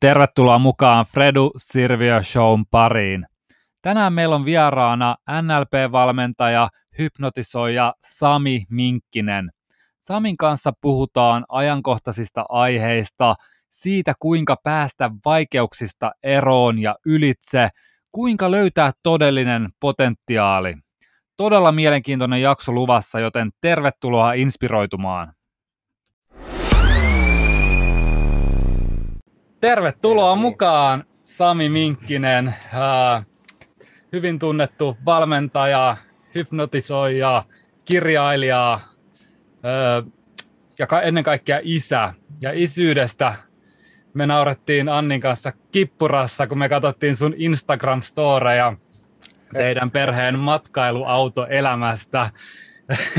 Tervetuloa mukaan Fredu Sirviö Shown pariin. Tänään meillä on vieraana NLP-valmentaja, hypnotisoija Sami Minkkinen. Samin kanssa puhutaan ajankohtaisista aiheista, siitä kuinka päästä vaikeuksista eroon ja ylitse, kuinka löytää todellinen potentiaali. Todella mielenkiintoinen jakso luvassa, joten tervetuloa inspiroitumaan. Tervetuloa mukaan Sami Minkkinen, äh, hyvin tunnettu valmentaja, hypnotisoija, kirjailija äh, ja ennen kaikkea isä. Ja isyydestä me naurettiin Annin kanssa kippurassa, kun me katsottiin sun Instagram-storeja teidän perheen matkailuautoelämästä.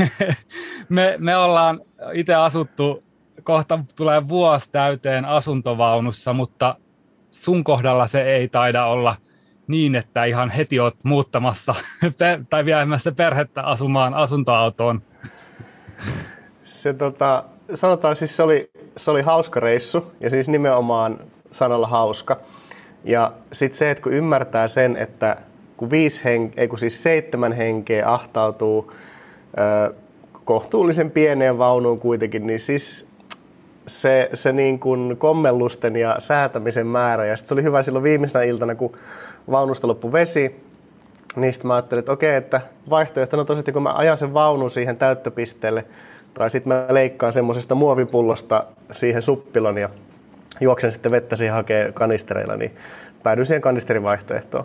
me, me ollaan itse asuttu kohta tulee vuosi täyteen asuntovaunussa, mutta sun kohdalla se ei taida olla niin, että ihan heti oot muuttamassa tai viemässä perhettä asumaan asuntoautoon. Se, tota, sanotaan siis se oli, se oli hauska reissu ja siis nimenomaan sanalla hauska. Ja sitten se, että kun ymmärtää sen, että kun, viisi hen, ei kun siis seitsemän henkeä ahtautuu ö, kohtuullisen pieneen vaunuun kuitenkin, niin siis se, se niin kuin kommellusten ja säätämisen määrä. Ja sitten se oli hyvä silloin viimeisenä iltana, kun vaunusta loppui vesi, niin sitten mä ajattelin, että okei, että vaihtoehtona tosiaan, kun mä ajan sen vaunun siihen täyttöpisteelle, tai sitten mä leikkaan semmoisesta muovipullosta siihen suppilon ja juoksen sitten vettä siihen hakee kanistereilla, niin päädyin siihen kanisterivaihtoehtoon.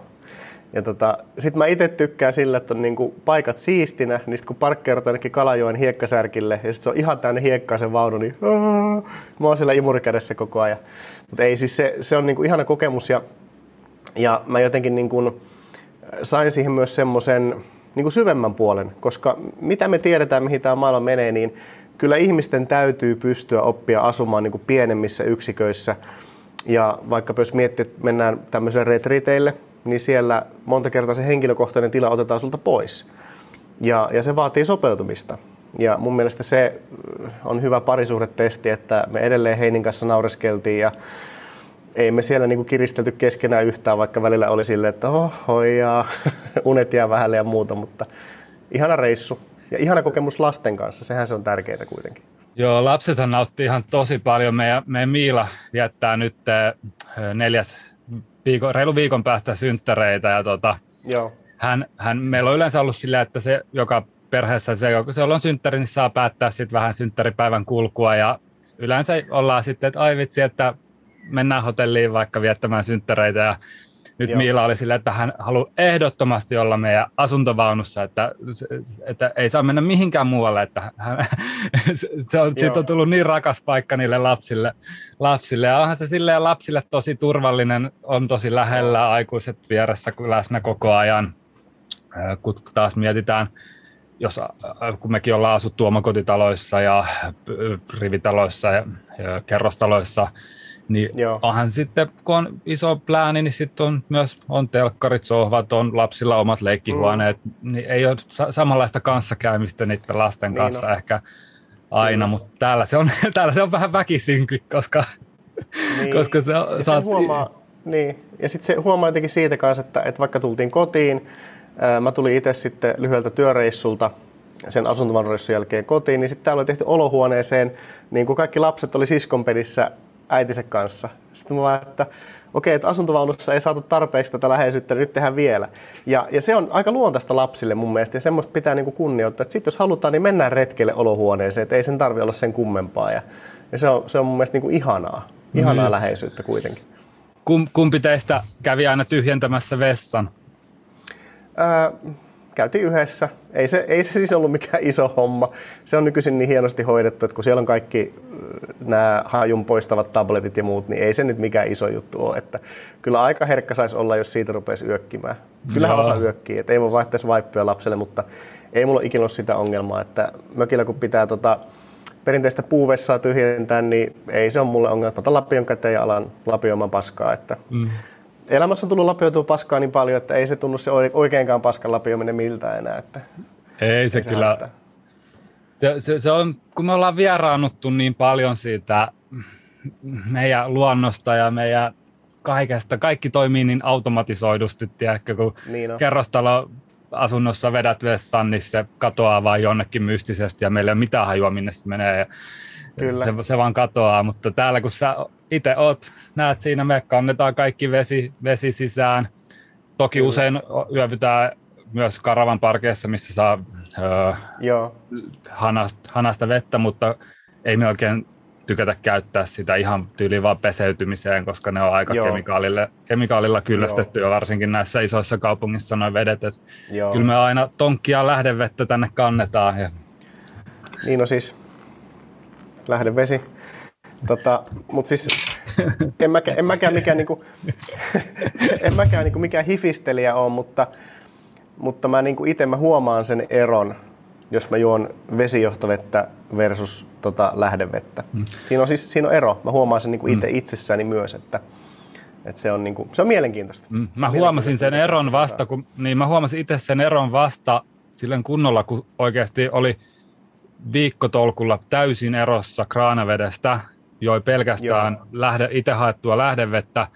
Ja tota, sitten mä itse tykkään sillä, että on niinku paikat siistinä, niin sit kun parkkeerataan ainakin Kalajoen hiekkasärkille, ja sit se on ihan täynnä hiekkaa se vaunu, niin aah, mä oon siellä imurikädessä koko ajan. Mutta ei siis se, se on niinku ihana kokemus, ja, ja mä jotenkin niinku sain siihen myös semmoisen niinku syvemmän puolen, koska mitä me tiedetään, mihin tämä maailma menee, niin kyllä ihmisten täytyy pystyä oppia asumaan niinku pienemmissä yksiköissä. Ja vaikka jos miettii, että mennään tämmöiselle retriiteille, niin siellä monta kertaa se henkilökohtainen tila otetaan sulta pois. Ja, ja se vaatii sopeutumista. Ja mun mielestä se on hyvä parisuhdetesti, että me edelleen Heinin kanssa naureskeltiin ja ei me siellä niinku kiristelty keskenään yhtään, vaikka välillä oli silleen, että oho ja unet jää vähälle ja muuta, mutta ihana reissu ja ihana kokemus lasten kanssa, sehän se on tärkeää kuitenkin. Joo, lapsethan nautti ihan tosi paljon. Meidän, meidän Miila viettää nyt neljäs viikon, reilu viikon päästä synttäreitä ja tota, Joo. Hän, hän, meillä on yleensä ollut sillä, että se joka perheessä, se, se on synttäri, niin saa päättää sitten vähän synttäripäivän kulkua ja yleensä ollaan sitten, että ai vitsi, että mennään hotelliin vaikka viettämään synttäreitä ja nyt Joo. Miila oli sillä, että hän haluaa ehdottomasti olla meidän asuntovaunussa, että, että ei saa mennä mihinkään muualle, että hän, se on, siitä on tullut niin rakas paikka niille lapsille. lapsille. Ja onhan se silleen lapsille tosi turvallinen, on tosi lähellä, aikuiset vieressä läsnä koko ajan, kun taas mietitään, jos, kun mekin ollaan asuttu omakotitaloissa ja rivitaloissa ja kerrostaloissa, niin Joo. onhan sitten, kun on iso plääni, niin sitten on myös on telkkarit, sohvat, on lapsilla omat leikkihuoneet, mm. niin ei ole samanlaista kanssakäymistä niiden lasten niin kanssa no. ehkä aina, mutta täällä se, on, täällä se on vähän väkisinkin, koska, niin. koska se, ja saat... huomaa, niin. Ja sitten se huomaa jotenkin siitä kanssa, että, että vaikka tultiin kotiin, ää, mä tulin itse sitten lyhyeltä työreissulta sen asuntovaunreissun jälkeen kotiin, niin sitten täällä oli tehty olohuoneeseen, niin kuin kaikki lapset oli siskonpedissä äitinsä kanssa. Sitten mä vaan, että okei, että asuntovaunussa ei saatu tarpeeksi tätä läheisyyttä, niin nyt tehdään vielä. Ja, ja se on aika luontaista lapsille mun mielestä, ja semmoista pitää niinku kunnioittaa, että sitten jos halutaan, niin mennään retkelle olohuoneeseen, että ei sen tarvi olla sen kummempaa. Ja, ja se, on, se on mun mielestä niinku ihanaa, ihanaa mm. läheisyyttä kuitenkin. Kumpi teistä kävi aina tyhjentämässä vessan? Öö, käytiin yhdessä. Ei se, ei se siis ollut mikään iso homma. Se on nykyisin niin hienosti hoidettu, että kun siellä on kaikki nämä hajun poistavat tabletit ja muut, niin ei se nyt mikään iso juttu ole. Että kyllä aika herkkä saisi olla, jos siitä rupesi yökkimään. Kyllähän Joo. osa yökkiä, että ei voi vaihtaa vaippia lapselle, mutta ei mulla ikinä ole sitä ongelmaa, että mökillä kun pitää tota, perinteistä puuvessaa tyhjentää, niin ei se ole mulle ongelma. Mä otan lapion käteen ja alan lapioimaan paskaa. Että mm elämässä on tullut lapioitua paskaa niin paljon, että ei se tunnu se oikeinkaan paskan lapiominen miltä enää. Että ei se, se kyllä. Se, se, se, on, kun me ollaan vieraannuttu niin paljon siitä meidän luonnosta ja meidän kaikesta. Kaikki toimii niin automatisoidusti, tiedätkö, kun niin kerrostalo asunnossa vedät vessan, niin se katoaa vain jonnekin mystisesti ja meillä ei ole mitään hajua, minne se menee. Ja Kyllä. Se, se vaan katoaa, mutta täällä kun sä itse oot, näet siinä, me kannetaan kaikki vesi, vesi sisään. Toki Kyllä. usein yövytään myös karavan parkeissa, missä saa öö, Joo. Hanasta, hanasta vettä, mutta ei me oikein tykätä käyttää sitä ihan tyyliin vaan peseytymiseen, koska ne on aika kemikaalilla, kemikaalilla kyllästetty jo varsinkin näissä isoissa kaupungissa noin vedet. Et kyllä me aina tonkkia lähdevettä tänne kannetaan. Ja... Niin no siis lähdevesi. Tota, Mutta siis en mäkään, en mäkään mikään, niinku, en mäkään niinku mikään hifistelijä ole, mutta, mutta mä niinku itse mä huomaan sen eron, jos mä juon vesijohtovettä versus tota, lähdevettä. Mm. Siinä on siis siinä on ero. Mä huomaan sen niinku itse mm. itsessäni myös, että, että se, on niinku, se on mielenkiintoista. Mm. Mä huomasin sen eron vasta, kun, niin mä huomasin itse sen eron vasta silleen kunnolla, kun oikeasti oli viikkotolkulla täysin erossa kraanavedestä, joi pelkästään Joo. lähde, itse haettua lähdevettä,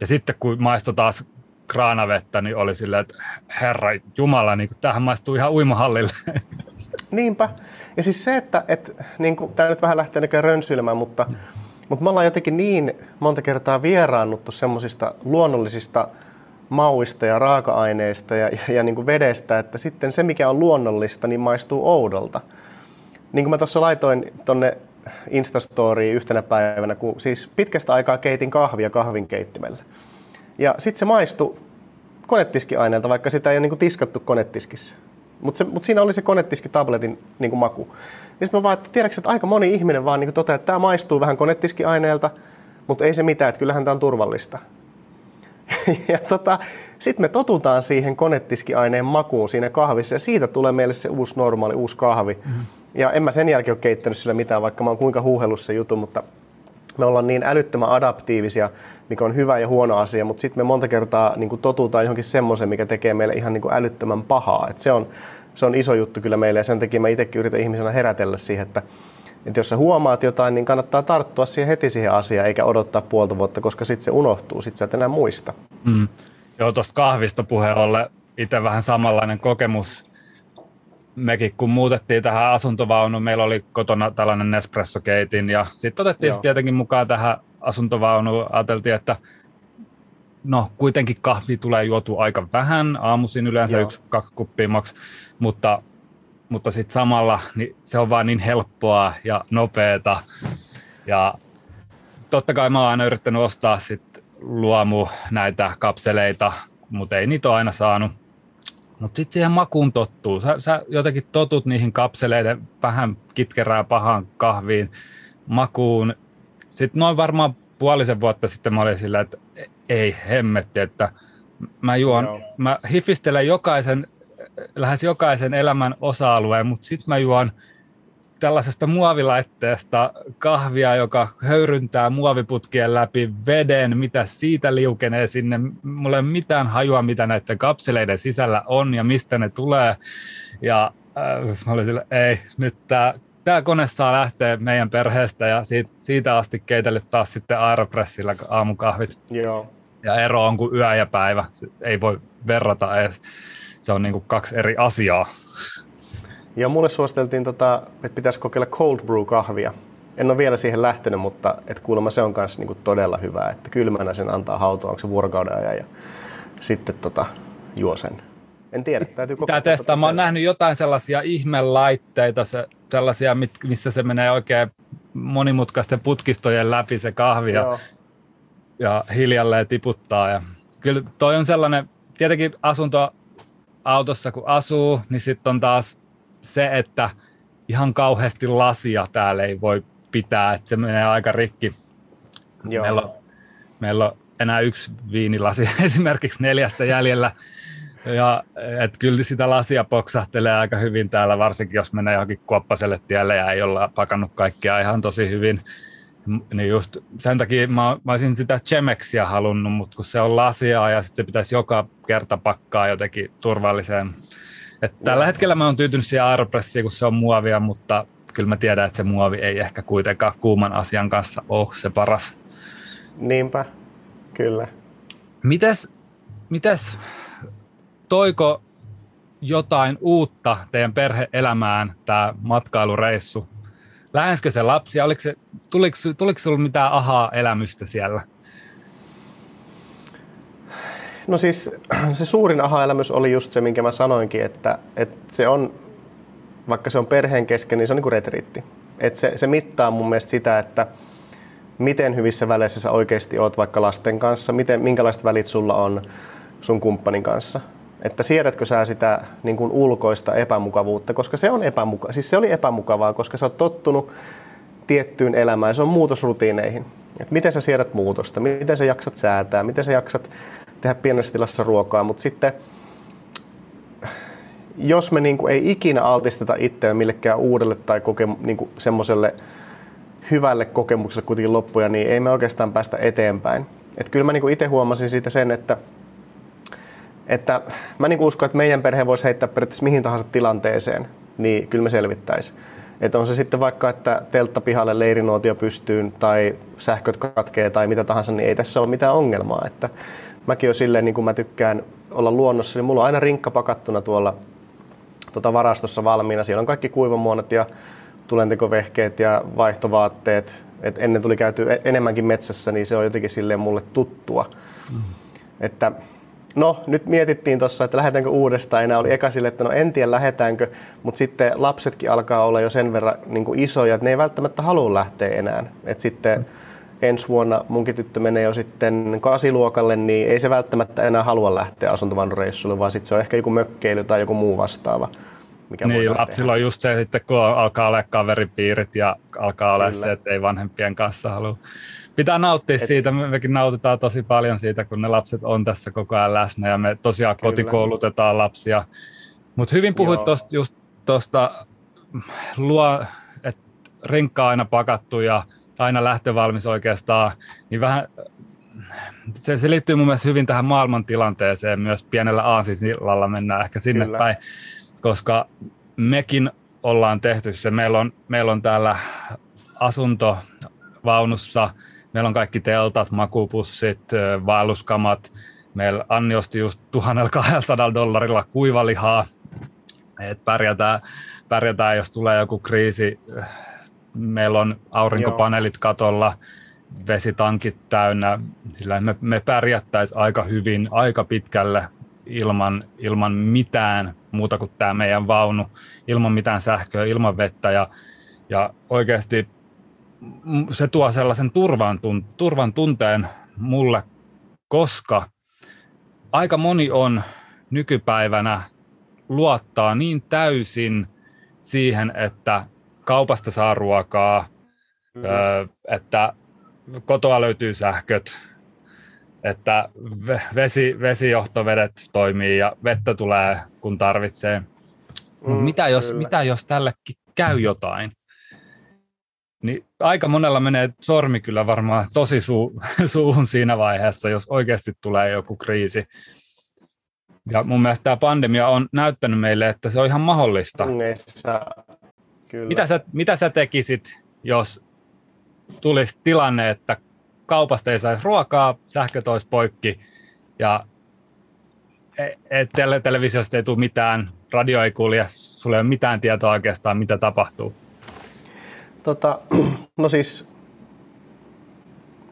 ja sitten kun maistoi taas kraanavettä, niin oli silleen, että herra Jumala, niin tähän maistuu ihan uimahallille. Niinpä. Ja siis se, että, että niin kuin, tämä nyt vähän lähtee näköjään rönsyilemään, mutta, mutta me ollaan jotenkin niin monta kertaa vieraannuttu semmoisista luonnollisista mauista ja raaka-aineista ja, ja, ja niin kuin vedestä, että sitten se, mikä on luonnollista, niin maistuu oudolta. Niin kuin mä tuossa laitoin tonne Instastoriin yhtenä päivänä, kun siis pitkästä aikaa keitin kahvia kahvinkeittimellä. Ja sitten se maistui konetiskiaineelta, vaikka sitä ei ole niin tiskattu konetiskissä. Mutta mut siinä oli se konetiskitabletin niin maku. Ja sitten mä vaan, että tiedätkö, että aika moni ihminen vaan niin toteaa, että tämä maistuu vähän konetiskiaineelta, mutta ei se mitään, että kyllähän tämä on turvallista. ja tota, sitten me totutaan siihen konetiskiaineen makuun siinä kahvissa ja siitä tulee meille se uusi normaali, uusi kahvi. Mm-hmm. Ja en mä sen jälkeen ole keittänyt sillä mitään, vaikka mä oon kuinka huuhellut se juttu, mutta me ollaan niin älyttömän adaptiivisia, mikä on hyvä ja huono asia, mutta sitten me monta kertaa niin totutaan johonkin semmoisen, mikä tekee meille ihan niin älyttömän pahaa. Et se, on, se on iso juttu kyllä meille ja sen takia mä itsekin yritän ihmisenä herätellä siihen, että, että jos sä huomaat jotain, niin kannattaa tarttua siihen heti siihen asiaan eikä odottaa puolta vuotta, koska sitten se unohtuu, sitten sä et enää muista. Mm. Joo, tuosta kahvista puheen itse vähän samanlainen kokemus mekin kun muutettiin tähän asuntovaunuun, meillä oli kotona tällainen Nespresso-keitin ja sitten otettiin se tietenkin mukaan tähän asuntovaunuun. Ajateltiin, että no kuitenkin kahvi tulee juotu aika vähän, aamuisin yleensä Joo. yksi, kaksi kuppia maks, mutta, mutta sitten samalla niin se on vaan niin helppoa ja nopeeta. Ja totta kai mä oon aina yrittänyt ostaa sit luomu näitä kapseleita, mutta ei niitä ole aina saanut mutta sitten siihen makuun tottuu. Sä, sä jotenkin totut niihin kapseleiden vähän kitkerää pahaan kahviin, makuun. Sitten noin varmaan puolisen vuotta sitten mä olin sillä, että ei hemmetti, että mä juon, Joo. mä hifistelen jokaisen, lähes jokaisen elämän osa-alueen, mutta sitten mä juon tällaisesta muovilaitteesta kahvia, joka höyryntää muoviputkien läpi veden, mitä siitä liukenee sinne. Mulla ei ole mitään hajua, mitä näiden kapseleiden sisällä on ja mistä ne tulee. Ja äh, mä olin sille, ei, nyt tämä tämä kone saa lähteä meidän perheestä ja siitä, siitä asti keitellyt taas sitten Aeropressilla aamukahvit. Joo. Ja ero on kuin yö ja päivä. Se ei voi verrata edes. Se on niin kuin kaksi eri asiaa. Ja mulle suositeltiin, tota, että pitäisi kokeilla cold brew kahvia. En ole vielä siihen lähtenyt, mutta et kuulemma se on myös niinku todella hyvä, että kylmänä sen antaa hautua, onko se vuorokauden ajan ja sitten tota, juo sen. En tiedä, täytyy kokeilla. Pitää testaa. Mä oon nähnyt jotain sellaisia ihmelaitteita, se, sellaisia, missä se menee oikein monimutkaisten putkistojen läpi se kahvi ja, ja hiljalleen tiputtaa. Ja kyllä toi on sellainen, tietenkin asuntoautossa kun asuu, niin sitten on taas se, että ihan kauheasti lasia täällä ei voi pitää, että se menee aika rikki. Joo. Meillä, on, meillä on enää yksi viinilasi esimerkiksi neljästä jäljellä. Ja et kyllä sitä lasia poksahtelee aika hyvin täällä, varsinkin jos menee johonkin kuoppaselle tielle ja ei olla pakannut kaikkea ihan tosi hyvin. Niin just sen takia mä, mä olisin sitä Chemexia halunnut, mutta kun se on lasia ja sit se pitäisi joka kerta pakkaa jotenkin turvalliseen et tällä hetkellä mä oon tyytynyt siihen Aeropressiin, kun se on muovia, mutta kyllä mä tiedän, että se muovi ei ehkä kuitenkaan kuuman asian kanssa ole se paras. Niinpä. Kyllä. Mites, mites toiko jotain uutta teidän perheelämään tämä matkailureissu? Lähensikö se lapsia? Oliko se, tuliko, tuliko sinulla mitään ahaa-elämystä siellä? No siis se suurin aha-elämys oli just se, minkä mä sanoinkin, että, että se on, vaikka se on perheen kesken, niin se on niin kuin retriitti. Että se, se mittaa mun mielestä sitä, että miten hyvissä väleissä sä oikeasti oot vaikka lasten kanssa, miten, minkälaiset välit sulla on sun kumppanin kanssa. Että siedätkö sä sitä niin kuin ulkoista epämukavuutta, koska se on epämuka- siis se oli epämukavaa, koska sä oot tottunut tiettyyn elämään, se on muutosrutiineihin. Et miten sä siedät muutosta, miten sä jaksat säätää, miten sä jaksat tehdä pienessä tilassa ruokaa, mutta sitten jos me niin kuin ei ikinä altisteta itseä millekään uudelle tai koke- niin kuin semmoiselle hyvälle kokemukselle kuitenkin loppuja, niin ei me oikeastaan päästä eteenpäin. Et kyllä mä niin itse huomasin siitä sen, että, että mä niin uskon, että meidän perhe voisi heittää periaatteessa mihin tahansa tilanteeseen, niin kyllä me selvittäisi. Että on se sitten vaikka, että teltta pihalle leirinuotio pystyyn tai sähköt katkee tai mitä tahansa, niin ei tässä ole mitään ongelmaa. Että mäkin olen silleen, niin kuin mä tykkään olla luonnossa, niin mulla on aina rinkka pakattuna tuolla tuota varastossa valmiina. Siellä on kaikki kuivamuonat ja tulentekovehkeet ja vaihtovaatteet. Et ennen tuli käyty e- enemmänkin metsässä, niin se on jotenkin silleen mulle tuttua. Mm. Että no, nyt mietittiin tuossa, että lähdetäänkö uudestaan. Enää oli eka sille, että no en tiedä lähdetäänkö, mutta sitten lapsetkin alkaa olla jo sen verran niin kuin isoja, että ne ei välttämättä halua lähteä enää. Et sitten mm ensi vuonna munkin tyttö menee jo sitten kasiluokalle, niin ei se välttämättä enää halua lähteä asuntovaunureissulle, vaan sitten se on ehkä joku mökkeily tai joku muu vastaava. Mikä niin, lapsilla on just se sitten, kun alkaa olla kaveripiirit ja alkaa olla Kyllä. se, että ei vanhempien kanssa halua. Pitää nauttia Et... siitä, mekin nautitaan tosi paljon siitä, kun ne lapset on tässä koko ajan läsnä ja me tosiaan Kyllä. kotikoulutetaan lapsia. Mutta hyvin puhuit tuosta just tuosta luo, että rinkka aina pakattu ja aina lähtövalmis oikeastaan, niin vähän se, se liittyy mun mielestä hyvin tähän maailman tilanteeseen, myös pienellä aasisillalla mennään ehkä sinne Kyllä. päin, koska mekin ollaan tehty se. Meillä on, meillä on täällä asuntovaunussa, meillä on kaikki teltat, makupussit, vaelluskamat, meillä Anni osti just 1200 dollarilla kuivalihaa, että pärjätään, pärjätään, jos tulee joku kriisi meillä on aurinkopaneelit Joo. katolla, vesitankit täynnä, sillä me, me pärjättäisiin aika hyvin, aika pitkälle ilman, ilman mitään muuta kuin tämä meidän vaunu, ilman mitään sähköä, ilman vettä ja, ja oikeasti se tuo sellaisen turvan, turvan tunteen mulle, koska aika moni on nykypäivänä luottaa niin täysin siihen, että kaupasta saa ruokaa, mm. ö, että kotoa löytyy sähköt, että vesi, vesijohtovedet toimii ja vettä tulee kun tarvitsee. Mm, mitä, jos, mitä jos tällekin käy jotain? Niin aika monella menee sormi kyllä varmaan tosi suu, suuhun siinä vaiheessa, jos oikeasti tulee joku kriisi. Ja mun mielestä tämä pandemia on näyttänyt meille, että se on ihan mahdollista. Kyllä. Mitä, sä, mitä sä tekisit, jos tulisi tilanne, että kaupasta ei saisi ruokaa, sähköt olisi poikki ja et e, tele- televisiosta ei tule mitään, radio ei kulje, sulla ei ole mitään tietoa oikeastaan, mitä tapahtuu? Tota, no siis,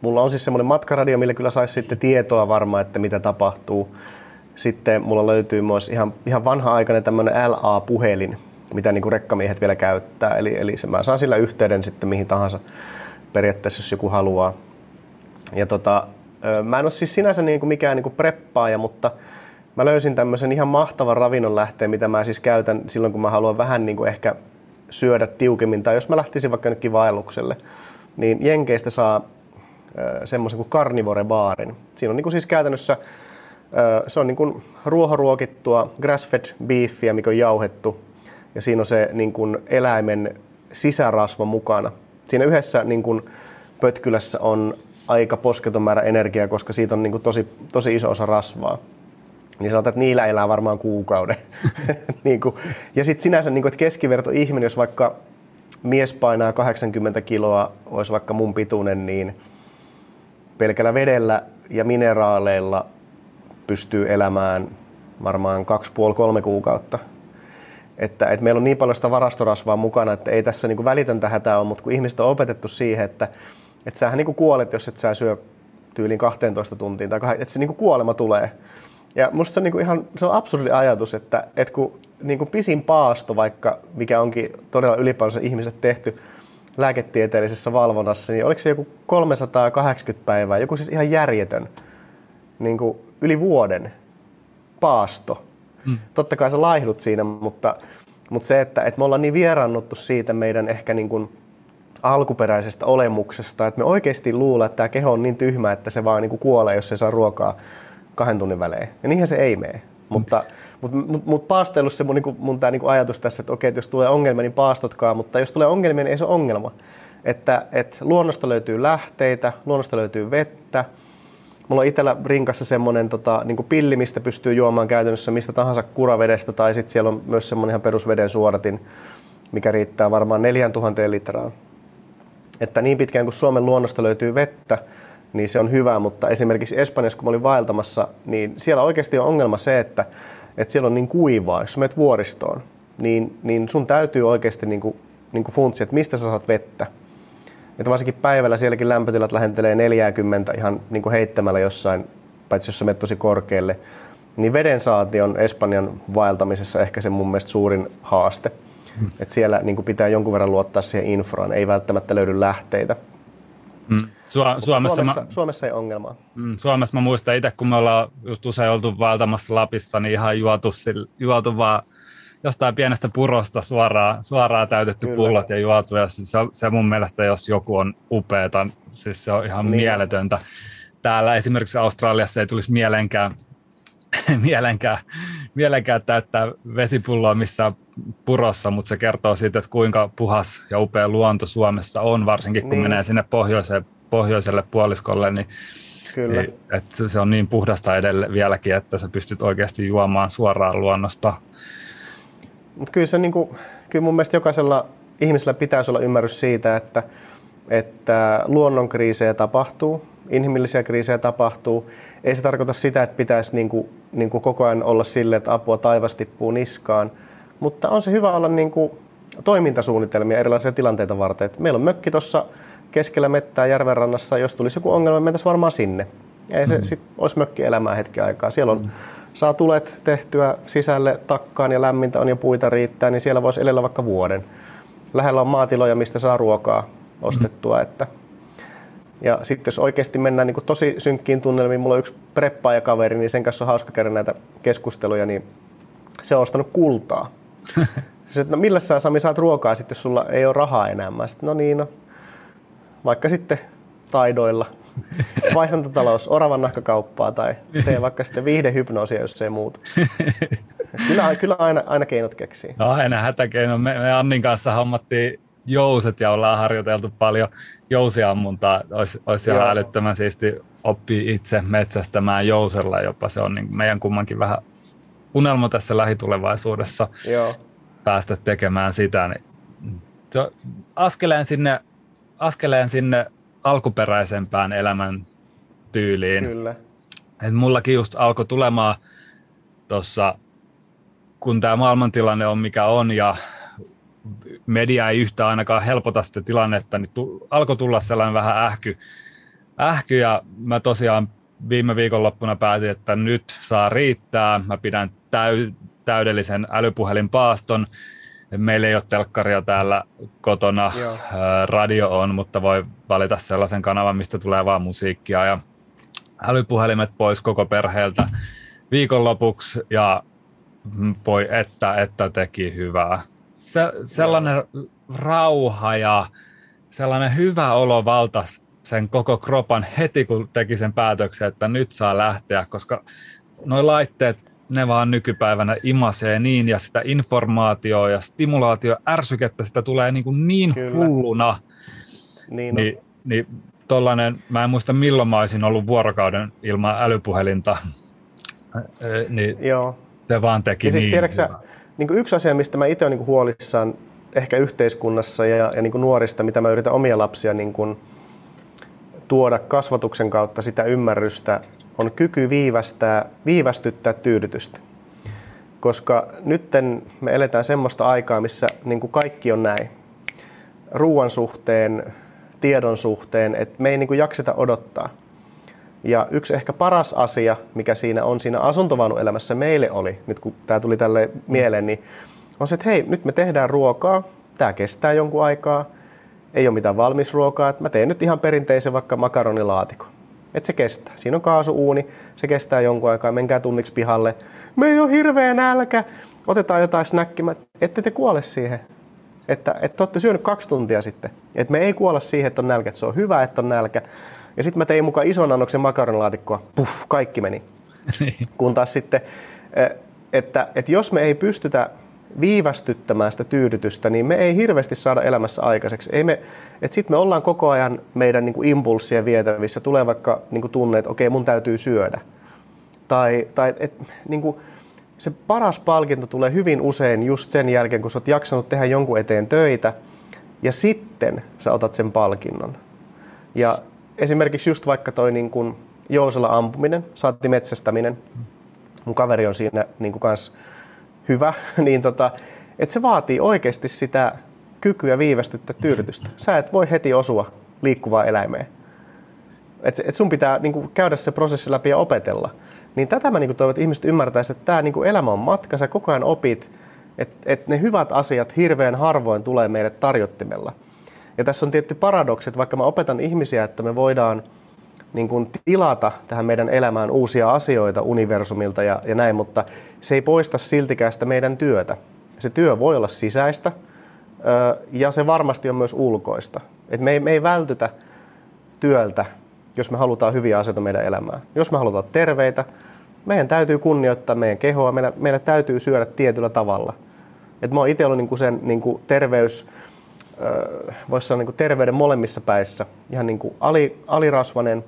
mulla on siis semmoinen matkaradio, millä kyllä saisi sitten tietoa varmaan, että mitä tapahtuu. Sitten mulla löytyy myös ihan, ihan vanha-aikainen tämmöinen LA-puhelin, mitä niin kuin rekkamiehet vielä käyttää. Eli, eli se, mä saan sillä yhteyden sitten mihin tahansa periaatteessa, jos joku haluaa. Ja tota, mä en ole siis sinänsä niin kuin mikään niin kuin preppaaja, mutta mä löysin tämmöisen ihan mahtavan ravinnon lähteen, mitä mä siis käytän silloin, kun mä haluan vähän niin kuin ehkä syödä tiukemmin. Tai jos mä lähtisin vaikka nytkin vaellukselle, niin Jenkeistä saa semmoisen kuin carnivore baarin. Siinä on niin kuin siis käytännössä se on niin kuin ruohoruokittua grass-fed beefia, mikä on jauhettu ja siinä on se niin kuin eläimen sisärasva mukana. Siinä yhdessä niin kuin pötkylässä on aika posketon määrä energiaa, koska siitä on niin kuin tosi, tosi iso osa rasvaa. Niin sanotaan, että niillä elää varmaan kuukauden. niin kuin. Ja sitten sinänsä, niin kuin, että keskiverto ihminen, jos vaikka mies painaa 80 kiloa, olisi vaikka mun pituinen, niin pelkällä vedellä ja mineraaleilla pystyy elämään varmaan 2,5-3 kuukautta. Että, että meillä on niin paljon sitä varastorasvaa mukana, että ei tässä niin kuin välitöntä hätää ole, mutta kun ihmiset on opetettu siihen, että, että sähän niin kuin kuolet, jos et sä syö tyyliin 12 tuntiin, tai että se niin kuin kuolema tulee. Ja musta se on niin kuin ihan se on absurdi ajatus, että, että kun niin kuin pisin paasto, vaikka mikä onkin todella ylipäänsä ihmiset tehty lääketieteellisessä valvonnassa, niin oliko se joku 380 päivää, joku siis ihan järjetön, niin kuin yli vuoden paasto. Mm. Totta kai sä laihdut siinä, mutta, mutta se, että, että me ollaan niin vieraannuttu siitä meidän ehkä niin kuin alkuperäisestä olemuksesta, että me oikeasti luulla, että tämä keho on niin tyhmä, että se vaan niin kuin kuolee, jos se saa ruokaa kahden tunnin välein. Ja niinhän se ei mene. Mutta, mutta, mutta paastoilussa se mun, niin mun tämä niin ajatus tässä, että okei, että jos tulee ongelmia, niin paastotkaa, mutta jos tulee ongelmia, niin ei se ole ongelma. Että, että luonnosta löytyy lähteitä, luonnosta löytyy vettä. Mulla on itsellä rinkassa semmoinen tota, niin pilli, mistä pystyy juomaan käytännössä mistä tahansa kuravedestä, tai sitten siellä on myös semmoinen ihan perusveden suodatin, mikä riittää varmaan 4000 litraa. Että niin pitkään kuin Suomen luonnosta löytyy vettä, niin se on hyvä, mutta esimerkiksi Espanjassa, kun mä olin vaeltamassa, niin siellä oikeasti on ongelma se, että, että siellä on niin kuivaa. Jos menet vuoristoon, niin, niin sun täytyy oikeasti niin kuin, niin kuin funtsia, että mistä sä saat vettä. Että varsinkin päivällä sielläkin lämpötilat lähentelee 40 ihan niin kuin heittämällä jossain, paitsi jos sä menet tosi korkealle. Niin veden saanti on Espanjan vaeltamisessa ehkä se mun mielestä suurin haaste. Hmm. Että siellä niin kuin pitää jonkun verran luottaa siihen infraan, ei välttämättä löydy lähteitä. Mm. Su- Suomessa, Suomessa, mä, Suomessa ei ongelmaa. Mm, Suomessa mä muistan itse, kun me ollaan just usein oltu valtamassa Lapissa, niin ihan juotu, juotu vaan jostain pienestä purosta suoraan, suoraan täytetty Kyllä. pullot ja juotu. Ja se, se mun mielestä, jos joku on upeeta, siis se on ihan niin. mieletöntä. Täällä esimerkiksi Australiassa ei tulisi mielenkään, mielenkään, mielenkään täyttää vesipulloa missään purossa, mutta se kertoo siitä, että kuinka puhas ja upea luonto Suomessa on, varsinkin kun niin. menee sinne pohjoiseen, pohjoiselle puoliskolle, niin Kyllä. Niin, että se on niin puhdasta edelle vieläkin, että sä pystyt oikeasti juomaan suoraan luonnosta. Mut kyllä, se, niin kuin, kyllä mun mielestä jokaisella ihmisellä pitäisi olla ymmärrys siitä, että, että luonnonkriisejä tapahtuu, inhimillisiä kriisejä tapahtuu. Ei se tarkoita sitä, että pitäisi niin kuin, niin kuin koko ajan olla sille, että apua taivas tippuu niskaan, mutta on se hyvä olla niin kuin toimintasuunnitelmia erilaisia tilanteita varten. Et meillä on mökki tuossa keskellä mettää järvenrannassa, jos tulisi joku ongelma, mentäisiin varmaan sinne. Ei se mm. sit olisi mökki elämää hetki aikaa. Siellä on, mm. Saa tulet tehtyä sisälle takkaan ja lämmintä on ja puita riittää, niin siellä voisi elellä vaikka vuoden. Lähellä on maatiloja, mistä saa ruokaa ostettua. Mm. Että ja sitten jos oikeasti mennään niin tosi synkkiin tunnelmiin, mulla on yksi preppaajakaveri, niin sen kanssa on hauska käydä näitä keskusteluja, niin se on ostanut kultaa. Sitten, että no millä sä Sami saat ruokaa sitten, jos sulla ei ole rahaa enää? Mä sitten, no niin, no, vaikka sitten taidoilla. Vaihdontatalous, oravan nahkakauppaa tai tee vaikka sitten viihdehypnoosia, jos se ei muuta. Kyllä, kyllä aina, aina keinot keksii. No aina hätäkeino. Me, me Annin kanssa hommattiin jouset ja ollaan harjoiteltu paljon jousiammuntaa. Olisi, olisi ihan älyttömän siisti oppii itse metsästämään jousella jopa. Se on niin meidän kummankin vähän unelma tässä lähitulevaisuudessa Joo. päästä tekemään sitä. Niin askeleen sinne, askeleen sinne alkuperäisempään elämän tyyliin. Kyllä. Et mullakin just alkoi tulemaan tuossa, kun tämä maailmantilanne on mikä on ja media ei yhtä ainakaan helpota sitä tilannetta, niin tu, alkoi tulla sellainen vähän ähky, ähky ja mä tosiaan viime viikonloppuna päätin, että nyt saa riittää. Mä pidän täy, täydellisen älypuhelinpaaston. Meillä ei ole telkkaria täällä kotona, Joo. radio on, mutta voi valita sellaisen kanavan, mistä tulee vaan musiikkia ja älypuhelimet pois koko perheeltä viikonlopuksi ja voi että, että teki hyvää. Se, sellainen Joo. rauha ja sellainen hyvä olo valtas sen koko kropan heti, kun teki sen päätöksen, että nyt saa lähteä, koska nuo laitteet, ne vaan nykypäivänä imasee niin, ja sitä informaatioa ja stimulaatio, ärsykettä, sitä tulee niin, kuin niin hulluna. Niin, niin, niin tollainen, mä en muista milloin mä olisin ollut vuorokauden ilman älypuhelinta, niin Joo. se vaan teki ja siis, niin. Tiedätkö, niin kuin yksi asia, mistä mä itse olen niin huolissaan ehkä yhteiskunnassa ja, ja niin kuin nuorista, mitä mä yritän omia lapsia niin kuin, tuoda kasvatuksen kautta sitä ymmärrystä, on kyky viivästää, viivästyttää tyydytystä. Koska nyt me eletään semmoista aikaa, missä niin kuin kaikki on näin. Ruoan suhteen, tiedon suhteen, että me ei niin kuin jakseta odottaa. Ja yksi ehkä paras asia, mikä siinä on siinä asuntovaunuelämässä meille oli, nyt kun tämä tuli tälle mieleen, niin on se, että hei, nyt me tehdään ruokaa, tämä kestää jonkun aikaa, ei ole mitään valmisruokaa, että mä teen nyt ihan perinteisen vaikka makaronilaatikon. Että se kestää. Siinä on kaasuuuni, se kestää jonkun aikaa, menkää tunniksi pihalle. Me ei ole hirveä nälkä, otetaan jotain snäkkimä. Ette te kuole siihen. Että, että te olette syönyt kaksi tuntia sitten. Että me ei kuolla siihen, että on nälkä. Että se on hyvä, että on nälkä. Ja sitten mä tein mukaan ison annoksen makaronilaatikkoa. Puff, kaikki meni. Niin. Kun taas sitten, eh, että, että jos me ei pystytä viivästyttämään sitä tyydytystä, niin me ei hirveästi saada elämässä aikaiseksi. Ei me, sitten me ollaan koko ajan meidän niin kuin impulssien vietävissä. Tulee vaikka niin kuin tunne, että okei, mun täytyy syödä. Tai, tai et, niin kuin, se paras palkinto tulee hyvin usein just sen jälkeen, kun sä oot jaksanut tehdä jonkun eteen töitä, ja sitten sä otat sen palkinnon. Ja esimerkiksi just vaikka toi niin kuin jousella ampuminen, saatti metsästäminen, mun kaveri on siinä niin kuin kans hyvä, niin tota, että se vaatii oikeasti sitä kykyä viivästyttää tyydytystä. Sä et voi heti osua liikkuvaa eläimeen. Et, et sun pitää niin kuin, käydä se prosessi läpi ja opetella. Niin tätä mä niin toivon, että ihmiset ymmärtäisivät, että tämä niin elämä on matka, sä koko ajan opit, että et ne hyvät asiat hirveän harvoin tulee meille tarjottimella. Ja tässä on tietty paradoksi, että vaikka mä opetan ihmisiä, että me voidaan niin kuin tilata tähän meidän elämään uusia asioita universumilta ja, ja näin, mutta se ei poista siltikään sitä meidän työtä. Se työ voi olla sisäistä ja se varmasti on myös ulkoista. Et me, ei, me ei vältytä työltä, jos me halutaan hyviä asioita meidän elämään. Jos me halutaan terveitä, meidän täytyy kunnioittaa meidän kehoa, meillä, meillä täytyy syödä tietyllä tavalla. Et mä oon itse ollut niinku sen niinku terveys, voisi sanoa niinku terveyden molemmissa päissä. Ihan niinku ali, alirasvanen,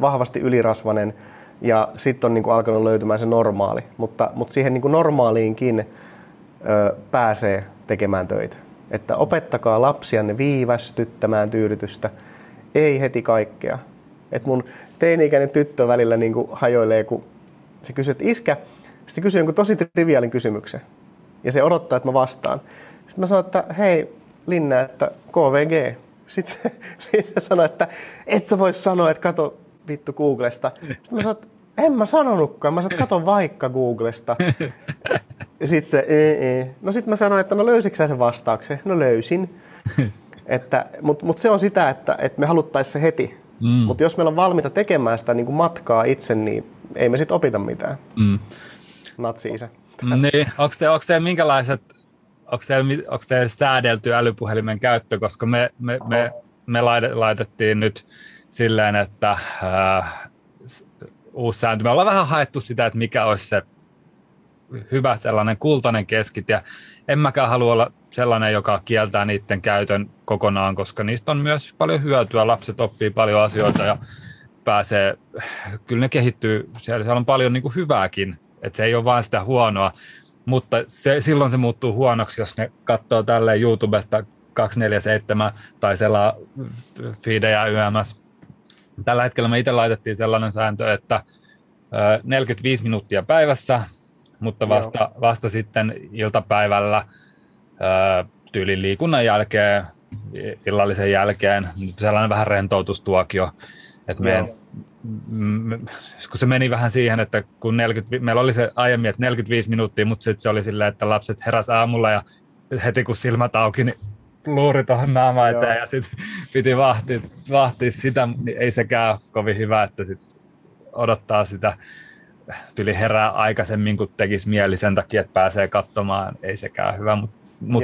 vahvasti ylirasvanen ja sitten on niinku alkanut löytymään se normaali. Mutta, mutta siihen niinku normaaliinkin ö, pääsee tekemään töitä. Että opettakaa lapsianne viivästyttämään tyydytystä, ei heti kaikkea. Et mun teini-ikäinen tyttö välillä niin kuin hajoilee, kun se kysyy, että iskä, sitten kysyy jonkun tosi triviaalin kysymyksen. Ja se odottaa, että mä vastaan. Sitten mä sanon, että hei Linna, että KVG. Sitten se, sitten se sanoi, että et sä voi sanoa, että kato vittu Googlesta. Sitten mä sanoin, että en mä sanonutkaan. Mä sanoin, kato vaikka Googlesta. Ja sitten se, ee, ee. no sitten mä sanoin, että no löysitkö sen vastauksen? No löysin. että, Mutta mut se on sitä, että, että me haluttaisiin se heti. Mm. Mutta jos meillä on valmiita tekemään sitä niin kuin matkaa itse, niin ei me sitten opita mitään. Mm. Natsi-isä. Niin, onko te, onko te minkälaiset, onko te, onko te säädelty älypuhelimen käyttö, koska me, me, me, me laitettiin nyt silleen, että äh, uusi sääntö. Me ollaan vähän haettu sitä, että mikä olisi se hyvä sellainen kultainen keskitie. En mäkään halua olla sellainen, joka kieltää niiden käytön kokonaan, koska niistä on myös paljon hyötyä. Lapset oppii paljon asioita ja pääsee, kyllä ne kehittyy, siellä, on paljon niin kuin hyvääkin, että se ei ole vain sitä huonoa, mutta se, silloin se muuttuu huonoksi, jos ne katsoo tälle YouTubesta 247 tai selaa feedejä YMS. Tällä hetkellä me itse laitettiin sellainen sääntö, että 45 minuuttia päivässä mutta vasta, vasta sitten iltapäivällä tyylin liikunnan jälkeen, illallisen jälkeen, sellainen vähän rentoutustuokio, että me, me, kun se meni vähän siihen, että kun 40, meillä oli se aiemmin, että 45 minuuttia, mutta sitten se oli silleen, että lapset heräs aamulla ja heti kun silmät auki, niin luuri tuohon naama eteen ja sitten piti vahtia, vahtia sitä, niin ei sekään kovin hyvä, että sit odottaa sitä tyli herää aikaisemmin, kun tekisi mieli sen takia, että pääsee katsomaan, ei sekään hyvä, mutta mut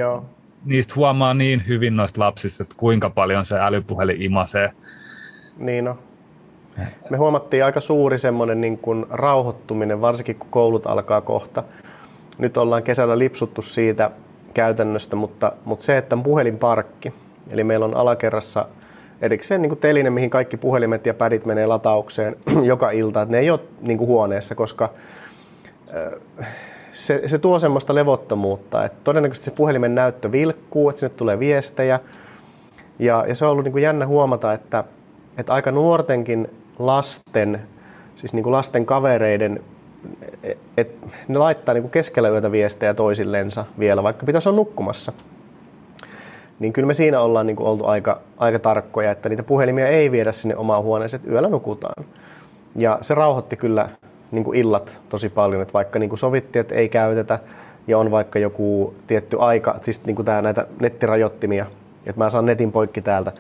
niistä huomaa niin hyvin noista lapsista, että kuinka paljon se älypuhelin imasee. Niin on. Me huomattiin aika suuri semmoinen niin kuin rauhoittuminen, varsinkin kun koulut alkaa kohta. Nyt ollaan kesällä lipsuttu siitä käytännöstä, mutta, mutta se, että puhelinparkki, eli meillä on alakerrassa erikseen niin kuin teline, mihin kaikki puhelimet ja pädit menee lataukseen joka ilta. Että ne ei ole niin kuin huoneessa, koska se, se tuo semmoista levottomuutta, että todennäköisesti se puhelimen näyttö vilkkuu, että sinne tulee viestejä. Ja, ja se on ollut niin kuin jännä huomata, että, että aika nuortenkin lasten, siis niin kuin lasten kavereiden, että ne laittaa niin kuin keskellä yötä viestejä toisillensa vielä, vaikka pitäisi olla nukkumassa. Niin kyllä me siinä ollaan niin kuin oltu aika, aika tarkkoja, että niitä puhelimia ei viedä sinne omaan huoneeseen, että yöllä nukutaan. Ja se rauhoitti kyllä niin kuin illat tosi paljon, että vaikka niin kuin sovittiin, että ei käytetä ja on vaikka joku tietty aika, siis niin kuin tää, näitä nettirajoittimia, että mä saan netin poikki täältä,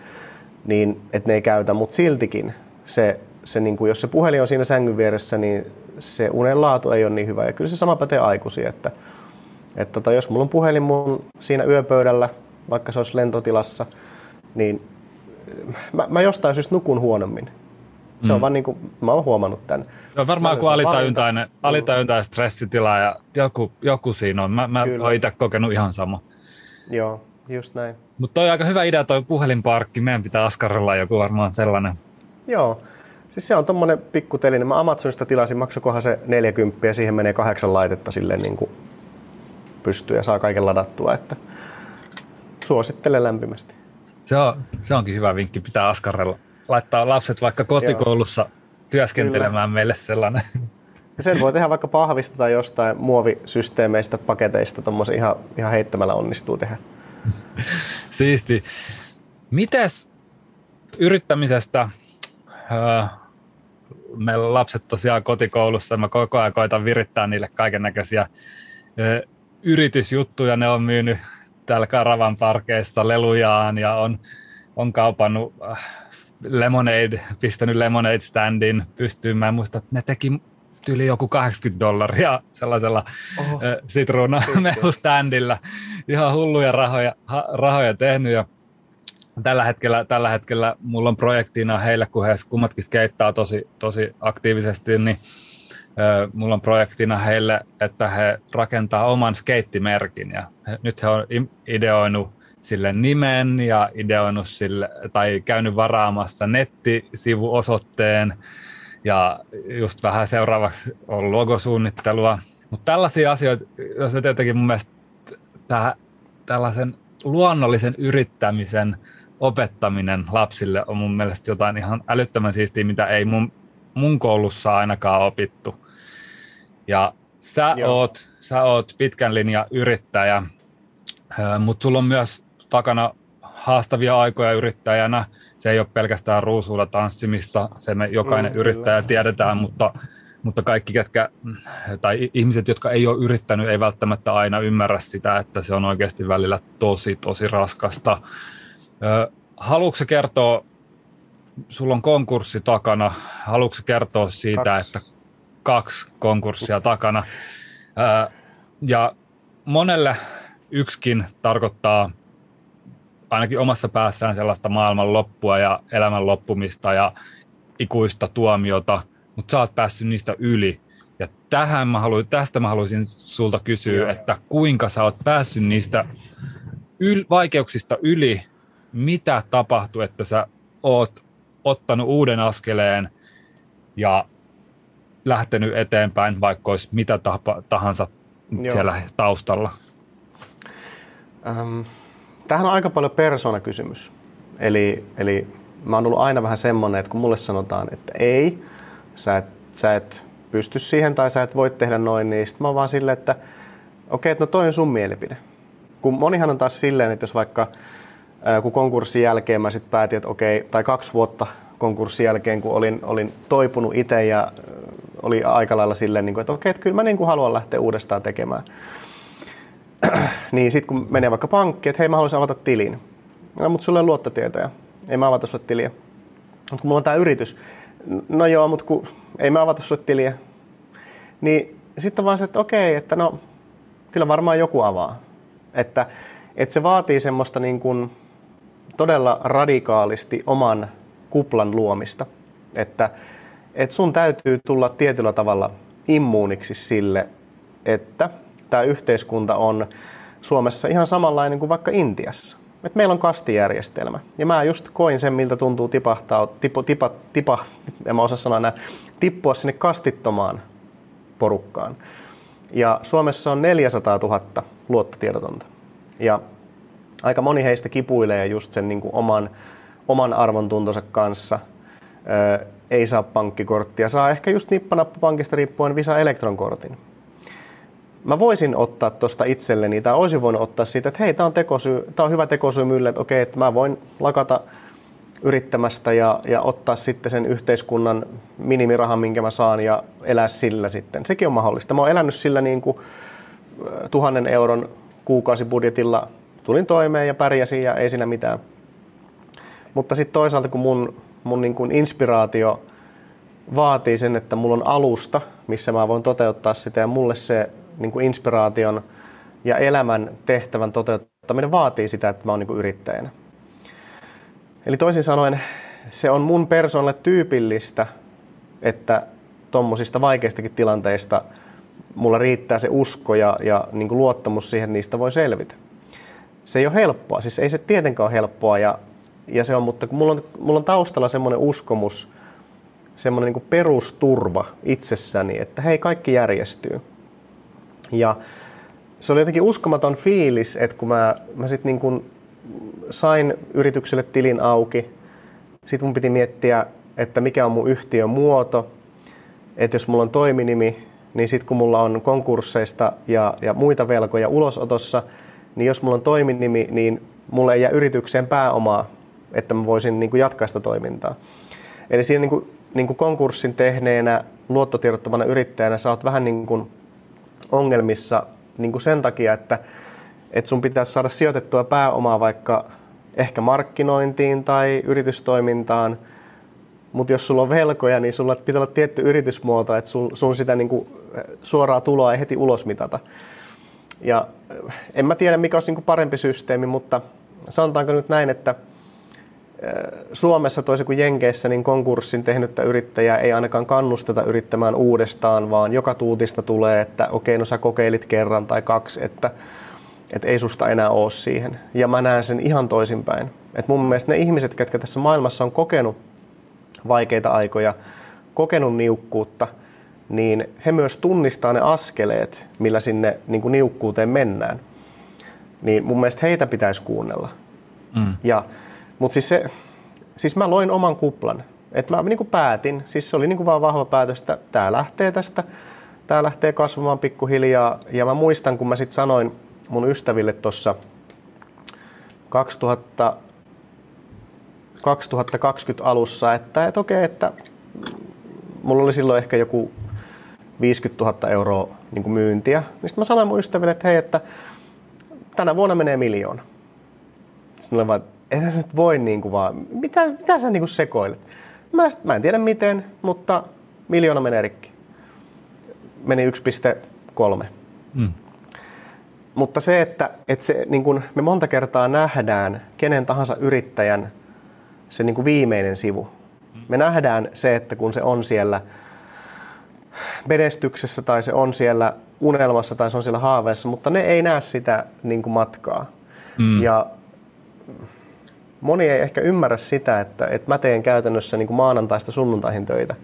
niin että ne ei käytä, mutta siltikin se, se niin kuin, jos se puhelin on siinä sängyn vieressä, niin se unen laatu ei ole niin hyvä. Ja kyllä se sama pätee aikuisiin, että, että tota, jos mulla on puhelin mun siinä yöpöydällä, vaikka se olisi lentotilassa, niin mä, mä jostain syystä nukun huonommin. Se mm. on vaan niin kuin, mä oon huomannut tämän. Se on varmaan joku alitajuntainen, alitajuntainen stressitila ja joku, joku siinä on. Mä, mä oon itse kokenut ihan sama. Joo, just näin. Mutta toi on aika hyvä idea toi puhelinparkki. Meidän pitää askarrella joku varmaan sellainen. Joo. Siis se on tommonen pikkuteline. Mä Amazonista tilasin, maksakohan se 40 ja siihen menee kahdeksan laitetta silleen niin kuin pystyy ja saa kaiken ladattua. Että suosittelen lämpimästi. Se, on, se onkin hyvä vinkki, pitää askarrella. Laittaa lapset vaikka kotikoulussa Joo. työskentelemään Kyllä. meille sellainen. Ja sen voi tehdä vaikka pahvista tai jostain muovisysteemeistä, paketeista, tuommoisen ihan, ihan heittämällä onnistuu tehdä. Siisti. Mites yrittämisestä? Meillä lapset tosiaan kotikoulussa, mä koko ajan koitan virittää niille kaiken näköisiä yritysjuttuja. Ne on myynyt täällä Karavan parkeissa lelujaan ja on, on kaupannut äh, Lemonade, pistänyt Lemonade standin pystyyn. Mä en muista, että ne teki yli joku 80 dollaria sellaisella Oho. sitruunamehustandilla. Ihan hulluja rahoja, ha, rahoja tehnyt ja tällä hetkellä, tällä hetkellä mulla on projektina heille, kun he kummatkin skeittaa tosi, tosi aktiivisesti, niin mulla on projektina heille, että he rakentaa oman skeittimerkin ja he, nyt he on ideoinut sille nimen ja ideoinut sille, tai käynyt varaamassa nettisivuosoitteen ja just vähän seuraavaksi on logosuunnittelua. Mutta tällaisia asioita, jos se tietenkin mun mielestä täh, tällaisen luonnollisen yrittämisen opettaminen lapsille on mun mielestä jotain ihan älyttömän siistiä, mitä ei mun, mun koulussa ainakaan opittu. Ja sä oot, sä oot pitkän linjan yrittäjä, mutta sulla on myös takana haastavia aikoja yrittäjänä. Se ei ole pelkästään ruusuilla tanssimista, se me jokainen mm, yrittäjä kyllä. tiedetään, mutta, mutta kaikki ketkä, tai ihmiset, jotka ei ole yrittänyt, ei välttämättä aina ymmärrä sitä, että se on oikeasti välillä tosi, tosi raskasta. Haluatko kertoa, sulla on konkurssi takana, haluatko kertoa siitä, Kaksi. että kaksi konkurssia takana. Ja monelle yksikin tarkoittaa ainakin omassa päässään sellaista maailman loppua ja elämän loppumista ja ikuista tuomiota, mutta sä oot päässyt niistä yli. Ja tähän mä haluin, tästä mä haluaisin sulta kysyä, että kuinka sä oot päässyt niistä yl, vaikeuksista yli, mitä tapahtui, että sä oot ottanut uuden askeleen ja lähtenyt eteenpäin, vaikka olisi mitä tahansa Joo. siellä taustalla? Ähm, tämähän on aika paljon persoonakysymys. Eli, eli mä oon ollut aina vähän semmoinen, että kun mulle sanotaan, että ei, sä et, sä et pysty siihen tai sä et voi tehdä noin, niin sitten mä oon vaan silleen, että okei, okay, että no toi on sun mielipide. Kun monihan on taas silleen, että jos vaikka kun konkurssin jälkeen mä sitten päätin, että okei, tai kaksi vuotta konkurssin jälkeen, kun olin, olin toipunut itse ja oli aika lailla silleen, niin että okei, että kyllä mä niin kuin haluan lähteä uudestaan tekemään. niin sitten kun menee vaikka pankkiin, että hei mä haluaisin avata tilin. No, mutta sulla on luottotietoja. Ei mä avata sulle tiliä. Mutta kun mulla on tämä yritys, no joo, mutta kun ei mä avata sulle tiliä. Niin sitten vaan se, että okei, että no kyllä varmaan joku avaa. Että, että se vaatii semmoista niin kuin todella radikaalisti oman kuplan luomista. Että että sun täytyy tulla tietyllä tavalla immuuniksi sille, että tämä yhteiskunta on Suomessa ihan samanlainen kuin vaikka Intiassa. Et meillä on kastijärjestelmä. Ja mä just koin sen, miltä tuntuu tipahtaa, tipa, tipa, tipa, en mä osaa sanoa enää, tippua sinne kastittomaan porukkaan. Ja Suomessa on 400 000 luottotiedotonta. Ja aika moni heistä kipuilee just sen niin kuin oman, oman arvontuntonsa kanssa – ei saa pankkikorttia, saa ehkä just nippanappa pankista riippuen Visa Elektronkortin. Mä voisin ottaa tuosta itselleni, tai olisin voinut ottaa siitä, että hei, tämä on, tekosyy, tää on hyvä tekosyy mylle, että okei, että mä voin lakata yrittämästä ja, ja ottaa sitten sen yhteiskunnan minimirahan, minkä mä saan ja elää sillä sitten. Sekin on mahdollista. Mä oon elänyt sillä niin kuin tuhannen euron kuukausibudjetilla. Tulin toimeen ja pärjäsin ja ei siinä mitään. Mutta sitten toisaalta kun mun, mun niin kuin inspiraatio vaatii sen, että mulla on alusta, missä mä voin toteuttaa sitä ja mulle se niin kuin inspiraation ja elämän tehtävän toteuttaminen vaatii sitä, että mä oon niin kuin yrittäjänä. Eli toisin sanoen se on mun persoonalle tyypillistä, että tuommoisista vaikeistakin tilanteista mulla riittää se usko ja, ja niin kuin luottamus siihen, että niistä voi selvitä. Se ei ole helppoa, siis ei se tietenkään ole helppoa, ja, ja se on, mutta kun mulla on, mulla on taustalla semmoinen uskomus, semmoinen niin perusturva itsessäni, että hei, kaikki järjestyy. Ja se oli jotenkin uskomaton fiilis, että kun mä, mä sitten niin sain yritykselle tilin auki. Sitten mun piti miettiä, että mikä on mun yhtiön muoto. Että jos mulla on toiminimi, niin sitten kun mulla on konkursseista ja, ja muita velkoja ulosotossa, niin jos mulla on toiminimi, niin mulle ei jää yritykseen pääomaa, että mä voisin niin kuin jatkaa sitä toimintaa. Eli siinä niin kuin, niin kuin konkurssin tehneenä, luottotiedottomana yrittäjänä sä oot vähän niin kuin ongelmissa niin kuin sen takia, että että sun pitäisi saada sijoitettua pääomaa vaikka ehkä markkinointiin tai yritystoimintaan, mutta jos sulla on velkoja, niin sulla pitää olla tietty yritysmuoto, että sun, sun sitä niin kuin suoraa tuloa ei heti ulos mitata. Ja eh, en mä tiedä, mikä olisi niin parempi systeemi, mutta sanotaanko nyt näin, että eh, Suomessa toisin kuin Jenkeissä, niin konkurssin tehnyttä yrittäjää ei ainakaan kannusteta yrittämään uudestaan, vaan joka tuutista tulee, että okei, no sä kokeilit kerran tai kaksi, että että ei susta enää ole siihen. Ja mä näen sen ihan toisinpäin. Että mun mielestä ne ihmiset, ketkä tässä maailmassa on kokenut vaikeita aikoja, kokenut niukkuutta, niin he myös tunnistaa ne askeleet, millä sinne niin kuin niukkuuteen mennään. Niin mun mielestä heitä pitäisi kuunnella. Mm. Ja, mutta siis, se, siis mä loin oman kuplan. Että mä niin kuin päätin, siis se oli niin kuin vaan vahva päätös, että tämä lähtee tästä, tämä lähtee kasvamaan pikkuhiljaa. Ja mä muistan, kun mä sitten sanoin mun ystäville tuossa 2000, 2020 alussa, että, että okei, että mulla oli silloin ehkä joku 50 000 euroa niin kuin myyntiä. Sitten mä sanoin mun ystäville, että hei, että tänä vuonna menee miljoona. Sitten oli vaan, että sä nyt voi niin kuin vaan, mitä, mitä sä niin kuin sekoilet? Mä, mä en tiedä miten, mutta miljoona menee rikki. Meni 1,3. Mm. Mutta se, että, että se, niin kuin me monta kertaa nähdään kenen tahansa yrittäjän se niin kuin viimeinen sivu. Me nähdään se, että kun se on siellä menestyksessä tai se on siellä unelmassa tai se on siellä haaveessa, mutta ne ei näe sitä niin kuin matkaa. Mm. Ja moni ei ehkä ymmärrä sitä, että, että mä teen käytännössä niin kuin maanantaista sunnuntaihin töitä.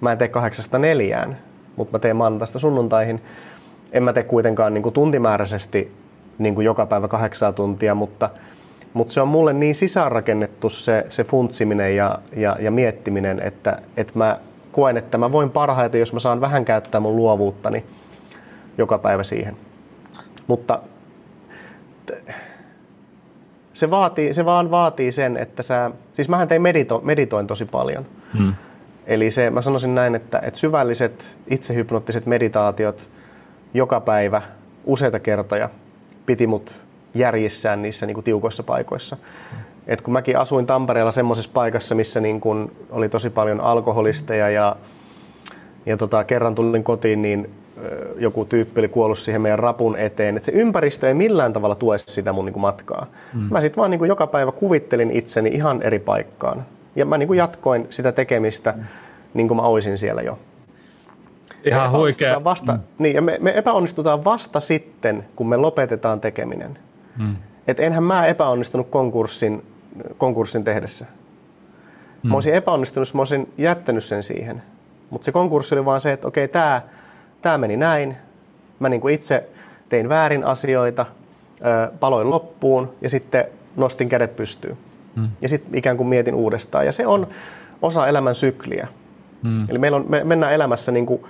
Mä en tee kahdeksasta neljään, mutta mä teen maanantaista sunnuntaihin en mä tee kuitenkaan niin kuin tuntimääräisesti niin kuin joka päivä kahdeksaa tuntia, mutta, mutta se on mulle niin sisäänrakennettu se, se funtsiminen ja, ja, ja miettiminen, että, että mä koen, että mä voin parhaiten, jos mä saan vähän käyttää mun luovuuttani joka päivä siihen. Mutta se, vaatii, se vaan vaatii sen, että sä, siis mähän tein medito, meditoin tosi paljon. Hmm. Eli se, mä sanoisin näin, että, että syvälliset itsehypnoottiset meditaatiot – joka päivä useita kertoja piti mut järjissään niissä niin kuin tiukoissa paikoissa. Et kun mäkin asuin Tampereella semmoisessa paikassa, missä niin kuin oli tosi paljon alkoholisteja ja, ja tota, kerran tulin kotiin, niin joku tyyppi oli kuollut siihen meidän rapun eteen. Et se ympäristö ei millään tavalla tue sitä mun niin matkaa. Mm. Mä sitten vaan niin joka päivä kuvittelin itseni ihan eri paikkaan. Ja mä niin jatkoin sitä tekemistä mm. niin kuin mä olisin siellä jo. Ihan huikea. Vasta, mm. niin, ja me, me epäonnistutaan vasta sitten, kun me lopetetaan tekeminen. Mm. Et enhän mä epäonnistunut konkurssin, konkurssin tehdessä. Mm. Mä olisin epäonnistunut, jos mä olisin jättänyt sen siihen. Mutta se konkurssi oli vaan se, että okei, tämä tää meni näin. Mä niinku itse tein väärin asioita, paloin loppuun ja sitten nostin kädet pystyyn. Mm. Ja sitten ikään kuin mietin uudestaan. Ja se on osa elämän sykliä. Hmm. Eli meillä on, me mennään elämässä niin kuin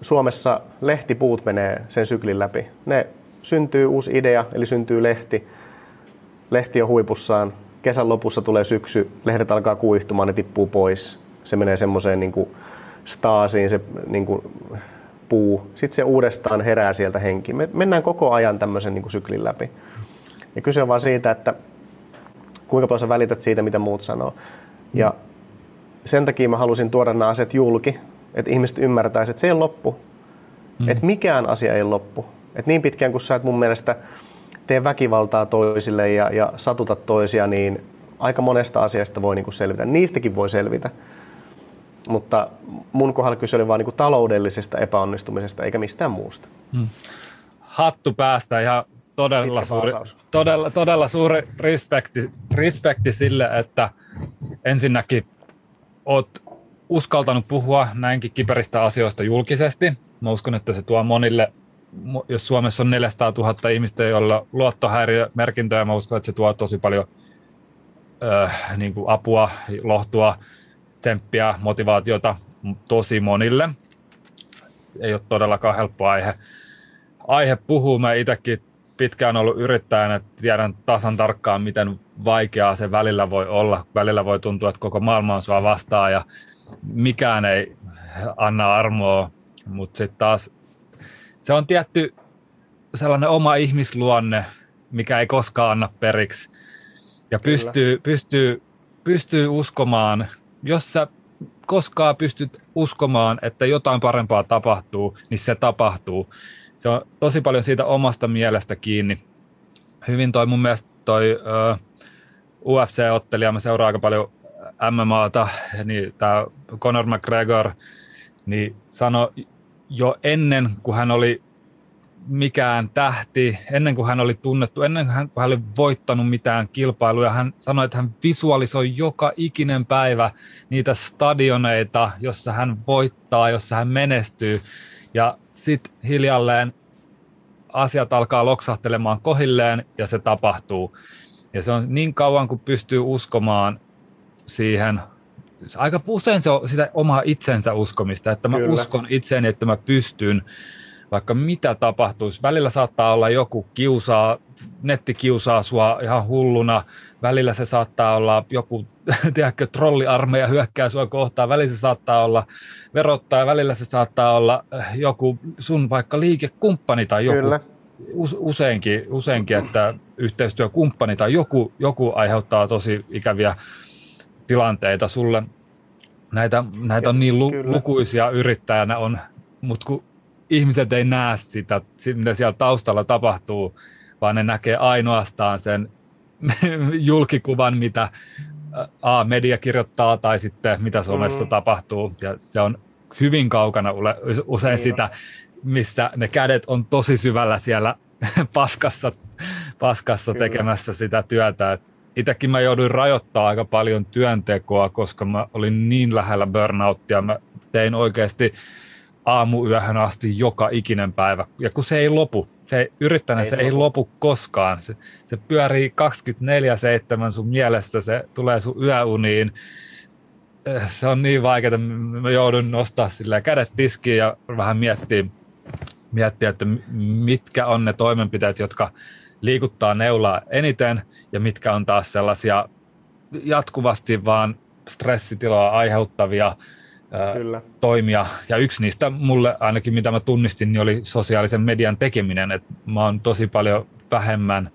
Suomessa lehtipuut menee sen syklin läpi. Ne syntyy uusi idea, eli syntyy lehti. Lehti on huipussaan. Kesän lopussa tulee syksy, lehdet alkaa kuihtumaan, ne tippuu pois. Se menee semmoiseen niin kuin staasiin se niin kuin puu. Sitten se uudestaan herää sieltä henki. Me mennään koko ajan tämmöisen niin kuin syklin läpi. Ja kyse on vaan siitä, että kuinka paljon sä välität siitä, mitä muut sanoo. Ja sen takia mä halusin tuoda nämä asiat julki, että ihmiset ymmärtäisivät, että se ei loppu. Mm. Että mikään asia ei loppu. Että niin pitkään kuin sä et mun mielestä tee väkivaltaa toisille ja, ja satuta toisia, niin aika monesta asiasta voi niinku selvitä. Niistäkin voi selvitä. Mutta mun kohdalla kyse oli vain niinku taloudellisesta epäonnistumisesta eikä mistään muusta. Mm. Hattu päästä ihan todella suuri, todella, todella suuri respekti, respekti sille, että ensinnäkin oot uskaltanut puhua näinkin kiperistä asioista julkisesti. Mä uskon, että se tuo monille, jos Suomessa on 400 000 ihmistä, joilla luottohäiriömerkintöjä, mä uskon, että se tuo tosi paljon ö, niin kuin apua, lohtua, tsemppiä, motivaatiota tosi monille. Ei ole todellakaan helppo aihe, aihe puhua. Mä itsekin pitkään ollut yrittäjänä, tiedän tasan tarkkaan, miten vaikeaa se välillä voi olla. Välillä voi tuntua, että koko maailma on sua vastaan ja mikään ei anna armoa, mutta sitten taas se on tietty sellainen oma ihmisluonne, mikä ei koskaan anna periksi. Ja pystyy, pystyy, pystyy uskomaan, jos sä koskaan pystyt uskomaan, että jotain parempaa tapahtuu, niin se tapahtuu. Se on tosi paljon siitä omasta mielestä kiinni. Hyvin toi mun mielestä toi UFC-ottelija, mä seuraan aika paljon MMAta, niin tämä Conor McGregor, niin sanoi jo ennen kuin hän oli mikään tähti, ennen kuin hän oli tunnettu, ennen kuin hän, kuin hän oli voittanut mitään kilpailuja, hän sanoi, että hän visualisoi joka ikinen päivä niitä stadioneita, jossa hän voittaa, jossa hän menestyy. Ja sitten hiljalleen asiat alkaa loksahtelemaan kohilleen ja se tapahtuu. Ja se on niin kauan, kun pystyy uskomaan siihen, aika usein se on sitä omaa itsensä uskomista, että mä Kyllä. uskon itseeni, että mä pystyn, vaikka mitä tapahtuisi. Välillä saattaa olla joku kiusaa, netti kiusaa sua ihan hulluna, välillä se saattaa olla joku, tiedätkö, trolliarmeija hyökkää sua kohtaan, välillä se saattaa olla verottaja, välillä se saattaa olla joku sun vaikka liikekumppani tai joku. Kyllä. Useinkin, useinkin, että yhteistyökumppani tai joku, joku aiheuttaa tosi ikäviä tilanteita sulle. Näitä, näitä on niin lu, lukuisia yrittäjänä on, mutta kun ihmiset ei näe sitä, mitä siellä taustalla tapahtuu, vaan ne näkee ainoastaan sen julkikuvan, mitä A, media kirjoittaa tai sitten mitä somessa mm. tapahtuu. Ja se on hyvin kaukana usein niin sitä, missä ne kädet on tosi syvällä siellä paskassa, paskassa tekemässä sitä työtä. Et itsekin mä jouduin rajoittamaan aika paljon työntekoa, koska mä olin niin lähellä burnouttia. Mä tein oikeasti aamuyöhön asti joka ikinen päivä. Ja kun se ei lopu, se yrittäjänä ei se, se ei lopu koskaan. Se, se pyörii 24-7 sun mielessä, se tulee sun yöuniin. Eh, se on niin vaikeaa, että mä joudun nostaa sillä kädet tiskiin ja vähän miettiä, miettiä, että mitkä on ne toimenpiteet, jotka liikuttaa neulaa eniten ja mitkä on taas sellaisia jatkuvasti vaan stressitilaa aiheuttavia Kyllä. toimia. Ja yksi niistä mulle ainakin, mitä mä tunnistin, niin oli sosiaalisen median tekeminen. Et mä oon tosi paljon vähemmän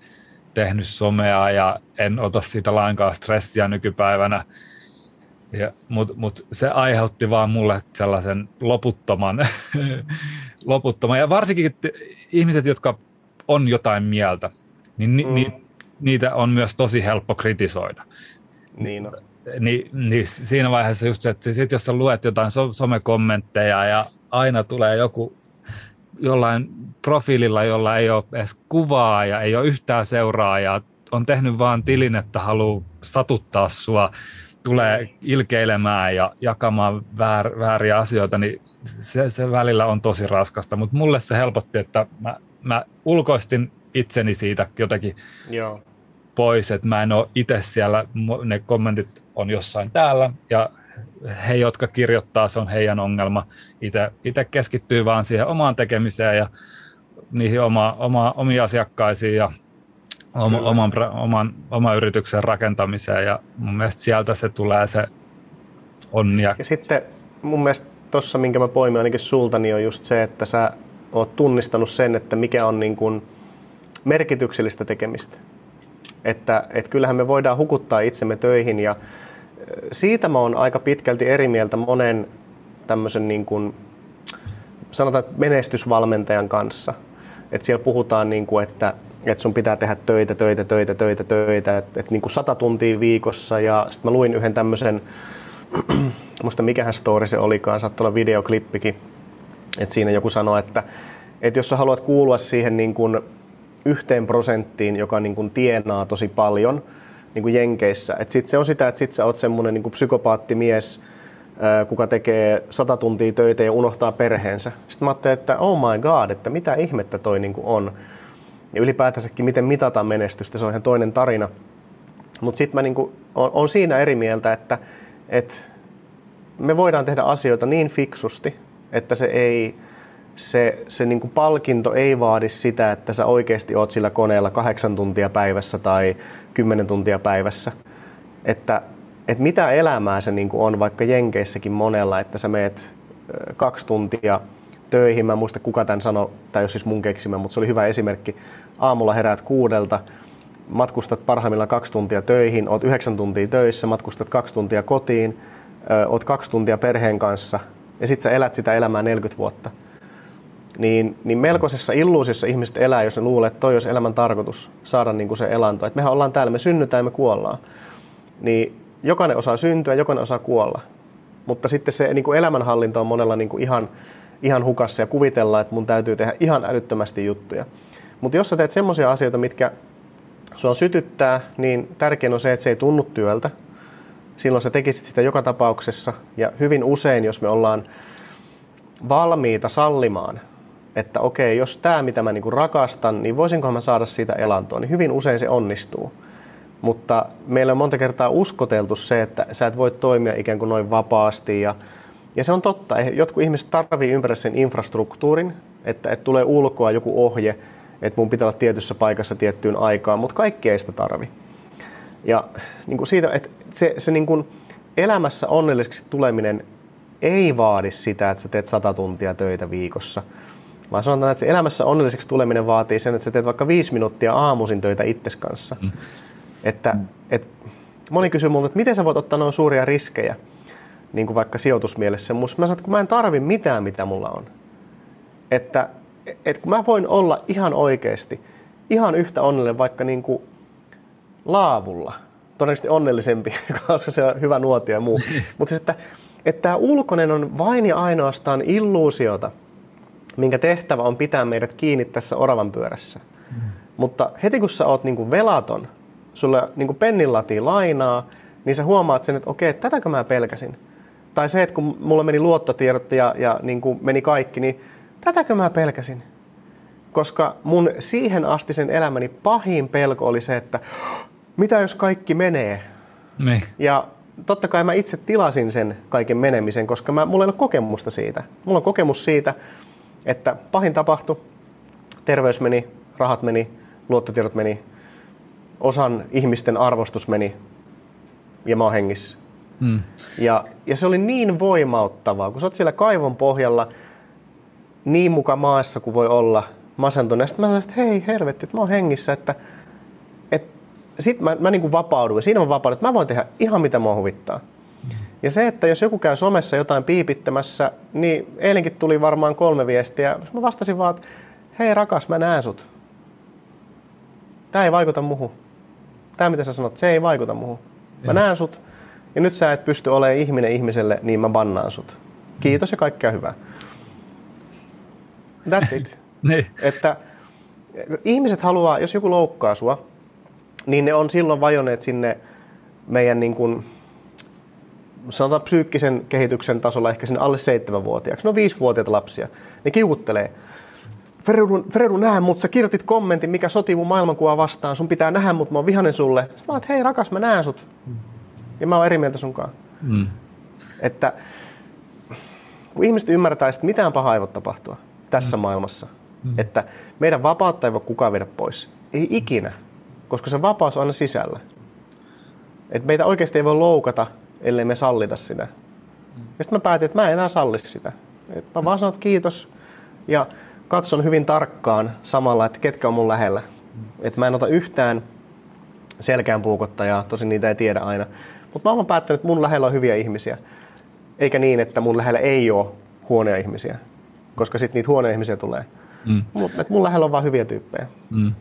tehnyt somea ja en ota siitä lainkaan stressiä nykypäivänä. Mutta mut se aiheutti vaan mulle sellaisen loputtoman, loputtoman. Ja varsinkin ihmiset, jotka on jotain mieltä, niin ni, mm. ni, niitä on myös tosi helppo kritisoida. Niin on. Ni, niin siinä vaiheessa just se, että sit jos sä luet jotain so, somekommentteja ja aina tulee joku jollain profiililla, jolla ei ole edes kuvaa ja ei ole yhtään seuraajaa, on tehnyt vaan tilin, että haluaa satuttaa sua, tulee ilkeilemään ja jakamaan väär, vääriä asioita, niin se, se välillä on tosi raskasta, mutta mulle se helpotti, että mä, mä ulkoistin itseni siitä jotenkin Joo. pois, että mä en ole itse siellä, ne kommentit on jossain täällä ja he, jotka kirjoittaa, se on heidän ongelma. Itse keskittyy vaan siihen omaan tekemiseen ja niihin oma, oma, omiin asiakkaisiin ja oma, oman, oman, oman yrityksen rakentamiseen ja mun mielestä sieltä se tulee se onni. Ja sitten mun mielestä tuossa, minkä mä poimin ainakin sulta, niin on just se, että sä oot tunnistanut sen, että mikä on niin kuin merkityksellistä tekemistä. Että, että kyllähän me voidaan hukuttaa itsemme töihin ja siitä mä oon aika pitkälti eri mieltä monen tämmöisen niin kuin, sanotaan menestysvalmentajan kanssa. Että siellä puhutaan, niin kuin, että, että sun pitää tehdä töitä, töitä, töitä, töitä, töitä, että, että niin kuin sata tuntia viikossa. Ja sitten mä luin yhden tämmöisen, muista mikähän story se olikaan, saattoi olla videoklippikin, että siinä joku sanoi, että, että jos sä haluat kuulua siihen niin kuin yhteen prosenttiin, joka niin kuin tienaa tosi paljon niin kuin Jenkeissä, että sit se on sitä, että sit sä oot semmoinen niin psykopaattimies, kuka tekee sata tuntia töitä ja unohtaa perheensä. Sitten mä ajattelin, että oh my god, että mitä ihmettä toi niin kuin on. Ja ylipäätänsäkin, miten mitataan menestystä, se on ihan toinen tarina. Mutta sitten mä niin kuin, on, on siinä eri mieltä, että, että me voidaan tehdä asioita niin fiksusti, että se ei, se, se niin kuin palkinto ei vaadi sitä, että sä oikeasti oot sillä koneella kahdeksan tuntia päivässä tai kymmenen tuntia päivässä. Että, että mitä elämää se niin kuin on vaikka Jenkeissäkin monella, että sä meet kaksi tuntia töihin. Mä en muista kuka tämän sanoi, tai jos siis mun keksimä, mutta se oli hyvä esimerkki. Aamulla heräät kuudelta, matkustat parhaimmillaan kaksi tuntia töihin, oot yhdeksän tuntia töissä, matkustat kaksi tuntia kotiin, oot kaksi tuntia perheen kanssa ja sitten sä elät sitä elämää 40 vuotta niin, niin melkoisessa illuusiossa ihmiset elää, jos ne luulee, että toi olisi elämän tarkoitus, saada niin kuin se elanto. Että mehän ollaan täällä, me synnytään ja me kuollaan. Niin jokainen osaa syntyä, jokainen osaa kuolla. Mutta sitten se niin kuin elämänhallinta on monella niin kuin ihan, ihan hukassa ja kuvitellaan, että mun täytyy tehdä ihan älyttömästi juttuja. Mutta jos sä teet semmoisia asioita, mitkä sua sytyttää, niin tärkein on se, että se ei tunnu työltä. Silloin sä tekisit sitä joka tapauksessa. Ja hyvin usein, jos me ollaan valmiita sallimaan että okei, jos tämä mitä mä niinku rakastan, niin voisinkohan mä saada siitä elantoa, niin hyvin usein se onnistuu. Mutta meillä on monta kertaa uskoteltu se, että sä et voi toimia ikään kuin noin vapaasti ja, ja se on totta. Jotkut ihmiset tarvii ympäri sen infrastruktuurin, että, että tulee ulkoa joku ohje, että mun pitää olla tietyssä paikassa tiettyyn aikaan, mutta kaikki ei sitä tarvi. Ja niin kuin siitä, että se, se niin kuin elämässä onnelliseksi tuleminen ei vaadi sitä, että sä teet sata tuntia töitä viikossa – vaan sanotaan, että se elämässä onnelliseksi tuleminen vaatii sen, että sä teet vaikka viisi minuuttia aamuisin töitä itses kanssa. Mm. Että, et, moni kysyy multa, että miten sä voit ottaa noin suuria riskejä, niin kuin vaikka sijoitusmielessä. Mä sanon, että kun mä en tarvi mitään, mitä mulla on. Että et kun mä voin olla ihan oikeasti, ihan yhtä onnellinen vaikka niin kuin laavulla, todennäköisesti onnellisempi, koska se on hyvä nuotio ja muu. Mutta siis, että, että tämä ulkoinen on vain ja ainoastaan illuusiota – minkä tehtävä on pitää meidät kiinni tässä oravan pyörässä. Mm. Mutta heti kun sä oot niinku velaton, sulle niinku pennin latiin lainaa, niin sä huomaat sen, että okei, tätäkö mä pelkäsin. Tai se, että kun mulla meni luottotiedot ja, ja niin kuin meni kaikki, niin tätäkö mä pelkäsin. Koska mun siihen asti sen elämäni pahin pelko oli se, että mitä jos kaikki menee? Niin. Ja totta kai mä itse tilasin sen kaiken menemisen, koska mä, mulla ei ole kokemusta siitä. Mulla on kokemus siitä, että pahin tapahtui, terveys meni, rahat meni, luottotiedot meni, osan ihmisten arvostus meni ja mä oon hengissä. Mm. Ja, ja se oli niin voimauttavaa, kun sä oot siellä kaivon pohjalla niin muka maassa kuin voi olla masentunut. Sitten mä sanoin, että hei hervetti, että mä oon hengissä, että, että sitten mä, mä niin kuin vapauduin. Siinä on vapaudut, että mä voin tehdä ihan mitä mua huvittaa. Ja se, että jos joku käy somessa jotain piipittämässä, niin eilenkin tuli varmaan kolme viestiä. Mä vastasin vaan, että hei rakas, mä näen sut. Tämä ei vaikuta muhun. Tämä mitä sä sanot, se ei vaikuta muhun. Mä näen sut. Ja nyt sä et pysty olemaan ihminen ihmiselle, niin mä bannaan sut. Kiitos ja kaikkea hyvää. That's it. niin. Että ihmiset haluaa, jos joku loukkaa sua, niin ne on silloin vajonneet sinne meidän niin kuin, sanotaan psyykkisen kehityksen tasolla ehkä sinne alle seitsemänvuotiaaksi. No viisivuotiaita lapsia. Ne kiukuttelee. Fredu, Fredu näe mut, sä kirjoitit kommentin, mikä sotii mun maailmankuvaa vastaan. Sun pitää nähdä mut, mä oon vihanen sulle. Sitten mä oon, hei rakas, mä näen sut. Ja mä oon eri mieltä sunkaan. Mm. Että kun ihmiset ymmärtää, että mitään pahaa ei voi tapahtua tässä mm. maailmassa, mm. että meidän vapautta ei voi kukaan viedä pois. Ei ikinä, koska se vapaus on aina sisällä. Että meitä oikeasti ei voi loukata, ellei me sallita sitä. Mm. Ja sitten mä päätin, että mä en enää salli sitä. Et mä vaan sanon kiitos ja katson hyvin tarkkaan samalla, että ketkä on mun lähellä. Mm. Että mä en ota yhtään selkään puukottajaa, tosin niitä ei tiedä aina. Mutta mä oon päättänyt, että mun lähellä on hyviä ihmisiä. Eikä niin, että mun lähellä ei ole huonoja ihmisiä, koska sitten niitä huonoja ihmisiä tulee. Mm. Mutta mun lähellä on vain hyviä tyyppejä. Mm.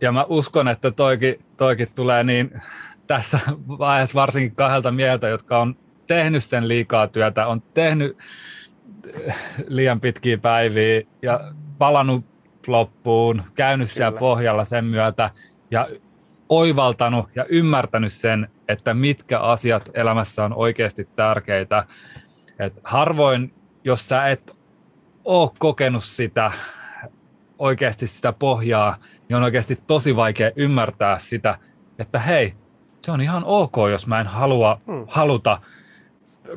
Ja mä uskon, että toikin, toikin tulee niin tässä vaiheessa varsinkin kahdelta mieltä, jotka on tehnyt sen liikaa työtä, on tehnyt liian pitkiä päiviä ja palannut loppuun, käynyt Kyllä. siellä pohjalla sen myötä ja oivaltanut ja ymmärtänyt sen, että mitkä asiat elämässä on oikeasti tärkeitä. Et harvoin, jos sä et ole kokenut sitä oikeasti sitä pohjaa, niin on oikeasti tosi vaikea ymmärtää sitä, että hei, se on ihan ok, jos mä en halua, hmm. haluta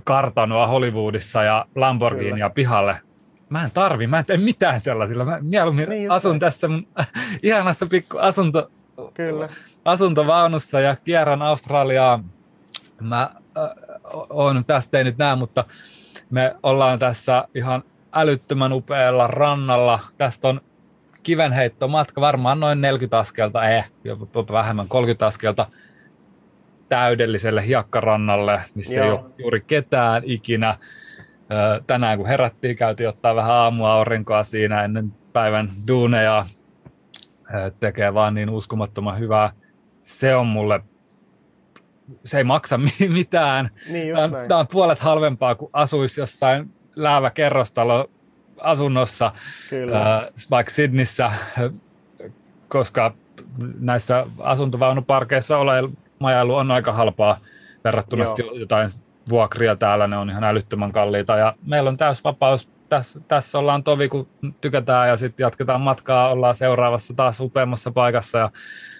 kartanoa Hollywoodissa ja Lamborghinia pihalle. Mä en tarvi, mä en tee mitään sellaisilla. Mä mieluummin niin asun näin. tässä mun ihanassa pikku asunto, Kyllä. asuntovaunussa ja kierrän Australiaa. Mä äh, on tästä ei nyt näe, mutta me ollaan tässä ihan älyttömän upealla rannalla. Tästä on kivenheittomatka, varmaan noin 40 askelta, eh, jopa vähemmän 30 askelta täydelliselle hiekkarannalle, missä Joo. ei ole juuri ketään ikinä. Tänään kun herättiin, käytiin ottaa vähän aamuaurinkoa siinä ennen päivän duuneja. Tekee vaan niin uskomattoman hyvää. Se on mulle se ei maksa mitään. Niin Tämä on puolet halvempaa kuin asuisi jossain läävä kerrostalo asunnossa, Kyllä. vaikka Sydnissä, koska näissä asuntovaunuparkeissa ole majailu on aika halpaa verrattuna jotain vuokria täällä, ne on ihan älyttömän kalliita. Ja meillä on täys vapaus, tässä, tässä ollaan tovi, kun tykätään ja sitten jatketaan matkaa, ollaan seuraavassa taas upeammassa paikassa. Ja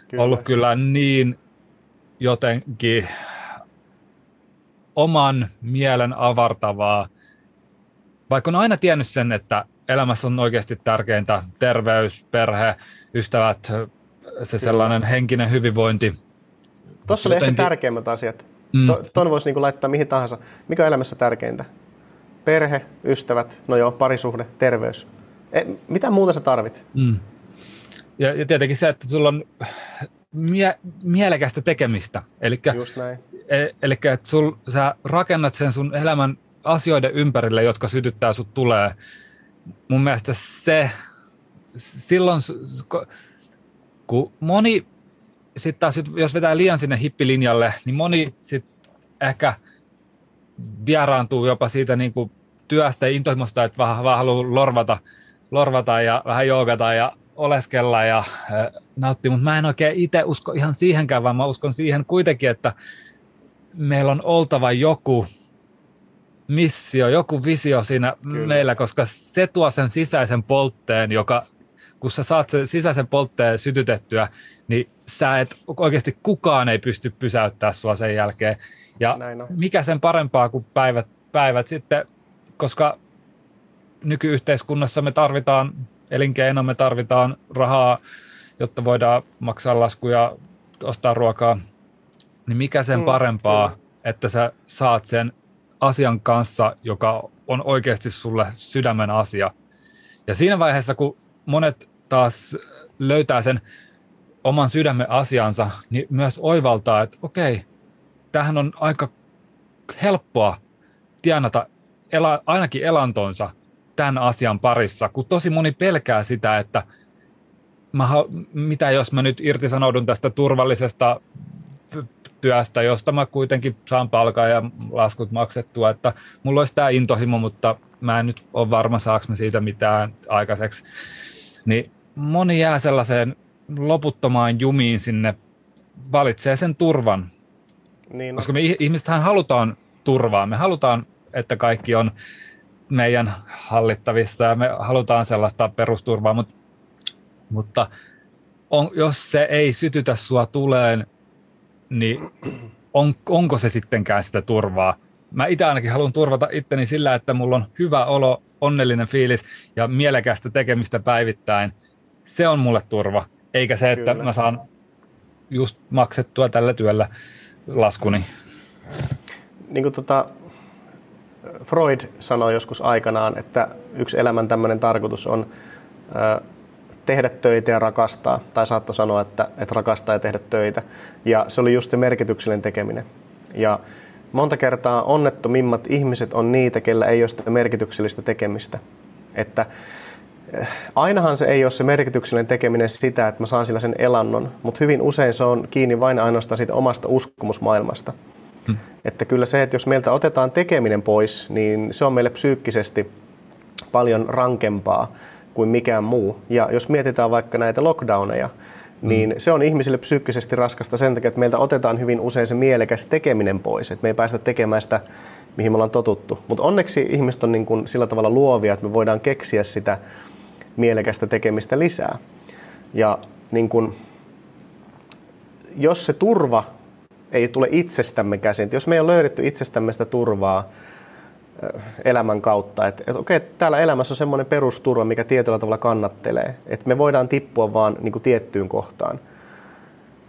kyllä. ollut kyllä niin jotenkin oman mielen avartavaa, vaikka on aina tiennyt sen, että elämässä on oikeasti tärkeintä terveys, perhe, ystävät, se Kyllä. sellainen henkinen hyvinvointi, Tuossa oli ehkä tärkeimmät asiat. Mm. Tuon voisi niin laittaa mihin tahansa. Mikä on elämässä tärkeintä? Perhe, ystävät, no joo, parisuhde, terveys. E, mitä muuta sä tarvit? Mm. Ja, ja tietenkin se, että sulla on mie- mielekästä tekemistä. Elikkä, Just näin. E, eli että sul, sä rakennat sen sun elämän asioiden ympärille, jotka sytyttää sut tulee. Mun mielestä se, silloin, kun moni sitten taas, jos vetää liian sinne hippilinjalle, niin moni sitten ehkä vieraantuu jopa siitä niin kuin työstä ja intohimosta, että vähän, vähän haluaa lorvata, lorvata ja vähän joogata ja oleskella ja äh, nauttia, mutta mä en oikein itse usko ihan siihenkään, vaan mä uskon siihen kuitenkin, että meillä on oltava joku missio, joku visio siinä Kyllä. meillä, koska se tuo sen sisäisen poltteen, joka kun sä saat sen sisäisen poltteen sytytettyä, niin sä et, oikeasti kukaan ei pysty pysäyttää sua sen jälkeen. Ja mikä sen parempaa kuin päivät, päivät sitten, koska nykyyhteiskunnassa me tarvitaan elinkeino, me tarvitaan rahaa, jotta voidaan maksaa laskuja, ostaa ruokaa, niin mikä sen mm, parempaa, mm. että sä saat sen asian kanssa, joka on oikeasti sulle sydämen asia. Ja siinä vaiheessa, kun monet taas löytää sen oman sydämen asiansa, niin myös oivaltaa, että okei, tähän on aika helppoa tienata ela, ainakin elantonsa tämän asian parissa, kun tosi moni pelkää sitä, että mä, mitä jos mä nyt irtisanoudun tästä turvallisesta työstä, josta mä kuitenkin saan palkan ja laskut maksettua, että mulla olisi tämä intohimo, mutta mä en nyt ole varma, saako mä siitä mitään aikaiseksi. Niin moni jää sellaiseen loputtomaan jumiin sinne, valitsee sen turvan. Niin Koska me ihmisethän halutaan turvaa, me halutaan, että kaikki on meidän hallittavissa ja me halutaan sellaista perusturvaa, mutta, mutta on, jos se ei sytytä sua tuleen, niin on, onko se sittenkään sitä turvaa? mä itse ainakin haluan turvata itteni sillä, että mulla on hyvä olo, onnellinen fiilis ja mielekästä tekemistä päivittäin. Se on mulle turva, eikä se, että Kyllä. mä saan just maksettua tällä työllä laskuni. Niin kuin tota, Freud sanoi joskus aikanaan, että yksi elämän tämmöinen tarkoitus on tehdä töitä ja rakastaa, tai saattoi sanoa, että, että rakastaa ja tehdä töitä. Ja se oli just se merkityksellinen tekeminen. Ja monta kertaa onnettomimmat ihmiset on niitä, kellä ei ole sitä merkityksellistä tekemistä. Että ainahan se ei ole se merkityksellinen tekeminen sitä, että mä saan sillä sen elannon, mutta hyvin usein se on kiinni vain ainoastaan siitä omasta uskomusmaailmasta. Hmm. Että kyllä se, että jos meiltä otetaan tekeminen pois, niin se on meille psyykkisesti paljon rankempaa kuin mikään muu. Ja jos mietitään vaikka näitä lockdowneja, mm. niin se on ihmisille psyykkisesti raskasta sen takia, että meiltä otetaan hyvin usein se mielekäs tekeminen pois, että me ei päästä tekemään sitä, mihin me ollaan totuttu. Mutta onneksi ihmiset on niin kuin sillä tavalla luovia, että me voidaan keksiä sitä mielekästä tekemistä lisää. Ja niin kuin, jos se turva ei tule itsestämme käsin, jos me ei ole löydetty itsestämme sitä turvaa, elämän kautta. Että et, okei, täällä elämässä on semmoinen perusturva, mikä tietyllä tavalla kannattelee. Että me voidaan tippua vaan niin tiettyyn kohtaan.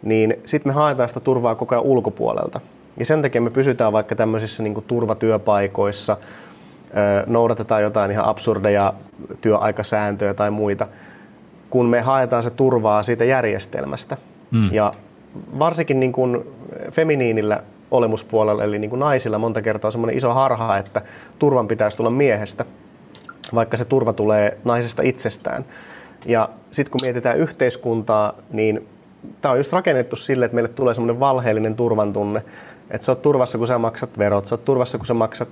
Niin sitten me haetaan sitä turvaa koko ajan ulkopuolelta. Ja sen takia me pysytään vaikka tämmöisissä niin turvatyöpaikoissa, noudatetaan jotain ihan absurdeja työaikasääntöjä tai muita, kun me haetaan se turvaa siitä järjestelmästä. Mm. Ja varsinkin niin kuin feminiinillä olemuspuolella, eli niin kuin naisilla monta kertaa on semmoinen iso harha, että turvan pitäisi tulla miehestä, vaikka se turva tulee naisesta itsestään. Ja sitten kun mietitään yhteiskuntaa, niin tämä on just rakennettu sille, että meille tulee semmoinen valheellinen turvan tunne, että sä oot turvassa, kun sä maksat verot, sä oot turvassa, kun sä maksat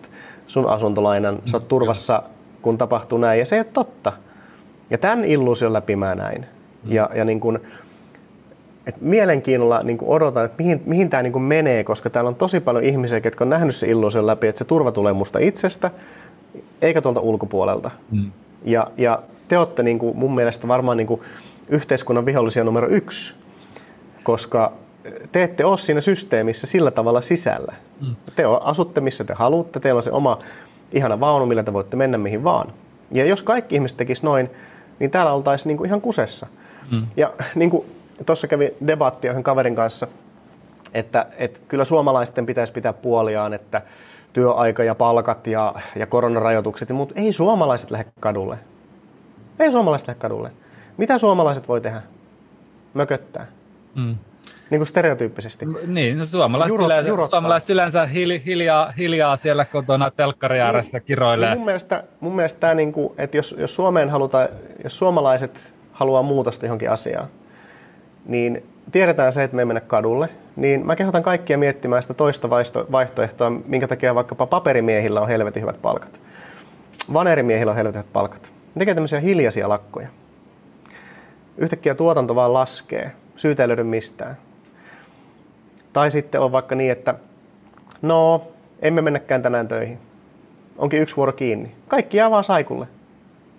sun asuntolainan, sä oot turvassa, kun tapahtuu näin, ja se ei ole totta. Ja tämän illuusion läpi mä näin. Ja, ja niin kun, et mielenkiinnolla niin kuin odotan, että mihin, mihin tämä niin menee, koska täällä on tosi paljon ihmisiä, jotka on nähnyt se illuusion läpi, että se turva tulee musta itsestä, eikä tuolta ulkopuolelta. Mm. Ja, ja te olette niin kuin, mun mielestä varmaan niin kuin yhteiskunnan vihollisia numero yksi, koska te ette ole siinä systeemissä sillä tavalla sisällä. Mm. Te asutte missä te haluatte, teillä on se oma ihana vaunu, millä te voitte mennä mihin vaan. Ja jos kaikki ihmiset tekis noin, niin täällä oltaisiin niin kuin ihan kusessa. Mm. Ja niin kuin tuossa kävi debattia yhden kaverin kanssa, että, että kyllä suomalaisten pitäisi pitää puoliaan, että työaika ja palkat ja, ja koronarajoitukset, mutta ei suomalaiset lähde kadulle. Ei suomalaiset lähde kadulle. Mitä suomalaiset voi tehdä? Mököttää. Mm. Niin kuin stereotyyppisesti. Niin, no suomalaiset, Juro, yleensä, suomalaiset yleensä hiljaa, hiljaa siellä kotona telkkari ääressä niin, kiroilee. Niin mun mielestä, mun mielestä tämä, niin kuin, että jos, jos Suomeen halutaan, jos suomalaiset haluaa muutosta johonkin asiaan, niin tiedetään se, että me ei mennä kadulle, niin mä kehotan kaikkia miettimään sitä toista vaihtoehtoa, minkä takia vaikkapa paperimiehillä on helvetin hyvät palkat. Vanerimiehillä on helvetin hyvät palkat. Ne tekee tämmöisiä hiljaisia lakkoja. Yhtäkkiä tuotanto vaan laskee. Syytä ei löydy mistään. Tai sitten on vaikka niin, että no, emme mennäkään tänään töihin. Onkin yksi vuoro kiinni. Kaikki jää vaan saikulle.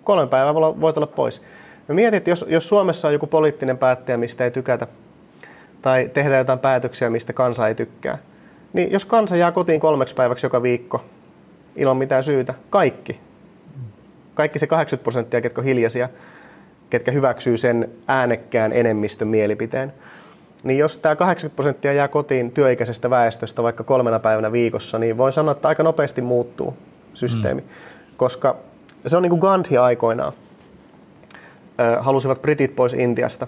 Kolme päivää voit olla pois. Mä mietin, että jos, jos Suomessa on joku poliittinen päättäjä, mistä ei tykätä, tai tehdään jotain päätöksiä, mistä kansa ei tykkää, niin jos kansa jää kotiin kolmeksi päiväksi joka viikko, ilman mitään syytä, kaikki, kaikki se 80 prosenttia, ketkä on hiljaisia, ketkä hyväksyy sen äänekkään enemmistön mielipiteen, niin jos tämä 80 prosenttia jää kotiin työikäisestä väestöstä vaikka kolmena päivänä viikossa, niin voin sanoa, että aika nopeasti muuttuu systeemi. Mm. Koska se on niin kuin Gandhi aikoinaan halusivat britit pois Intiasta,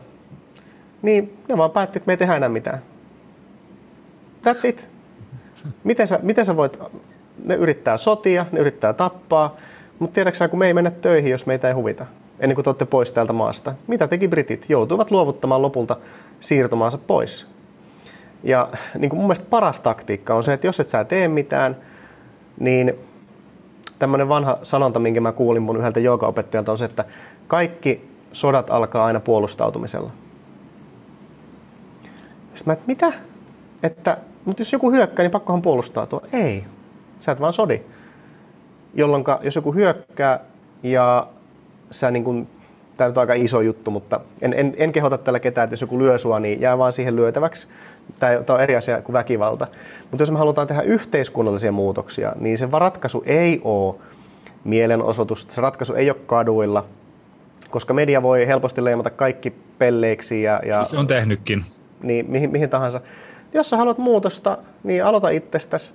niin ne vaan päätti, että me ei tehdä enää mitään. That's it. Miten sä, miten sä voit, ne yrittää sotia, ne yrittää tappaa, mutta tiedätkö kun me ei mennä töihin, jos meitä ei huvita, ennen kuin te olette pois täältä maasta. Mitä teki britit? Joutuivat luovuttamaan lopulta siirtomaansa pois. Ja niin kuin mun mielestä paras taktiikka on se, että jos et sä tee mitään, niin tämmöinen vanha sanonta, minkä mä kuulin mun yhdeltä joogaopettajalta on se, että kaikki sodat alkaa aina puolustautumisella. Sitten mä, että mitä? Että, mutta jos joku hyökkää, niin pakkohan puolustautua. Ei, sä et vaan sodi. Jolloin jos joku hyökkää ja sä niin kun tämä on aika iso juttu, mutta en, en, en kehota tällä ketään, että jos joku lyö sua, niin jää vaan siihen lyötäväksi. Tämä on eri asia kuin väkivalta. Mutta jos me halutaan tehdä yhteiskunnallisia muutoksia, niin se ratkaisu ei ole mielenosoitus, se ratkaisu ei ole kaduilla, koska media voi helposti leimata kaikki pelleiksi. Ja, ja, se on tehnytkin. Niin, mihin, mihin tahansa. Jos sä haluat muutosta, niin aloita itsestäsi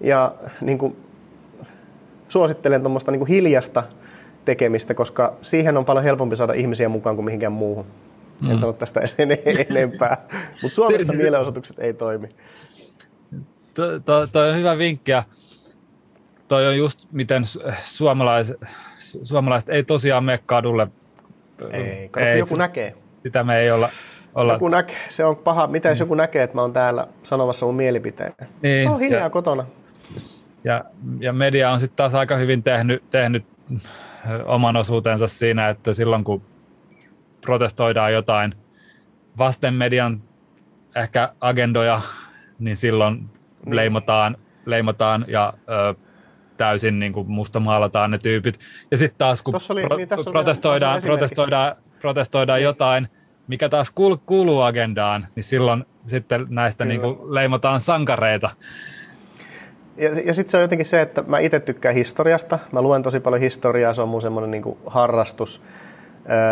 ja niin kuin, suosittelen tuommoista niin hiljasta tekemistä, koska siihen on paljon helpompi saada ihmisiä mukaan kuin mihinkään muuhun. Mm. En sano tästä en, enempää, mutta Suomessa mielenosoitukset ei toimi. Tuo to, to on hyvä vinkki ja toi on just miten suomalaiset, suomalaiset ei tosiaan mene kadulle. Ei, kato, ei joku se, näkee. Sitä me ei olla olla... Joku näkee, se on paha. Mitä jos mm. joku näkee, että mä oon täällä sanomassa mun mielipiteen? Niin, on hiljaa ja, kotona. Ja, ja media on sitten taas aika hyvin tehnyt, tehnyt oman osuutensa siinä, että silloin kun protestoidaan jotain vasten median ehkä agendoja, niin silloin niin. leimataan, leimataan ja ö, täysin niin kuin mustamaalataan ne tyypit. Ja sitten taas kun oli, pro- niin, protestoidaan, protestoidaan, protestoidaan niin. jotain, mikä taas kuuluu agendaan, niin silloin sitten näistä niin kuin leimataan sankareita. Ja, ja sitten se on jotenkin se, että mä itse tykkään historiasta. Mä luen tosi paljon historiaa, se on mun semmoinen niin harrastus.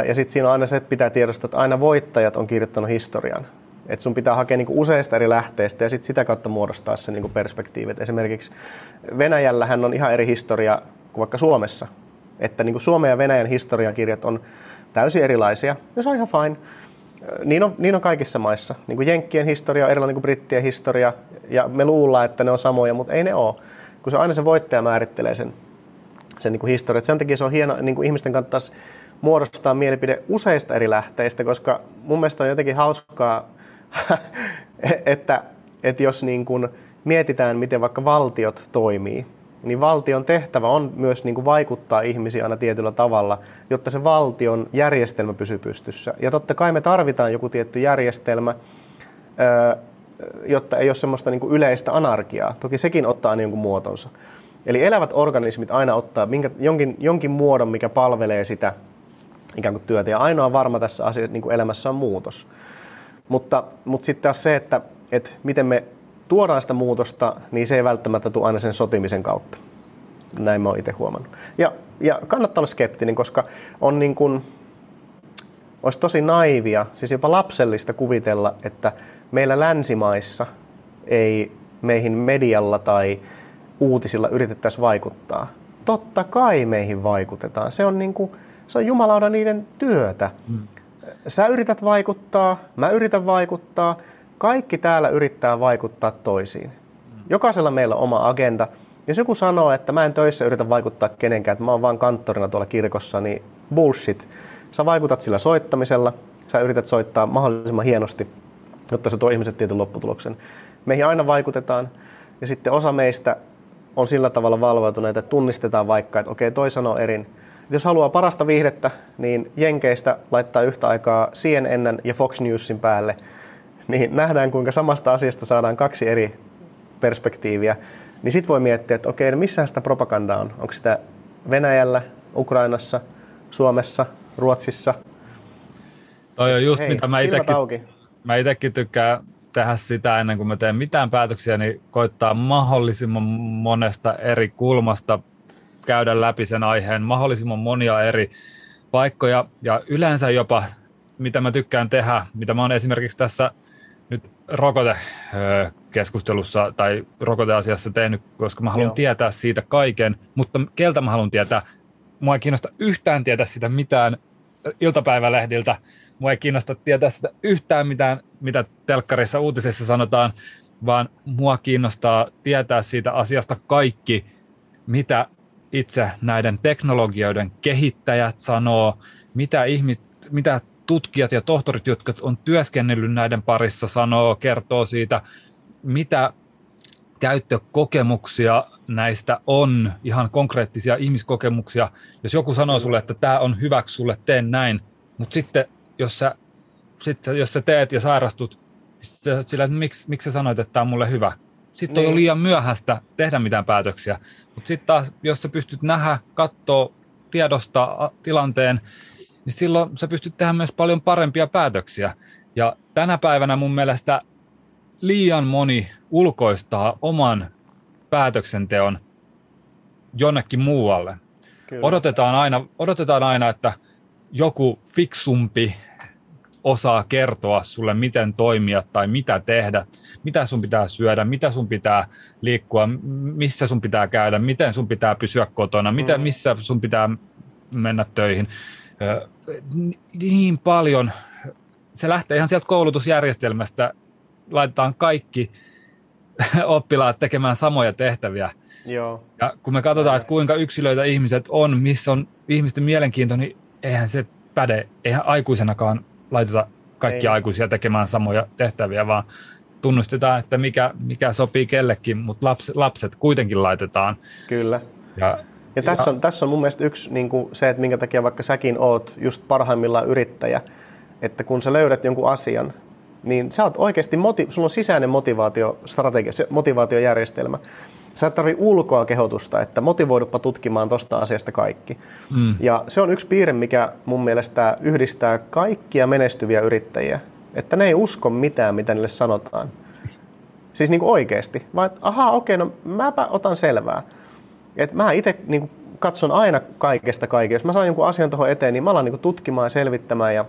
Ja sitten siinä on aina se, että pitää tiedostaa, että aina voittajat on kirjoittanut historian. Että sun pitää hakea niinku useista eri lähteistä ja sitten sitä kautta muodostaa se niinku perspektiivi. Et esimerkiksi Venäjällähän on ihan eri historia kuin vaikka Suomessa. Että niinku Suomen ja Venäjän historiakirjat on täysin erilaisia ja se on ihan fine. Niin on, niin on kaikissa maissa. Niin kuin Jenkkien historia on erilainen kuin brittien historia, ja me luullaan, että ne on samoja, mutta ei ne ole. Kun se aina se voittaja määrittelee sen, sen niin kuin historia. Sen takia se on hieno, niin kuin ihmisten kannattaisi muodostaa mielipide useista eri lähteistä, koska mun mielestä on jotenkin hauskaa, että, että jos niin kuin mietitään, miten vaikka valtiot toimii, niin valtion tehtävä on myös niin kuin vaikuttaa ihmisiin aina tietyllä tavalla, jotta se valtion järjestelmä pysyy pystyssä. Ja totta kai me tarvitaan joku tietty järjestelmä, jotta ei ole semmoista niin kuin yleistä anarkiaa. Toki sekin ottaa aina jonkun muotonsa. Eli elävät organismit aina ottaa minkä, jonkin, jonkin muodon, mikä palvelee sitä ikään kuin työtä. Ja ainoa varma tässä asiassa, niin kuin elämässä on muutos. Mutta, mutta sitten taas se, että, että miten me tuodaan sitä muutosta, niin se ei välttämättä tule aina sen sotimisen kautta. Näin mä oon itse huomannut. Ja, ja kannattaa olla skeptinen, koska on niin kuin, olisi tosi naivia, siis jopa lapsellista kuvitella, että meillä länsimaissa ei meihin medialla tai uutisilla yritettäisiin vaikuttaa. Totta kai meihin vaikutetaan. Se on, niin kuin, se on jumalauda niiden työtä. Hmm. Sä yrität vaikuttaa, mä yritän vaikuttaa, kaikki täällä yrittää vaikuttaa toisiin. Jokaisella meillä on oma agenda. Jos joku sanoo, että mä en töissä yritä vaikuttaa kenenkään, että mä oon vaan kanttorina tuolla kirkossa, niin bullshit. Sä vaikutat sillä soittamisella, sä yrität soittaa mahdollisimman hienosti, jotta se tuo ihmiset tietyn lopputuloksen. Meihin aina vaikutetaan, ja sitten osa meistä on sillä tavalla valveutuneita, että tunnistetaan vaikka, että okei, toi sanoo erin. Jos haluaa parasta viihdettä, niin Jenkeistä laittaa yhtä aikaa CNN ja Fox Newsin päälle – niin nähdään kuinka samasta asiasta saadaan kaksi eri perspektiiviä, niin sitten voi miettiä, että okei, no missä sitä propagandaa on? Onko sitä Venäjällä, Ukrainassa, Suomessa, Ruotsissa? Toi on just Hei, mitä mä itsekin, mä itekin tykkään tehdä sitä ennen kuin mä teen mitään päätöksiä, niin koittaa mahdollisimman monesta eri kulmasta käydä läpi sen aiheen, mahdollisimman monia eri paikkoja ja yleensä jopa mitä mä tykkään tehdä, mitä mä oon esimerkiksi tässä rokotekeskustelussa tai rokoteasiassa tehnyt, koska mä haluan Joo. tietää siitä kaiken, mutta keltä mä haluan tietää. Mua ei kiinnosta yhtään tietää sitä mitään iltapäivälehdiltä. Mua ei kiinnosta tietää sitä yhtään mitään, mitä telkkarissa uutisissa sanotaan, vaan mua kiinnostaa tietää siitä asiasta kaikki, mitä itse näiden teknologioiden kehittäjät sanoo, mitä, ihmis, mitä tutkijat ja tohtorit, jotka on työskennellyt näiden parissa, sanoo, kertoo siitä, mitä käyttökokemuksia näistä on, ihan konkreettisia ihmiskokemuksia. Jos joku sanoo sulle, että tämä on hyväksi sulle, tee näin, mutta sitten jos sä, sit, jos sä teet ja sairastut, sillä, että miksi, miksi sä sanoit, että tämä on mulle hyvä? Sitten niin. on liian myöhäistä tehdä mitään päätöksiä. Mutta sitten taas, jos sä pystyt nähdä, katsoa, tiedostaa tilanteen niin silloin sä pystyt tehdä myös paljon parempia päätöksiä. Ja tänä päivänä mun mielestä liian moni ulkoistaa oman päätöksenteon jonnekin muualle. Kyllä. Odotetaan aina, odotetaan aina, että joku fiksumpi osaa kertoa sulle, miten toimia tai mitä tehdä, mitä sun pitää syödä, mitä sun pitää liikkua, missä sun pitää käydä, miten sun pitää pysyä kotona, mm. miten, missä sun pitää mennä töihin. Niin paljon. Se lähtee ihan sieltä koulutusjärjestelmästä. Laitetaan kaikki oppilaat tekemään samoja tehtäviä. Joo. Ja kun me katsotaan, että kuinka yksilöitä ihmiset on, missä on ihmisten mielenkiinto, niin eihän se päde. Eihän aikuisenakaan laiteta kaikki Ei. aikuisia tekemään samoja tehtäviä, vaan tunnustetaan, että mikä, mikä sopii kellekin, mutta laps, lapset kuitenkin laitetaan. Kyllä. Ja, ja tässä, on, tässä on mun mielestä yksi niin kuin se, että minkä takia vaikka säkin oot just parhaimmillaan yrittäjä, että kun sä löydät jonkun asian, niin sä oot oikeasti, moti- sulla on sisäinen motivaatiostrategia, motivaatiojärjestelmä. Sä et tarvi ulkoa kehotusta, että motivoiduppa tutkimaan tuosta asiasta kaikki. Mm. Ja se on yksi piirre, mikä mun mielestä yhdistää kaikkia menestyviä yrittäjiä. Että ne ei usko mitään, mitä niille sanotaan. Siis niin kuin oikeasti. Vaan, että ahaa, okei, no mäpä otan selvää. Et mä itse niin katson aina kaikesta kaiken. Jos mä saan jonkun asian tuohon eteen, niin mä alan niin tutkimaan ja selvittämään ja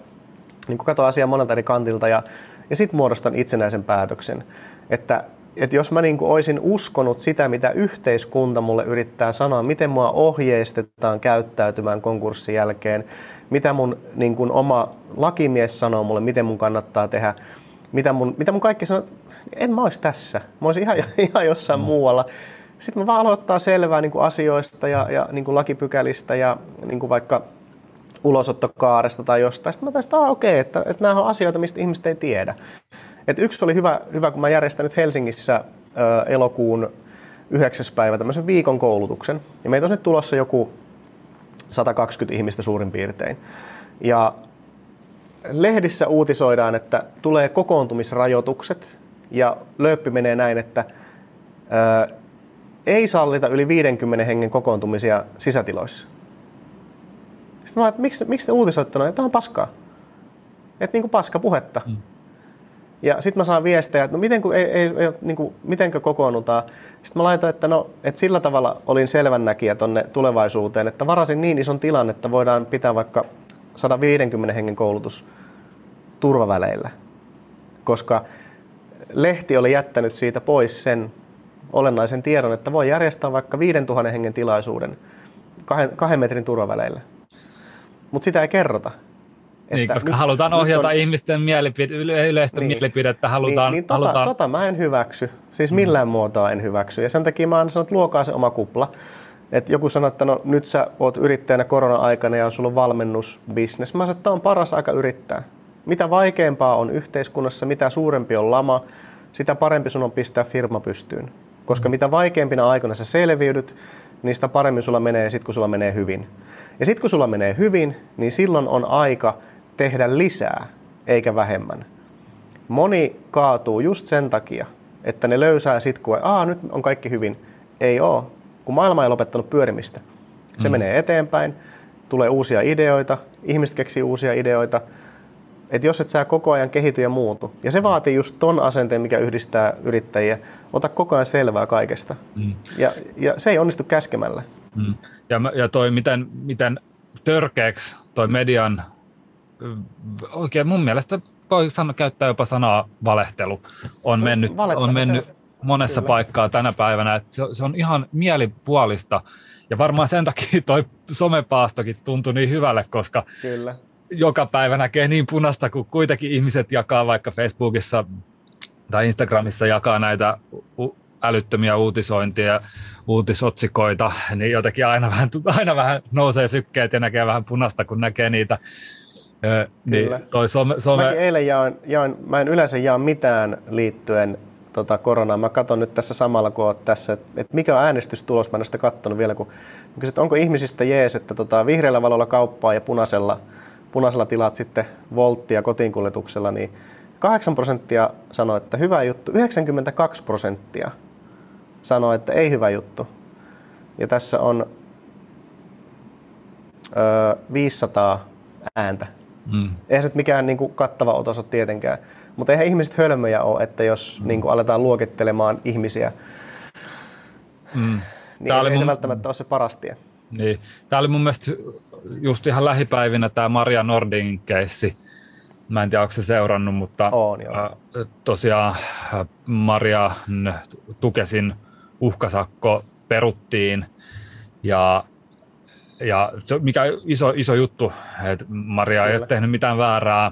niin katson asiaa monelta eri kantilta ja, ja sitten muodostan itsenäisen päätöksen. Että että jos mä niin olisin uskonut sitä, mitä yhteiskunta mulle yrittää sanoa, miten mua ohjeistetaan käyttäytymään konkurssin jälkeen, mitä mun niin kuin oma lakimies sanoo mulle, miten mun kannattaa tehdä, mitä mun, mitä mun kaikki sanoo, en mä olisi tässä, mä olisin ihan, ihan jossain mm. muualla. Sitten mä vaan aloittaa selvää niin kuin asioista ja, ja niin kuin lakipykälistä ja niin kuin vaikka ulosottokaaresta tai jostain. Sitten mä taisin, että okei, okay, että, että nämä on asioita, mistä ihmiset ei tiedä. Et yksi oli hyvä, hyvä, kun mä järjestän nyt Helsingissä äh, elokuun 9. päivä tämmöisen viikon koulutuksen. Ja meitä on nyt tulossa joku 120 ihmistä suurin piirtein. Ja lehdissä uutisoidaan, että tulee kokoontumisrajoitukset ja lööppi menee näin, että ää, ei sallita yli 50 hengen kokoontumisia sisätiloissa. Sitten mä että miksi, miksi te uutisoitte noin? Tämä on paskaa. Että niin kuin paska puhetta. Mm. Ja sitten mä saan viestejä, että no miten, ei, ei, ei, niin kuin, mitenkö kokoonnutaan. Sitten mä laitoin, että, no, että sillä tavalla olin selvännäkijä tuonne tulevaisuuteen, että varasin niin ison tilan, että voidaan pitää vaikka 150 hengen koulutus turvaväleillä. Koska lehti oli jättänyt siitä pois sen olennaisen tiedon, että voi järjestää vaikka 5000 hengen tilaisuuden kahden, kahden metrin turvaväleillä. Mutta sitä ei kerrota. Niin, koska nyt, halutaan ohjata on... ihmisten mielipide, yleistä niin, mielipidettä. Halutaan, niin, niin tota, halutaan... tota mä en hyväksy. Siis millään mm. muotoa en hyväksy. Ja sen takia mä aina sanon, että luokaa se oma kupla. Et joku sanoo, että no, nyt sä oot yrittäjänä korona-aikana ja sulla on valmennusbisnes. Mä sanon, että on paras aika yrittää. Mitä vaikeampaa on yhteiskunnassa, mitä suurempi on lama, sitä parempi sun on pistää firma pystyyn. Koska mm. mitä vaikeampina aikoina sä selviydyt, niin sitä paremmin sulla menee sit kun sulla menee hyvin. Ja sitten kun sulla menee hyvin, niin silloin on aika tehdä lisää eikä vähemmän. Moni kaatuu just sen takia, että ne löysää sit, kun Aa, nyt on kaikki hyvin. Ei oo, kun maailma ei lopettanut pyörimistä. Se mm. menee eteenpäin, tulee uusia ideoita, ihmiset keksii uusia ideoita. Että jos et sä koko ajan kehity ja muutu. Ja se vaatii just ton asenteen, mikä yhdistää yrittäjiä. Ota koko ajan selvää kaikesta. Mm. Ja, ja se ei onnistu käskemällä. Mm. Ja, ja toi, miten, miten törkeäksi toi median oikein mun mielestä voi sanoa, käyttää jopa sanaa valehtelu. On mennyt, on mennyt monessa Kyllä. paikkaa tänä päivänä. Että se, se on ihan mielipuolista. Ja varmaan sen takia toi somepaastokin tuntui niin hyvälle, koska Kyllä. Joka päivä näkee niin punasta, kun kuitenkin ihmiset jakaa vaikka Facebookissa tai Instagramissa jakaa näitä älyttömiä uutisointia, uutisotsikoita, niin jotenkin aina vähän, aina vähän nousee sykkeet ja näkee vähän punasta, kun näkee niitä niin Kyllä. Niin toi some, some... Mäkin eilen jaoin, jaoin, mä en yleensä jaa mitään liittyen tota, koronaan. Mä katson nyt tässä samalla, kun oot tässä, että et mikä on äänestystulos, mä en sitä katsonut vielä, kun kysyt, onko ihmisistä jees, että tota, vihreällä valolla kauppaa ja punaisella, punaisella tilat sitten volttia kotiinkuljetuksella, niin 8 prosenttia sanoi, että hyvä juttu, 92 prosenttia sanoi, että ei hyvä juttu. Ja tässä on ö, 500 ääntä. Mm. Eihän se mikään niin kuin, kattava otos ole tietenkään. Mutta eihän ihmiset hölmöjä ole, että jos mm. niin kuin, aletaan luokittelemaan ihmisiä, mm. niin ei, ei mun... se välttämättä ole se paras tie. Niin. Tämä oli mun mielestä just ihan lähipäivinä tämä Maria Nordingin keissi. Mä en tiedä, onko se seurannut, mutta On, joo. tosiaan Maria Tukesin uhkasakko peruttiin ja ja se, mikä iso, iso juttu, että Maria Kyllä. ei ole tehnyt mitään väärää,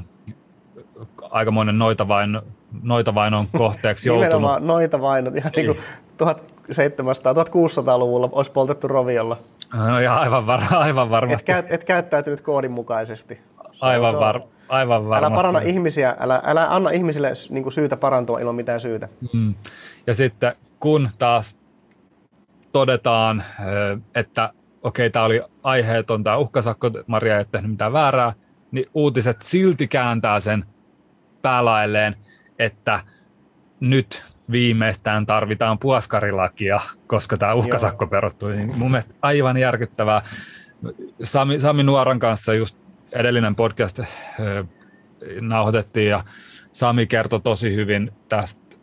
aikamoinen noita vain, noita vain on kohteeksi joutunut. Nimenomaan noita vain, ihan niin kuin 1700-1600-luvulla olisi poltettu roviolla. No ja aivan, var, aivan varmasti. Et, et käyttäytynyt koodin mukaisesti. So, aivan, so. Var, aivan varmasti. Älä paranna ihmisiä, älä, älä anna ihmisille niin syytä parantua ilman mitään syytä. Mm. Ja sitten kun taas todetaan, että okei, tämä oli aiheeton, tämä uhkasakko, Maria ei tehnyt mitään väärää, niin uutiset silti kääntää sen päälailleen, että nyt viimeistään tarvitaan puoskarilakia, koska tämä uhkasakko perustui. Niin mun mielestä aivan järkyttävää. Sami, Sami Nuoran kanssa just edellinen podcast nauhoitettiin ja Sami kertoi tosi hyvin tästä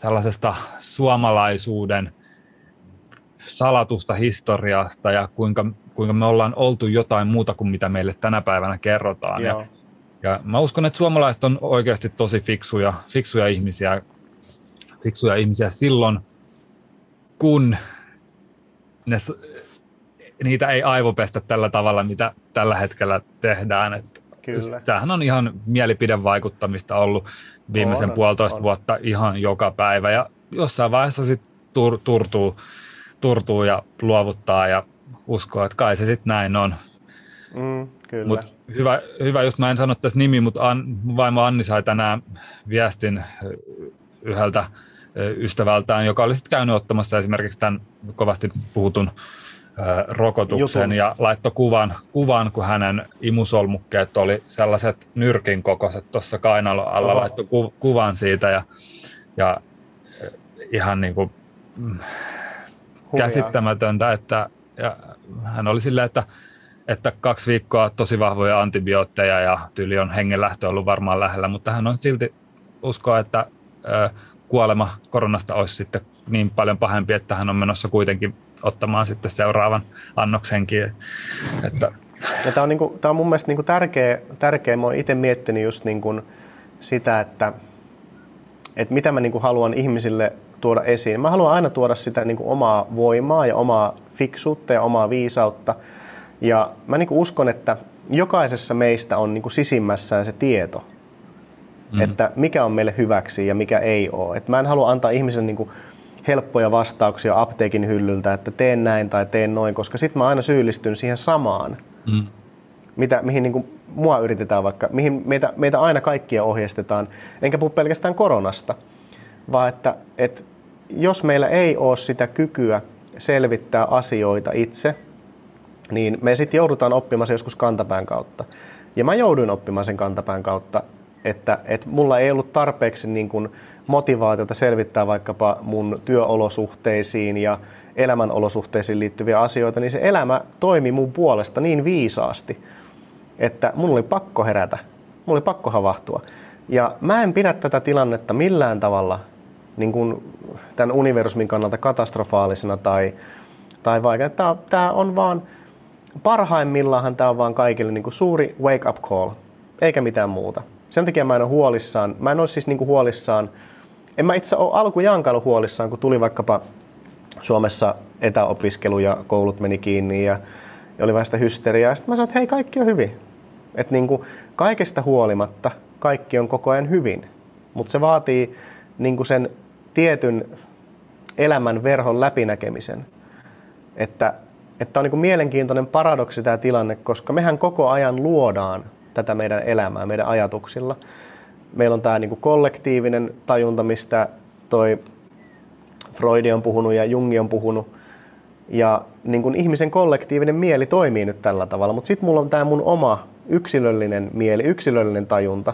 tällaisesta suomalaisuuden salatusta historiasta ja kuinka, kuinka me ollaan oltu jotain muuta kuin mitä meille tänä päivänä kerrotaan. Ja, ja mä uskon, että suomalaiset on oikeasti tosi fiksuja, fiksuja ihmisiä, fiksuja ihmisiä silloin, kun ne, niitä ei aivopestä tällä tavalla, mitä tällä hetkellä tehdään. Että Kyllä. Tämähän on ihan mielipidevaikuttamista ollut viimeisen on, puolitoista on. vuotta ihan joka päivä ja jossain vaiheessa sitten tur, turtuu turtuu ja luovuttaa ja uskoo, että kai se sitten näin on. Mm, kyllä. Mut hyvä, hyvä, just mä en sano tässä nimi, mutta An, vaimo Anni sai tänään viestin yhdeltä ystävältään, joka oli sitten käynyt ottamassa esimerkiksi tämän kovasti puhutun rokotuksen Jutun. ja laittoi kuvan, kuvan, kun hänen imusolmukkeet oli sellaiset nyrkin kokoiset tuossa kainalon alla, Oho. laittoi ku, kuvan siitä ja, ja ihan niin kuin, mm, käsittämätöntä, että ja hän oli silleen, että, että kaksi viikkoa tosi vahvoja antibiootteja ja tyyli on hengenlähtö ollut varmaan lähellä, mutta hän on silti uskoa, että ö, kuolema koronasta olisi sitten niin paljon pahempi, että hän on menossa kuitenkin ottamaan sitten seuraavan annoksenkin. Että... Ja tämä, on niinku, tämä on mun mielestä niinku tärkeä, tärkeä. Mä olen itse miettinyt just niinku sitä, että, että mitä mä niinku haluan ihmisille tuoda esiin. Mä haluan aina tuoda sitä niin kuin omaa voimaa ja omaa fiksuutta ja omaa viisautta. Ja mä niin kuin uskon, että jokaisessa meistä on niin kuin sisimmässään se tieto, mm. että mikä on meille hyväksi ja mikä ei ole. Et mä en halua antaa ihmiselle niin kuin helppoja vastauksia apteekin hyllyltä, että teen näin tai teen noin, koska sitten mä aina syyllistyn siihen samaan, mm. mitä, mihin niin kuin mua yritetään vaikka, mihin meitä, meitä aina kaikkia ohjeistetaan. Enkä puhu pelkästään koronasta, vaan että, että jos meillä ei ole sitä kykyä selvittää asioita itse, niin me sitten joudutaan oppimaan se joskus kantapään kautta. Ja mä jouduin oppimaan sen kantapään kautta, että, että mulla ei ollut tarpeeksi niin kuin motivaatiota selvittää vaikkapa mun työolosuhteisiin ja elämänolosuhteisiin liittyviä asioita, niin se elämä toimi mun puolesta niin viisaasti, että mun oli pakko herätä, mun oli pakko havahtua. Ja mä en pidä tätä tilannetta millään tavalla niin kuin tämän universumin kannalta katastrofaalisena tai, tai vaikka. Tämä, tämä on vaan, parhaimmillaan tämä on vaan kaikille niin kuin suuri wake up call, eikä mitään muuta. Sen takia mä en ole huolissaan. Mä en ole siis niin kuin huolissaan, en mä itse ole alkujankaan huolissaan, kun tuli vaikkapa Suomessa etäopiskelu ja koulut meni kiinni ja, ja oli vähän sitä hysteriaa. Sitten mä sanoin, että hei, kaikki on hyvin. Että niin kuin kaikesta huolimatta kaikki on koko ajan hyvin. Mutta se vaatii niin kuin sen tietyn elämän verhon läpinäkemisen. Että, että on niin mielenkiintoinen paradoksi tämä tilanne, koska mehän koko ajan luodaan tätä meidän elämää meidän ajatuksilla. Meillä on tämä niin kuin kollektiivinen tajunta, mistä toi Freud on puhunut ja Jungi on puhunut. Ja niin kuin ihmisen kollektiivinen mieli toimii nyt tällä tavalla, mutta sitten mulla on tämä mun oma yksilöllinen mieli, yksilöllinen tajunta.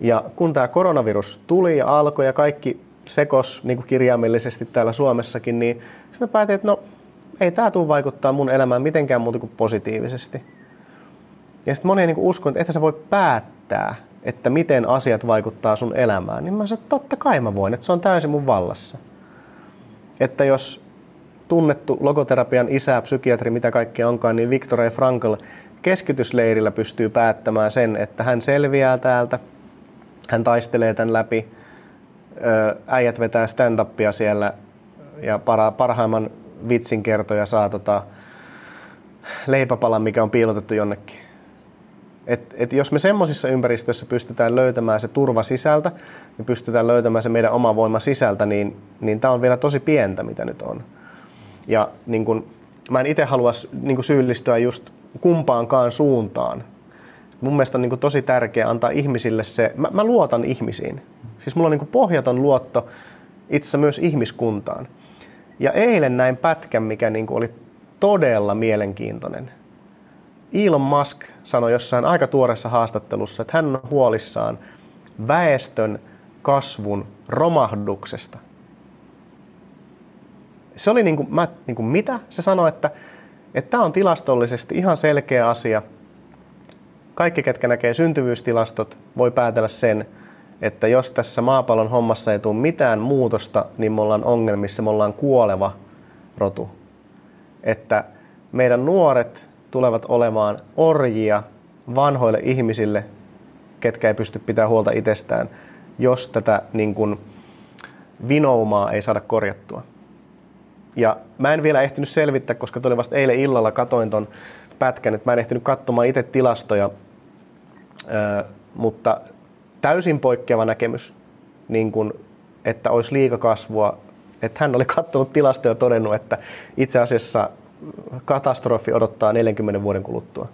Ja kun tämä koronavirus tuli ja alkoi ja kaikki sekos niin kuin kirjaimellisesti täällä Suomessakin, niin sitten päätin, että no ei tämä tule vaikuttaa mun elämään mitenkään muuta kuin positiivisesti. Ja sitten moni niin uskoo, että sä voi päättää, että miten asiat vaikuttaa sun elämään. Niin mä sanoin, että totta kai mä voin, että se on täysin mun vallassa. Että jos tunnettu logoterapian isä, psykiatri, mitä kaikkea onkaan, niin Viktor E. Frankl keskitysleirillä pystyy päättämään sen, että hän selviää täältä, hän taistelee tämän läpi, äijät vetää stand-upia siellä ja para, parhaimman vitsin kertoja saa tota leipäpalan, mikä on piilotettu jonnekin. Et, et jos me semmoisissa ympäristöissä pystytään löytämään se turva sisältä ja pystytään löytämään se meidän oma voima sisältä, niin, niin tämä on vielä tosi pientä, mitä nyt on. Ja niin kun, mä en itse halua niin syyllistyä just kumpaankaan suuntaan. Mun mielestä on niin tosi tärkeää antaa ihmisille se, mä, mä luotan ihmisiin. Siis mulla on niin pohjaton luotto itse myös ihmiskuntaan. Ja eilen näin pätkän, mikä niin oli todella mielenkiintoinen. Elon Musk sanoi jossain aika tuoreessa haastattelussa, että hän on huolissaan väestön kasvun romahduksesta. Se oli niin kuin, mä, niin kuin mitä? Se sanoi, että tämä on tilastollisesti ihan selkeä asia. Kaikki, ketkä näkee syntyvyystilastot, voi päätellä sen, että jos tässä maapallon hommassa ei tule mitään muutosta, niin me ollaan ongelmissa, me ollaan kuoleva rotu. Että meidän nuoret tulevat olemaan orjia vanhoille ihmisille, ketkä ei pysty pitämään huolta itsestään, jos tätä niin kuin, vinoumaa ei saada korjattua. Ja mä en vielä ehtinyt selvittää, koska tuli vasta eilen illalla katoin ton pätkän, että mä en ehtinyt katsomaan itse tilastoja, mutta täysin poikkeava näkemys, niin kun, että olisi liikakasvua. Että hän oli katsonut tilastoja ja todennut, että itse asiassa katastrofi odottaa 40 vuoden kuluttua.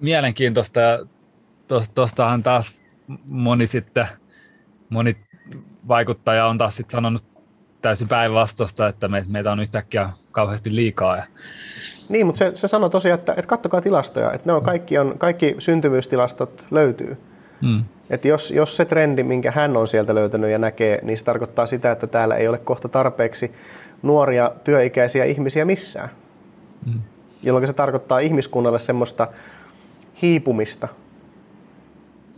Mielenkiintoista ja tuostahan taas moni sitten, moni vaikuttaja on taas sitten sanonut täysin päinvastosta, että me, meitä on yhtäkkiä kauheasti liikaa. Ja... Niin, mutta se, se sanoo tosiaan, että, että kattokaa tilastoja, että ne on kaikki, on, kaikki syntyvyystilastot löytyy. Hmm. Että jos, jos se trendi, minkä hän on sieltä löytänyt ja näkee, niin se tarkoittaa sitä, että täällä ei ole kohta tarpeeksi nuoria työikäisiä ihmisiä missään. Hmm. Jolloin se tarkoittaa ihmiskunnalle semmoista hiipumista,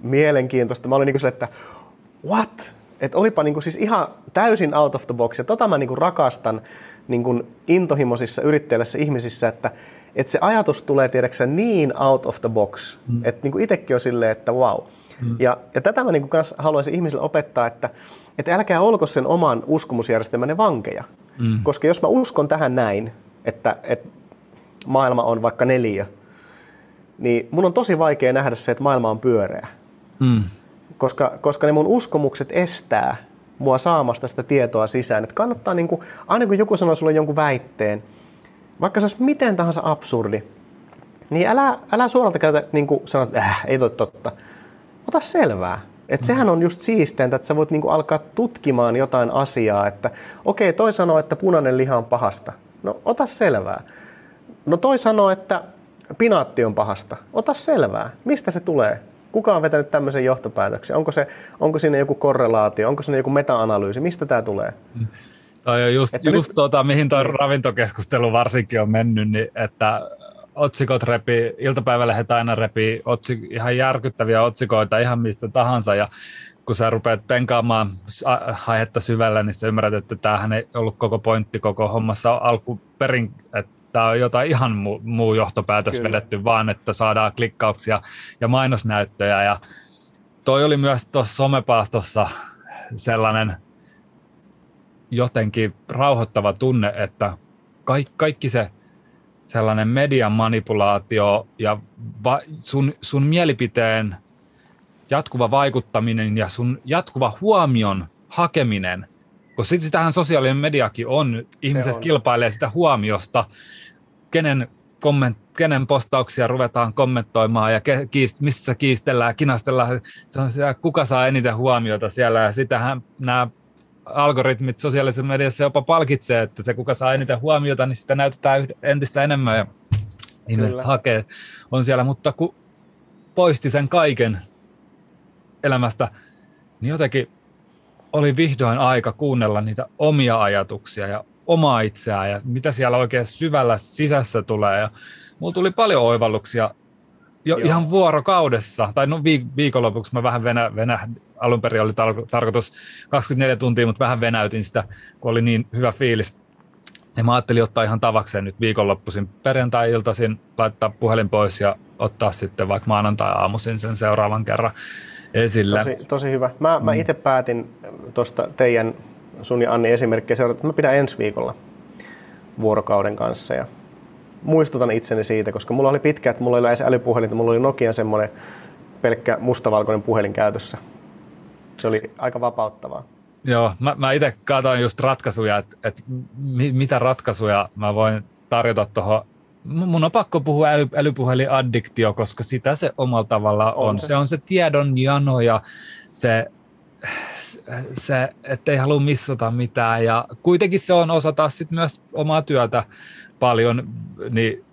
mielenkiintoista. Mä olin niin kuin että what? että olipa niinku siis ihan täysin out of the box. Ja tota mä niinku rakastan niinku intohimoisissa yrittäjissä ihmisissä, että, että se ajatus tulee tiedäksä niin out of the box, mm. että niinku itsekin on silleen, että wow. Mm. Ja, ja tätä mä niinku kans haluaisin ihmisille opettaa, että, että älkää olko sen oman uskomusjärjestelmänne vankeja. Mm. Koska jos mä uskon tähän näin, että, että maailma on vaikka neljä, niin mun on tosi vaikea nähdä se, että maailma on pyöreä. Mm koska, koska ne mun uskomukset estää mua saamasta sitä tietoa sisään. Että kannattaa, niin kuin, aina kun joku sanoo sulle jonkun väitteen, vaikka se olisi miten tahansa absurdi, niin älä, älä suoralta käytä niin kuin sanot, että äh, ei toi totta. Ota selvää. Et sehän on just siisteintä, että sä voit niinku alkaa tutkimaan jotain asiaa, että okei, okay, toi sanoo, että punainen liha on pahasta. No ota selvää. No toi sanoo, että pinaatti on pahasta. Ota selvää. Mistä se tulee? Kuka on vetänyt tämmöisen johtopäätöksen? Onko, se, onko siinä joku korrelaatio? Onko siinä joku meta-analyysi? Mistä tämä tulee? Toi on just, just nyt... tuota, mihin tuo ravintokeskustelu varsinkin on mennyt, niin että otsikot repi, iltapäivälehdet aina repi otsik, ihan järkyttäviä otsikoita ihan mistä tahansa ja kun sä rupeat penkaamaan aihetta syvällä, niin sä ymmärrät, että tämähän ei ollut koko pointti koko hommassa alkuperin, että tämä on jotain ihan muu, muu johtopäätös Kyllä. vedetty, vaan että saadaan klikkauksia ja mainosnäyttöjä. Ja toi oli myös tuossa somepaastossa sellainen jotenkin rauhoittava tunne, että kaikki, kaikki se sellainen median manipulaatio ja va, sun, sun mielipiteen jatkuva vaikuttaminen ja sun jatkuva huomion hakeminen – koska sitten sitähän sosiaalinen mediakin on. Ihmiset on. kilpailee sitä huomiosta, kenen, komment, kenen postauksia ruvetaan kommentoimaan ja ke, kiist, missä kiistellään, kinastellaan. Se on siellä, kuka saa eniten huomiota siellä ja sitähän nämä algoritmit sosiaalisessa mediassa jopa palkitsee, että se kuka saa eniten huomiota, niin sitä näytetään entistä enemmän ja ihmiset hakee, on siellä, mutta kun poisti sen kaiken elämästä, niin jotenkin oli vihdoin aika kuunnella niitä omia ajatuksia ja omaa itseään ja mitä siellä oikein syvällä sisässä tulee. Ja mulla tuli paljon oivalluksia jo Joo. ihan vuorokaudessa, tai no viik- viikonlopuksi mä vähän venä, venä alun perin oli tar- tarkoitus 24 tuntia, mutta vähän venäytin sitä, kun oli niin hyvä fiilis. Ja mä ajattelin ottaa ihan tavakseen nyt viikonloppuisin perjantai-iltaisin, laittaa puhelin pois ja ottaa sitten vaikka maanantai-aamuisin sen seuraavan kerran esille. Tosi, tosi hyvä. Mä, mä mm. itse päätin tuosta teidän, sun ja Anni esimerkkejä seurata, että mä pidän ensi viikolla vuorokauden kanssa ja muistutan itseni siitä, koska mulla oli pitkä, että mulla ei ole edes älypuhelinta, mulla oli Nokia semmoinen pelkkä mustavalkoinen puhelin käytössä. Se oli aika vapauttavaa. Joo, mä, mä itse katsoin just ratkaisuja, että, että mitä ratkaisuja mä voin tarjota tuohon mun on pakko puhua äly, älypuhelin-addiktio, koska sitä se omalla tavalla on. on se. se on se tiedon jano ja se, se ettei halua missata mitään. Ja kuitenkin se on osa taas sit myös omaa työtä paljon, niin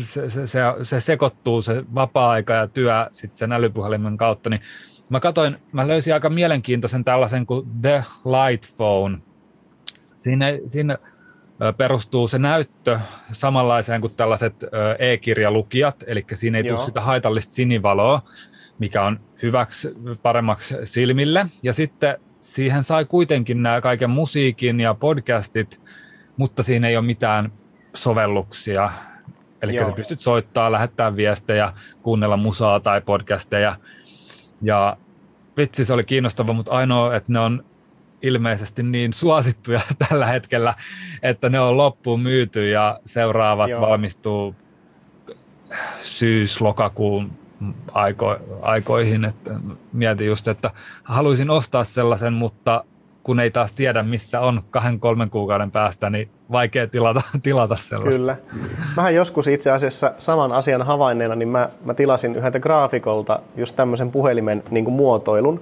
se, se, se, se sekoittuu se vapaa-aika ja työ sitten sen älypuhelimen kautta. Niin mä katsoin, mä löysin aika mielenkiintoisen tällaisen kuin The Light Phone. Siinä, siinä perustuu se näyttö samanlaiseen kuin tällaiset e-kirjalukijat, eli siinä ei Joo. tule sitä haitallista sinivaloa, mikä on hyväksi, paremmaksi silmille. Ja sitten siihen sai kuitenkin nämä kaiken musiikin ja podcastit, mutta siinä ei ole mitään sovelluksia. Eli Joo. sä pystyt soittaa, lähettää viestejä, kuunnella musaa tai podcasteja. Ja vitsi, se oli kiinnostava, mutta ainoa, että ne on ilmeisesti niin suosittuja tällä hetkellä, että ne on loppuun myyty ja seuraavat Joo. valmistuu syys-lokakuun aiko, aikoihin. Että mietin just, että haluaisin ostaa sellaisen, mutta kun ei taas tiedä, missä on kahden, kolmen kuukauden päästä, niin vaikea tilata, tilata sellaista. Kyllä. Mähän joskus itse asiassa saman asian havainneena, niin mä, mä tilasin yhdeltä graafikolta just tämmöisen puhelimen niin kuin muotoilun,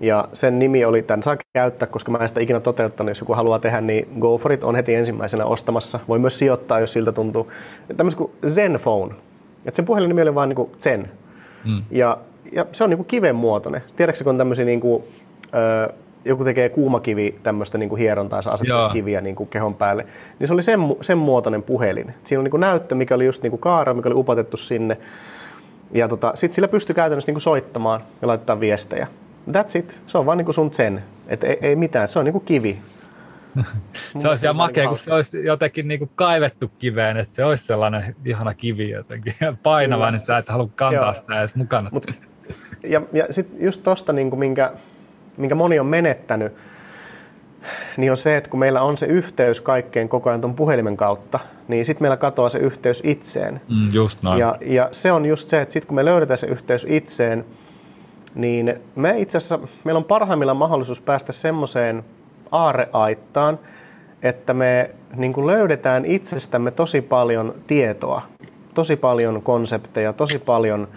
ja sen nimi oli, tämän saa käyttää, koska mä en sitä ikinä toteuttanut, jos joku haluaa tehdä, niin go for it, on heti ensimmäisenä ostamassa. Voi myös sijoittaa, jos siltä tuntuu. Tämmöisen kuin Zenfone. Et sen puhelin nimi oli vaan niin Zen. Mm. Ja, ja, se on niin kuin kiven muotoinen. Tiedätkö, kun on tämmöisiä niin kuin, ö, joku tekee kuumakivi tämmöistä niin kuin hierontaa, saa asettaa kiviä niin kuin kehon päälle, niin se oli sen, sen muotoinen puhelin. Siinä on niin kuin näyttö, mikä oli just niin kuin kaara, mikä oli upotettu sinne. Ja tota, sitten sillä pystyi käytännössä niin kuin soittamaan ja laittaa viestejä. That's it. Se on vaan niin kuin sun zen. Et ei, ei mitään, se on niin kuin kivi. se olisi ihan makea, kun se olisi jotenkin niin kuin kaivettu kiveen, että se olisi sellainen ihana kivi jotenkin painava, niin sä et halua kantaa Joo. sitä edes mukana. Mut, ja ja sitten just tuosta, niin minkä, minkä moni on menettänyt, niin on se, että kun meillä on se yhteys kaikkeen koko ajan tuon puhelimen kautta, niin sitten meillä katoaa se yhteys itseen. Mm, just näin. Ja, ja se on just se, että sitten kun me löydetään se yhteys itseen, niin me itse asiassa, meillä on parhaimmillaan mahdollisuus päästä semmoiseen aareaittaan, että me niin kuin löydetään itsestämme tosi paljon tietoa, tosi paljon konsepteja, tosi paljon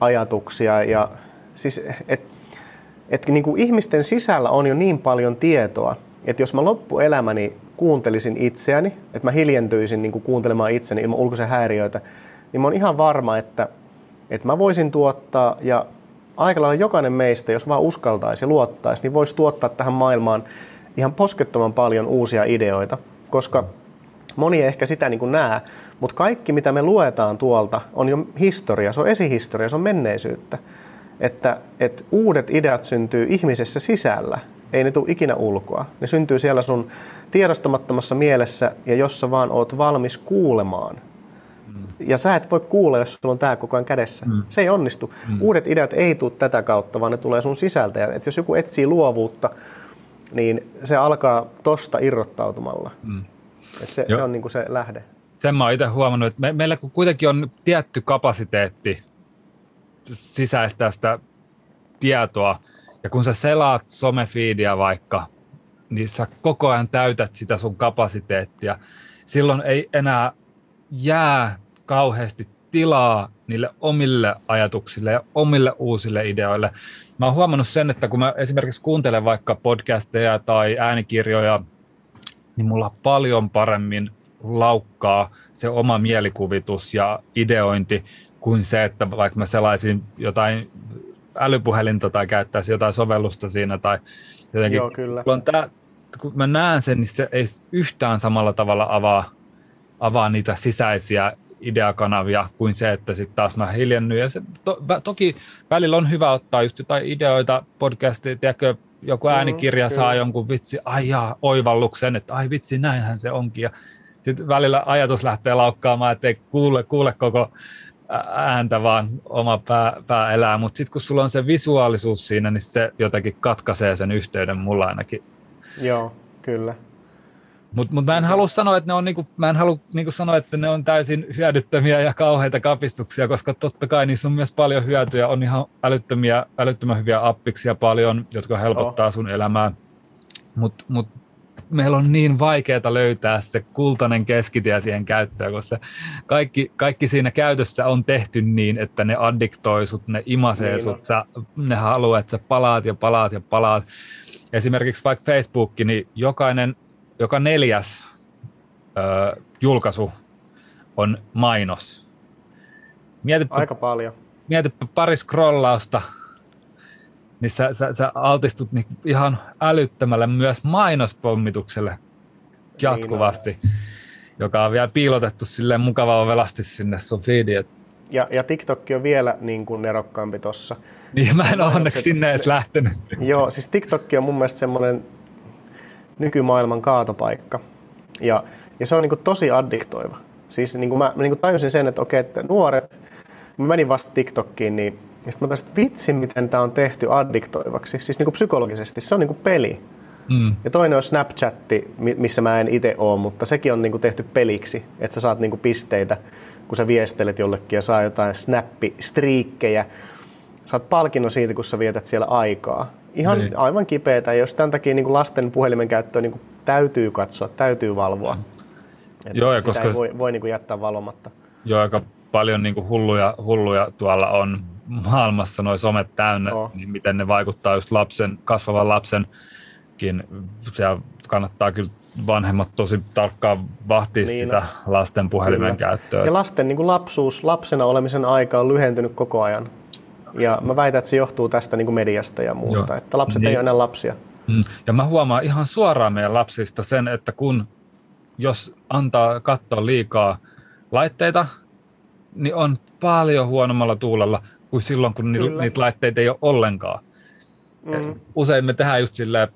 ajatuksia ja siis, et, et niin kuin ihmisten sisällä on jo niin paljon tietoa, että jos mä loppuelämäni kuuntelisin itseäni, että mä hiljentyisin niin kuin kuuntelemaan itseni ilman ulkoisia häiriöitä, niin mä oon ihan varma, että, että mä voisin tuottaa ja aika lailla jokainen meistä, jos vaan uskaltaisi ja luottaisi, niin voisi tuottaa tähän maailmaan ihan poskettoman paljon uusia ideoita, koska moni ei ehkä sitä niin kuin näe, mutta kaikki mitä me luetaan tuolta on jo historia, se on esihistoria, se on menneisyyttä. Että, että uudet ideat syntyy ihmisessä sisällä, ei ne tule ikinä ulkoa. Ne syntyy siellä sun tiedostamattomassa mielessä ja jossa vaan oot valmis kuulemaan ja sä et voi kuulla, jos sulla on tämä koko ajan kädessä. Mm. Se ei onnistu. Mm. Uudet ideat ei tule tätä kautta, vaan ne tulee sun sisältä. Ja et jos joku etsii luovuutta, niin se alkaa tosta irrottautumalla. Mm. Et se, se on niin kuin se lähde. Sen mä oon itse huomannut, että me, meillä kuitenkin on tietty kapasiteetti sisäistää sitä tietoa, ja kun sä selaat somefiidiä vaikka, niin sä koko ajan täytät sitä sun kapasiteettia. Silloin ei enää jää kauheasti tilaa niille omille ajatuksille ja omille uusille ideoille. Mä oon huomannut sen, että kun mä esimerkiksi kuuntelen vaikka podcasteja tai äänikirjoja, niin mulla paljon paremmin laukkaa se oma mielikuvitus ja ideointi kuin se, että vaikka mä selaisin jotain älypuhelinta tai käyttäisin jotain sovellusta siinä tai jotenkin. Joo, kyllä. Kun, tää, kun mä näen sen, niin se ei yhtään samalla tavalla avaa avaa niitä sisäisiä ideakanavia kuin se, että sitten taas mä hiljennyin. Ja se, to, toki välillä on hyvä ottaa just jotain ideoita, podcastia, tiedätkö, joku mm-hmm, äänikirja mm, saa jonkun vitsi, ai jaa, oivalluksen, että ai vitsi, näinhän se onkin. Ja sitten välillä ajatus lähtee laukkaamaan, että ei kuule, kuule koko ääntä, vaan oma pää, pää elää. Mutta sitten kun sulla on se visuaalisuus siinä, niin se jotenkin katkaisee sen yhteyden mulla ainakin. Joo, kyllä. Mutta mut mä en halua sanoa, että ne on niinku, mä en halua niinku sanoa, että ne on täysin hyödyttömiä ja kauheita kapistuksia, koska totta kai niissä on myös paljon hyötyjä. On ihan älyttömiä, älyttömän hyviä appiksia paljon, jotka helpottaa oh. sun elämää. Mutta mut meillä on niin vaikeaa löytää se kultainen keskitie siihen käyttöön, koska kaikki, kaikki siinä käytössä on tehty niin, että ne addiktoi sut, ne imasee niin sut, sä, ne haluaa, että sä palaat ja palaat ja palaat. Esimerkiksi vaikka Facebook, niin jokainen joka neljäs ö, julkaisu on mainos. Mietipä, Aika paljon. Mietipä pari scrollausta, niin sä, sä, sä altistut niin ihan älyttömälle myös mainospommitukselle jatkuvasti, niin joka on vielä piilotettu silleen mukavaa velasti sinne sun feediin. Ja, ja TikTok on vielä niin kuin nerokkaampi tossa. Niin, mä en ole onneksi sinne edes lähtenyt. Joo, siis TikTok on mun mielestä semmoinen nykymaailman kaatopaikka. Ja, ja se on niin kuin tosi addiktoiva. Siis niin kuin mä, mä niin kuin tajusin sen, että okei, että nuoret, mä menin vasta TikTokkiin, niin ja sitten mä että vitsi, miten tämä on tehty addiktoivaksi. Siis niin kuin psykologisesti, se on niin kuin peli. Mm. Ja toinen on Snapchatti, missä mä en itse ole, mutta sekin on niin kuin tehty peliksi, että sä saat niin kuin pisteitä, kun sä viestelet jollekin ja saa jotain snappi-striikkejä. Saat palkinnon siitä, kun sä vietät siellä aikaa. Ihan niin. aivan kipeätä. Jos tämän takia niin kuin lasten puhelimen käyttöä niin kuin täytyy katsoa, täytyy valvoa. Mm. Joo, ja koska... ei voi, voi niin kuin jättää valomatta. Joo, aika paljon niin kuin hulluja, hulluja tuolla on maailmassa noin somet täynnä, oh. niin miten ne vaikuttaa just lapsen, kasvavan lapsenkin. Siellä kannattaa kyllä vanhemmat tosi tarkkaan vahtia niin, sitä lasten puhelimen kyllä. käyttöä. Ja lasten niin kuin lapsuus, lapsena olemisen aika on lyhentynyt koko ajan. Ja mä väitän, että se johtuu tästä niin kuin mediasta ja muusta, Joo. että lapset niin. ei ole enää lapsia. Mm. Ja mä huomaan ihan suoraan meidän lapsista sen, että kun jos antaa katsoa liikaa laitteita, niin on paljon huonommalla tuulella kuin silloin, kun Kyllä. niitä laitteita ei ole ollenkaan. Mm. Usein me tehdään just silleen,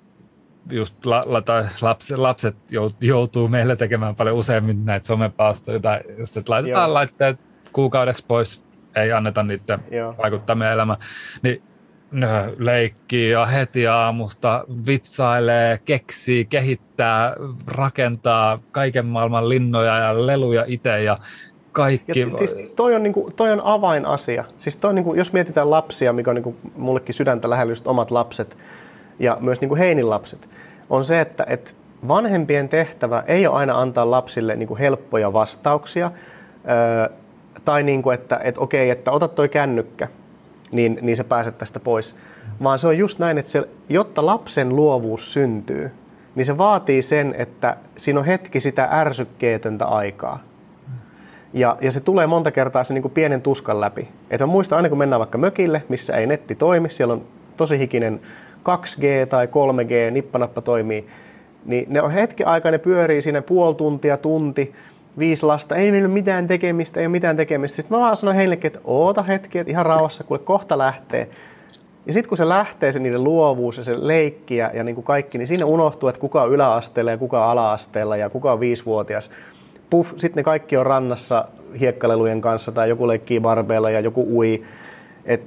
just la, la, lapset, lapset joutuu meille tekemään paljon useammin näitä somepaastoja, tai just, että laitetaan Joo. laitteet kuukaudeksi pois ei anneta niiden Joo. vaikuttaa meidän elämään. Niin ne leikkii ja heti aamusta vitsailee, keksii, kehittää, rakentaa kaiken maailman linnoja ja leluja itse ja kaikki. Ja siis toi, on, niinku, toi on avainasia. Siis toi, niinku, jos mietitään lapsia, mikä on niinku, mullekin sydäntä lähellä just omat lapset ja myös niinku Heinin lapset, on se, että et vanhempien tehtävä ei ole aina antaa lapsille niinku helppoja vastauksia, öö, tai niin kuin, että, että okei, että ota toi kännykkä, niin, niin sä pääset tästä pois. Vaan se on just näin, että se, jotta lapsen luovuus syntyy, niin se vaatii sen, että siinä on hetki sitä ärsykkeetöntä aikaa. Ja, ja se tulee monta kertaa se niin kuin pienen tuskan läpi. Et mä muistan aina kun mennään vaikka mökille, missä ei netti toimi, siellä on tosi hikinen 2G tai 3G, nippanappa toimii, niin ne on hetki aikaa, ne pyörii siinä puoli tuntia, tunti, viisi lasta, ei meillä ole mitään tekemistä, ei ole mitään tekemistä. Sitten mä vaan sanoin heillekin, että oota hetki, että ihan rauhassa, kuule kohta lähtee. Ja sitten kun se lähtee, se niiden luovuus ja se leikki ja, ja niin kuin kaikki, niin siinä unohtuu, että kuka on yläasteella ja kuka on ala-asteella ja kuka on viisivuotias. Puff, sitten ne kaikki on rannassa hiekkalelujen kanssa tai joku leikkii barbeella ja joku ui.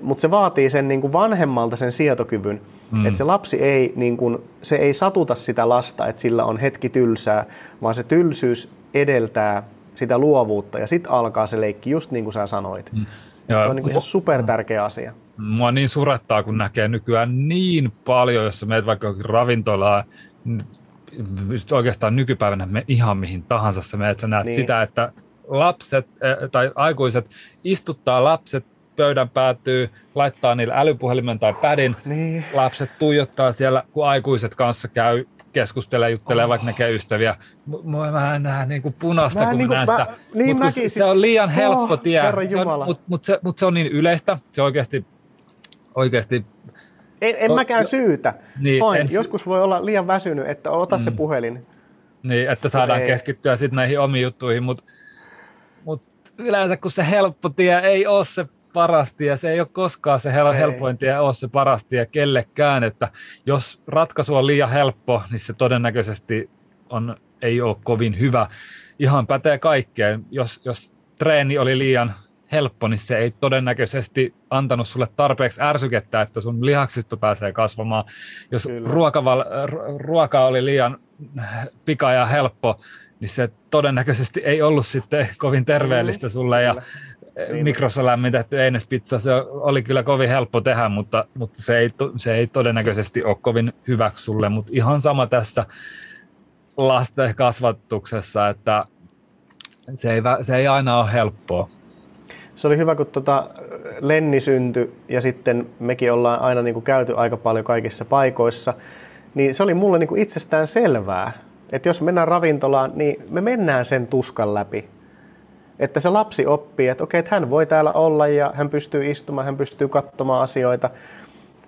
Mutta se vaatii sen niin kuin vanhemmalta sen sietokyvyn, mm. että se lapsi ei, niin kuin, se ei satuta sitä lasta, että sillä on hetki tylsää, vaan se tylsyys edeltää sitä luovuutta ja sitten alkaa se leikki just niin kuin sä sanoit. Mm. Ja, se on niin ihan super tärkeä asia. Mua niin surettaa, kun näkee nykyään niin paljon, jos meet vaikka ravintolaan, oikeastaan nykypäivänä me ihan mihin tahansa sä meet, sä näet niin. sitä, että lapset eh, tai aikuiset istuttaa lapset pöydän päätyy, laittaa niille älypuhelimen tai pädin. Niin. Lapset tuijottaa siellä, kun aikuiset kanssa käy keskustelee, juttelee, oh. vaikka näkee ystäviä. Mua vähän nähdään niin kuin punasta, mä kun niin kuin, näen sitä. Niin mut se, siis, se on liian helppo oh, tie, mutta mut se, mut se on niin yleistä, se oikeasti, oikeasti en, en mäkään syytä. Niin, En, Joskus voi olla liian väsynyt, että ota mm. se puhelin. Niin, että saadaan ei. keskittyä sitten näihin omiin juttuihin, mutta mut yleensä kun se helppo tie ei ole se paras tie, se ei ole koskaan se hel- helpoin tie ole se paras tie kellekään, että jos ratkaisu on liian helppo, niin se todennäköisesti on, ei ole kovin hyvä. Ihan pätee kaikkeen. Jos, jos treeni oli liian helppo, niin se ei todennäköisesti antanut sulle tarpeeksi ärsykettä, että sun lihaksisto pääsee kasvamaan. Jos ruokaval, ruoka oli liian pika ja helppo, niin se todennäköisesti ei ollut sitten kovin terveellistä sulle. Ja niin. mikrossa lämmitetty einespizza, se oli kyllä kovin helppo tehdä, mutta, mutta se, ei, se ei todennäköisesti ole kovin hyväksi sulle. Mutta ihan sama tässä lasten kasvatuksessa, että se ei, se ei aina ole helppoa. Se oli hyvä, kun tota Lenni syntyi ja sitten mekin ollaan aina niin kuin käyty aika paljon kaikissa paikoissa, niin se oli mulle niin kuin itsestään selvää, että jos mennään ravintolaan, niin me mennään sen tuskan läpi. Että se lapsi oppii, että okei, että hän voi täällä olla ja hän pystyy istumaan, hän pystyy katsomaan asioita,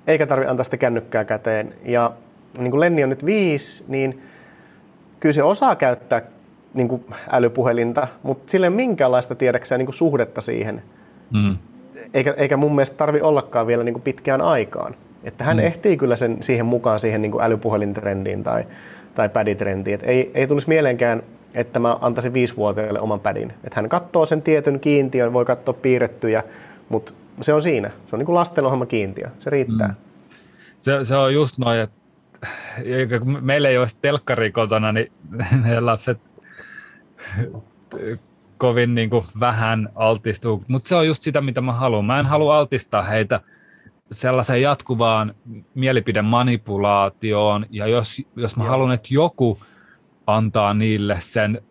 eikä tarvitse antaa sitä kännykkää käteen. Ja niin kuin Lenni on nyt viisi, niin kyllä se osaa käyttää niin kuin älypuhelinta, mutta sille ei ole minkäänlaista tiedäkseen niin suhdetta siihen. Mm. Eikä, eikä mun mielestä tarvi ollakaan vielä niin kuin pitkään aikaan. Että hän mm. ehtii kyllä sen, siihen mukaan siihen niin kuin älypuhelintrendiin tai, tai päditrendiin. Et ei, ei tulisi mieleenkään, että mä antaisin viisivuotiaille oman pädin. Että hän katsoo sen tietyn kiintiön, voi katsoa piirrettyjä, mutta se on siinä. Se on niin kuin lastenohjelma kiintiö. Se riittää. Mm. Se, se on just noin, että meillä ei olisi telkkari kotona, niin meidän lapset kovin niin kuin vähän altistuu, mutta se on just sitä, mitä mä haluan. Mä en halua altistaa heitä sellaiseen jatkuvaan mielipidemanipulaatioon, ja jos, jos mä Joo. haluan, että joku antaa niille sen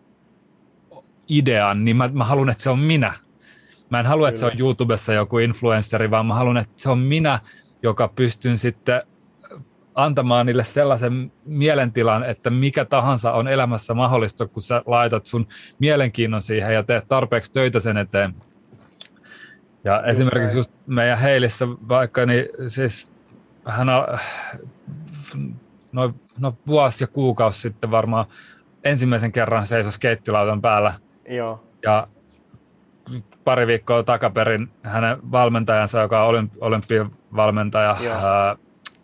idean, niin mä, mä haluan, että se on minä. Mä en halua, Kyllä. että se on YouTubessa joku influenceri, vaan mä haluan, että se on minä, joka pystyn sitten antamaan niille sellaisen mielentilan, että mikä tahansa on elämässä mahdollista, kun sä laitat sun mielenkiinnon siihen ja teet tarpeeksi töitä sen eteen. Ja just esimerkiksi just meidän Heilissä vaikka, niin siis hän noin no vuosi ja kuukausi sitten varmaan ensimmäisen kerran seisoi skeittilautan päällä. Joo. Ja pari viikkoa takaperin hänen valmentajansa, joka on olymp- olympiavalmentaja, ää,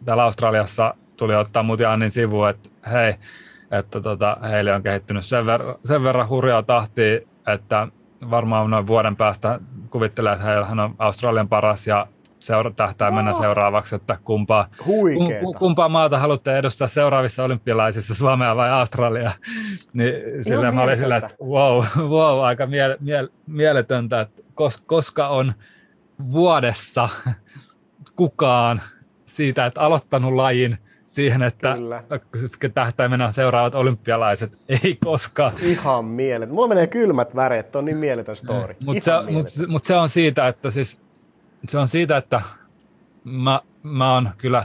täällä Australiassa tuli ottaa mut ja Annin sivu, että hei, että tota, heille on kehittynyt sen, ver- sen verran hurjaa tahtia, että varmaan noin vuoden päästä kuvittelee, että hän on Australian paras ja seura- tähtää mennä oh. seuraavaksi, että kumpaa, kum, kumpaa maata haluatte edustaa seuraavissa olympialaisissa, Suomea vai Australia. niin sillä mä olin sillä, että wow, wow aika mie- mie- mieletöntä, että kos- koska on vuodessa kukaan siitä, että aloittanut lajin siihen, että tähtäimenä seuraavat olympialaiset. Ei koskaan. Ihan mielet. Mulla menee kylmät väreet, on niin mieletön story. Mutta se, mut, mut se on siitä, että siis, se on siitä, että mä, mä oon kyllä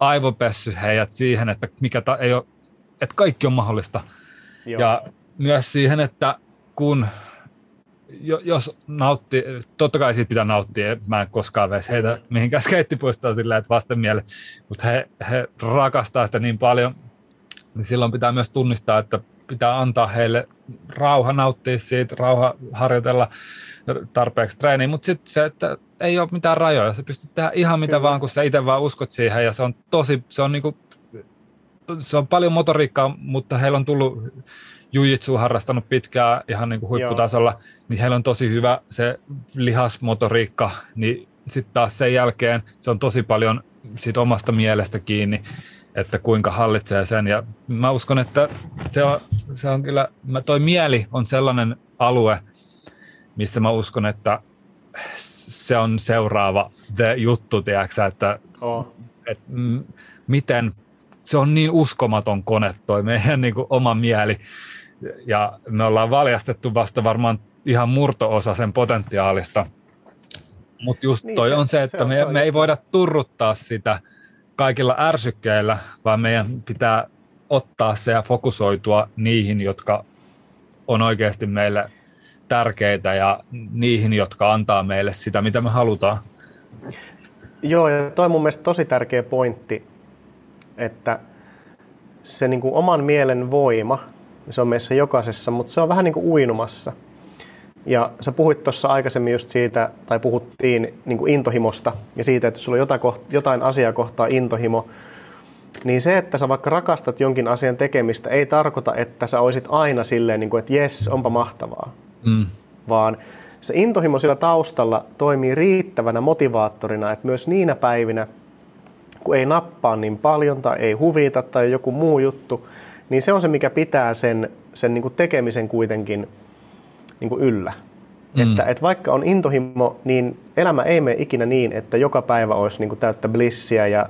aivopessy heidät siihen, että, mikä ta, ei ole, että kaikki on mahdollista. Joo. Ja myös siihen, että kun jos nautti, totta kai siitä pitää nauttia, mä en koskaan veisi heitä mihinkään skeittipuistoon silleen, että vasten mieleen, mutta he, he rakastaa sitä niin paljon, niin silloin pitää myös tunnistaa, että pitää antaa heille rauha nauttia siitä, rauha harjoitella tarpeeksi treeniä, mutta sitten se, että ei ole mitään rajoja, sä pystyt tehdä ihan mitä Kyllä. vaan, kun sä itse vaan uskot siihen ja se on tosi, se on niinku, se on paljon motoriikkaa, mutta heillä on tullut jujitsu harrastanut pitkään ihan niin kuin huipputasolla, Joo. niin heillä on tosi hyvä se lihasmotoriikka, niin sitten taas sen jälkeen se on tosi paljon siitä omasta mielestä kiinni, että kuinka hallitsee sen. Ja mä uskon, että se on, se on kyllä, toi mieli on sellainen alue, missä mä uskon, että se on seuraava the juttu, tiedätkö, että, oh. että miten se on niin uskomaton kone toi meidän niin kuin oma mieli, ja me ollaan valjastettu vasta varmaan ihan murtoosa sen potentiaalista. Mutta just niin, toi se, on se, että se on, me, se on me ei voida turruttaa sitä kaikilla ärsykkeillä, vaan meidän pitää ottaa se ja fokusoitua niihin, jotka on oikeasti meille tärkeitä ja niihin, jotka antaa meille sitä, mitä me halutaan. Joo, ja toi on mun mielestä tosi tärkeä pointti, että se niin kuin oman mielen voima se on meissä jokaisessa, mutta se on vähän niin kuin uinumassa. Ja sä puhuit tuossa aikaisemmin just siitä, tai puhuttiin niin kuin intohimosta ja siitä, että sulla on jotain, jotain asiaa kohtaa intohimo, niin se, että sä vaikka rakastat jonkin asian tekemistä, ei tarkoita, että sä olisit aina silleen, niin kuin, että jes, onpa mahtavaa. Mm. Vaan se intohimo sillä taustalla toimii riittävänä motivaattorina, että myös niinä päivinä, kun ei nappaa niin paljon tai ei huvita tai joku muu juttu, niin se on se, mikä pitää sen, sen niin kuin tekemisen kuitenkin niin kuin yllä. Mm. Että, että vaikka on intohimo, niin elämä ei mene ikinä niin, että joka päivä olisi niin kuin täyttä blissiä ja,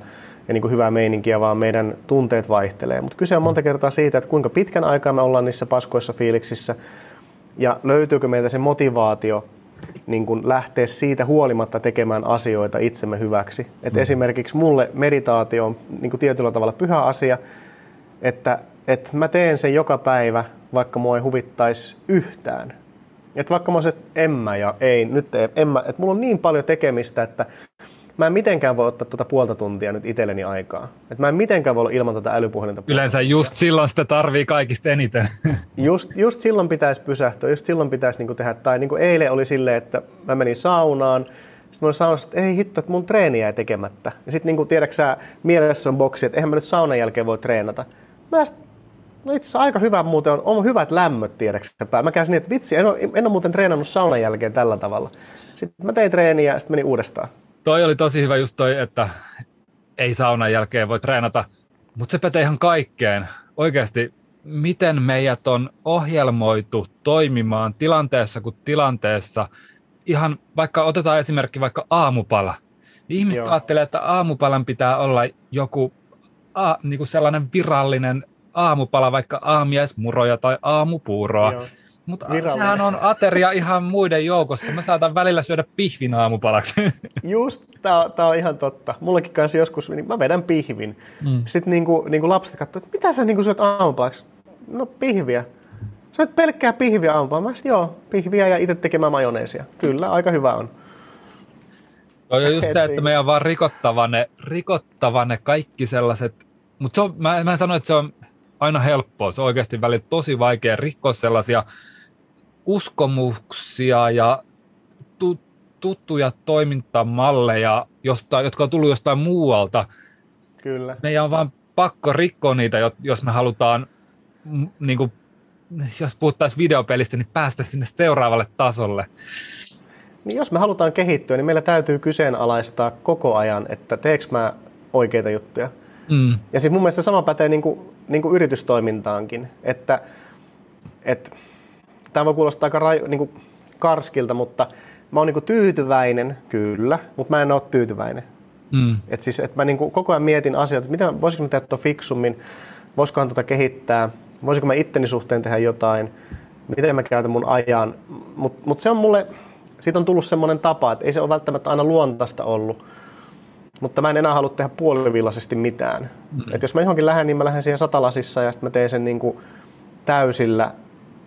ja niin kuin hyvää meininkiä, vaan meidän tunteet vaihtelee. Mutta kyse on monta kertaa siitä, että kuinka pitkän aikaa me ollaan niissä paskoissa fiiliksissä ja löytyykö meiltä se motivaatio niin kuin lähteä siitä huolimatta tekemään asioita itsemme hyväksi. Et mm. Esimerkiksi mulle meditaatio on niin kuin tietyllä tavalla pyhä asia, että, että mä teen sen joka päivä, vaikka mua ei huvittaisi yhtään. Että vaikka mä olisin, että en mä ja ei, nyt ei, en mä, että mulla on niin paljon tekemistä, että mä en mitenkään voi ottaa tuota puolta tuntia nyt itselleni aikaa. Että mä en mitenkään voi olla ilman tuota älypuhelinta. Yleensä just silloin sitä tarvii kaikista eniten. Just, just silloin pitäisi pysähtyä, just silloin pitäisi niinku tehdä. Tai niinku eilen oli silleen, että mä menin saunaan, sitten mä olin saunassa, että ei hitto, että mun treeni jäi tekemättä. Ja sitten niinku, tiedätkö mielessä on boksi, että eihän mä nyt saunan jälkeen voi treenata. Mä sit, no itse asiassa aika hyvä muuten on, on hyvät lämmöt, tiedätkö Mä käsin niin, että vitsi, en ole, en ole muuten treenannut saunan jälkeen tällä tavalla. Sitten mä tein treeniä ja sitten menin uudestaan toi oli tosi hyvä just toi, että ei saunan jälkeen voi treenata, mutta se pätee ihan kaikkeen. Oikeasti, miten meidät on ohjelmoitu toimimaan tilanteessa kuin tilanteessa. Ihan vaikka otetaan esimerkki vaikka aamupala. Niin ihmiset Joo. ajattelee, että aamupalan pitää olla joku a, niin kuin sellainen virallinen aamupala, vaikka aamiaismuroja tai aamupuuroa. Joo mutta sehän on ateria ihan muiden joukossa. Mä saatan välillä syödä pihvin aamupalaksi. Just, tää, tää on ihan totta. Mullakin kanssa joskus, niin mä vedän pihvin. Mm. Sitten niinku, niinku lapset katsovat, että mitä sä niinku syöt aamupalaksi? No pihviä. Sä oot pelkkää pihviä aamupalaksi. Mä sit, joo, pihviä ja itse tekemään majoneesia. Kyllä, aika hyvä on. No ja just se, että meidän on vaan rikottava ne, rikottava ne kaikki sellaiset, mutta mä, mä en sano, että se on aina helppoa. Se on oikeasti välillä tosi vaikea rikkoa sellaisia uskomuksia ja tu, tuttuja toimintamalleja, josta, jotka on tullut jostain muualta. Kyllä. Meidän on vaan pakko rikkoa niitä, jos me halutaan, niin kuin, jos puhuttaisiin videopelistä, niin päästä sinne seuraavalle tasolle. Niin jos me halutaan kehittyä, niin meillä täytyy kyseenalaistaa koko ajan, että teekö mä oikeita juttuja. Mm. Ja siis mun mielestä sama pätee niin kuin, niin kuin yritystoimintaankin, että, että tämä voi kuulostaa aika raju, niin kuin karskilta, mutta mä oon niin kuin tyytyväinen, kyllä, mutta mä en ole tyytyväinen. Mm. Et siis, et mä niin kuin koko ajan mietin asioita, että mitä, voisiko mä tehdä tuon fiksummin, voisikohan tuota kehittää, voisiko mä itteni suhteen tehdä jotain, miten mä käytän mun ajan. Mutta mut se on mulle, siitä on tullut semmoinen tapa, että ei se ole välttämättä aina luontaista ollut, mutta mä en enää halua tehdä puolivillaisesti mitään. Mm. Et jos mä johonkin lähden, niin mä lähden siihen satalasissa ja sitten mä teen sen niin kuin täysillä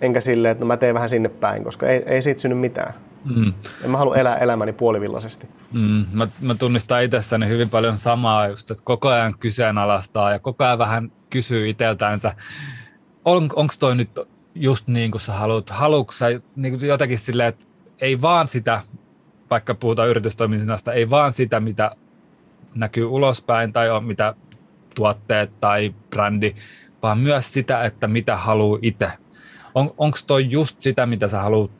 enkä silleen, että no mä teen vähän sinne päin, koska ei, ei siitä synny mitään. Mm. En mä halua elää elämäni puolivillaisesti. Mm. Mä, mä tunnistan itsessäni hyvin paljon samaa, just, että koko ajan kyseenalaistaa ja koko ajan vähän kysyy itseltänsä, on, onko toi nyt just niin kuin sä haluat, haluatko sä niin kuin jotenkin silleen, että ei vaan sitä, vaikka puhutaan yritystoiminnasta, ei vaan sitä, mitä näkyy ulospäin tai on mitä tuotteet tai brändi, vaan myös sitä, että mitä haluaa itse on, onko toi just sitä, mitä sä haluat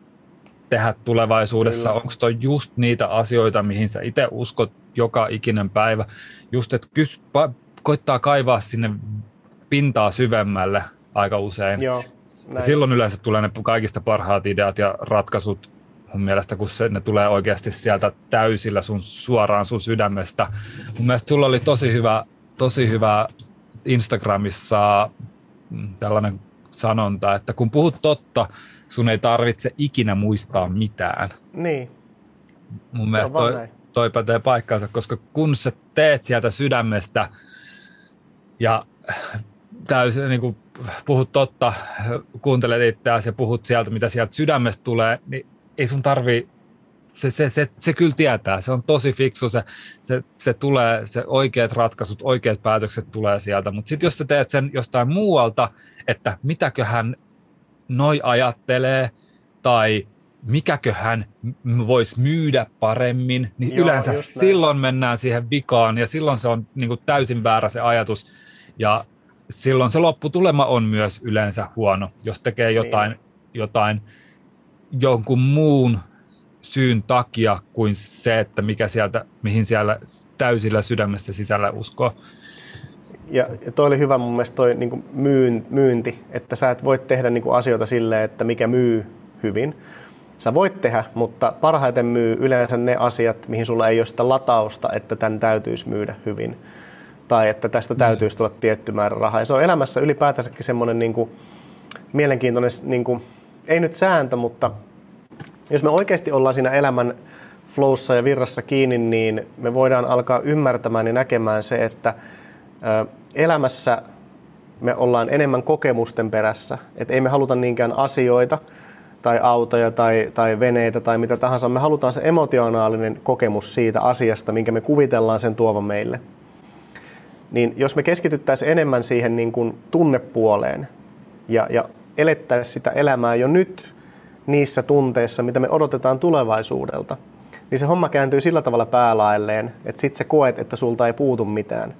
tehdä tulevaisuudessa? Onko toi just niitä asioita, mihin sä itse uskot joka ikinen päivä? Just, että kys, pa, koittaa kaivaa sinne pintaa syvemmälle aika usein. Joo, silloin yleensä tulee ne kaikista parhaat ideat ja ratkaisut mun mielestä, kun se, ne tulee oikeasti sieltä täysillä sun suoraan sun sydämestä. Mun mielestä sulla oli tosi hyvä, tosi hyvä Instagramissa mm, tällainen sanonta, että kun puhut totta, sun ei tarvitse ikinä muistaa mitään. Niin. Mun mielestä toi, toi pätee paikkaansa, koska kun sä teet sieltä sydämestä ja täysin niin kuin puhut totta, kuuntelet itseäsi ja puhut sieltä, mitä sieltä sydämestä tulee, niin ei sun tarvi se, se, se, se kyllä tietää, se on tosi fiksu, se, se, se tulee, se oikeat ratkaisut, oikeat päätökset tulee sieltä, mutta sitten jos sä teet sen jostain muualta, että mitäköhän noi ajattelee, tai mikäköhän voisi myydä paremmin, niin Joo, yleensä silloin mennään siihen vikaan ja silloin se on niin kuin täysin väärä se ajatus. Ja silloin se lopputulema on myös yleensä huono, jos tekee jotain, niin. jotain jonkun muun syyn takia kuin se, että mikä sieltä, mihin siellä täysillä sydämessä sisällä uskoo. Ja, ja toi oli hyvä mun mielestä toi niin myyn, myynti, että sä et voi tehdä niin asioita silleen, että mikä myy hyvin. Sä voit tehdä, mutta parhaiten myy yleensä ne asiat, mihin sulla ei ole sitä latausta, että tämän täytyisi myydä hyvin. Tai että tästä mm. täytyisi tulla tietty määrä rahaa. Ja se on elämässä ylipäätänsäkin semmoinen niin kuin, mielenkiintoinen, niin kuin, ei nyt sääntö, mutta jos me oikeasti ollaan siinä elämän flowssa ja virrassa kiinni, niin me voidaan alkaa ymmärtämään ja näkemään se, että elämässä me ollaan enemmän kokemusten perässä. Että ei me haluta niinkään asioita tai autoja tai, tai veneitä tai mitä tahansa. Me halutaan se emotionaalinen kokemus siitä asiasta, minkä me kuvitellaan sen tuovan meille. Niin jos me keskityttäisiin enemmän siihen niin kuin tunnepuoleen ja, ja elettäisiin sitä elämää jo nyt niissä tunteissa, mitä me odotetaan tulevaisuudelta, niin se homma kääntyy sillä tavalla päälailleen, että sitten sä koet, että sulta ei puutu mitään.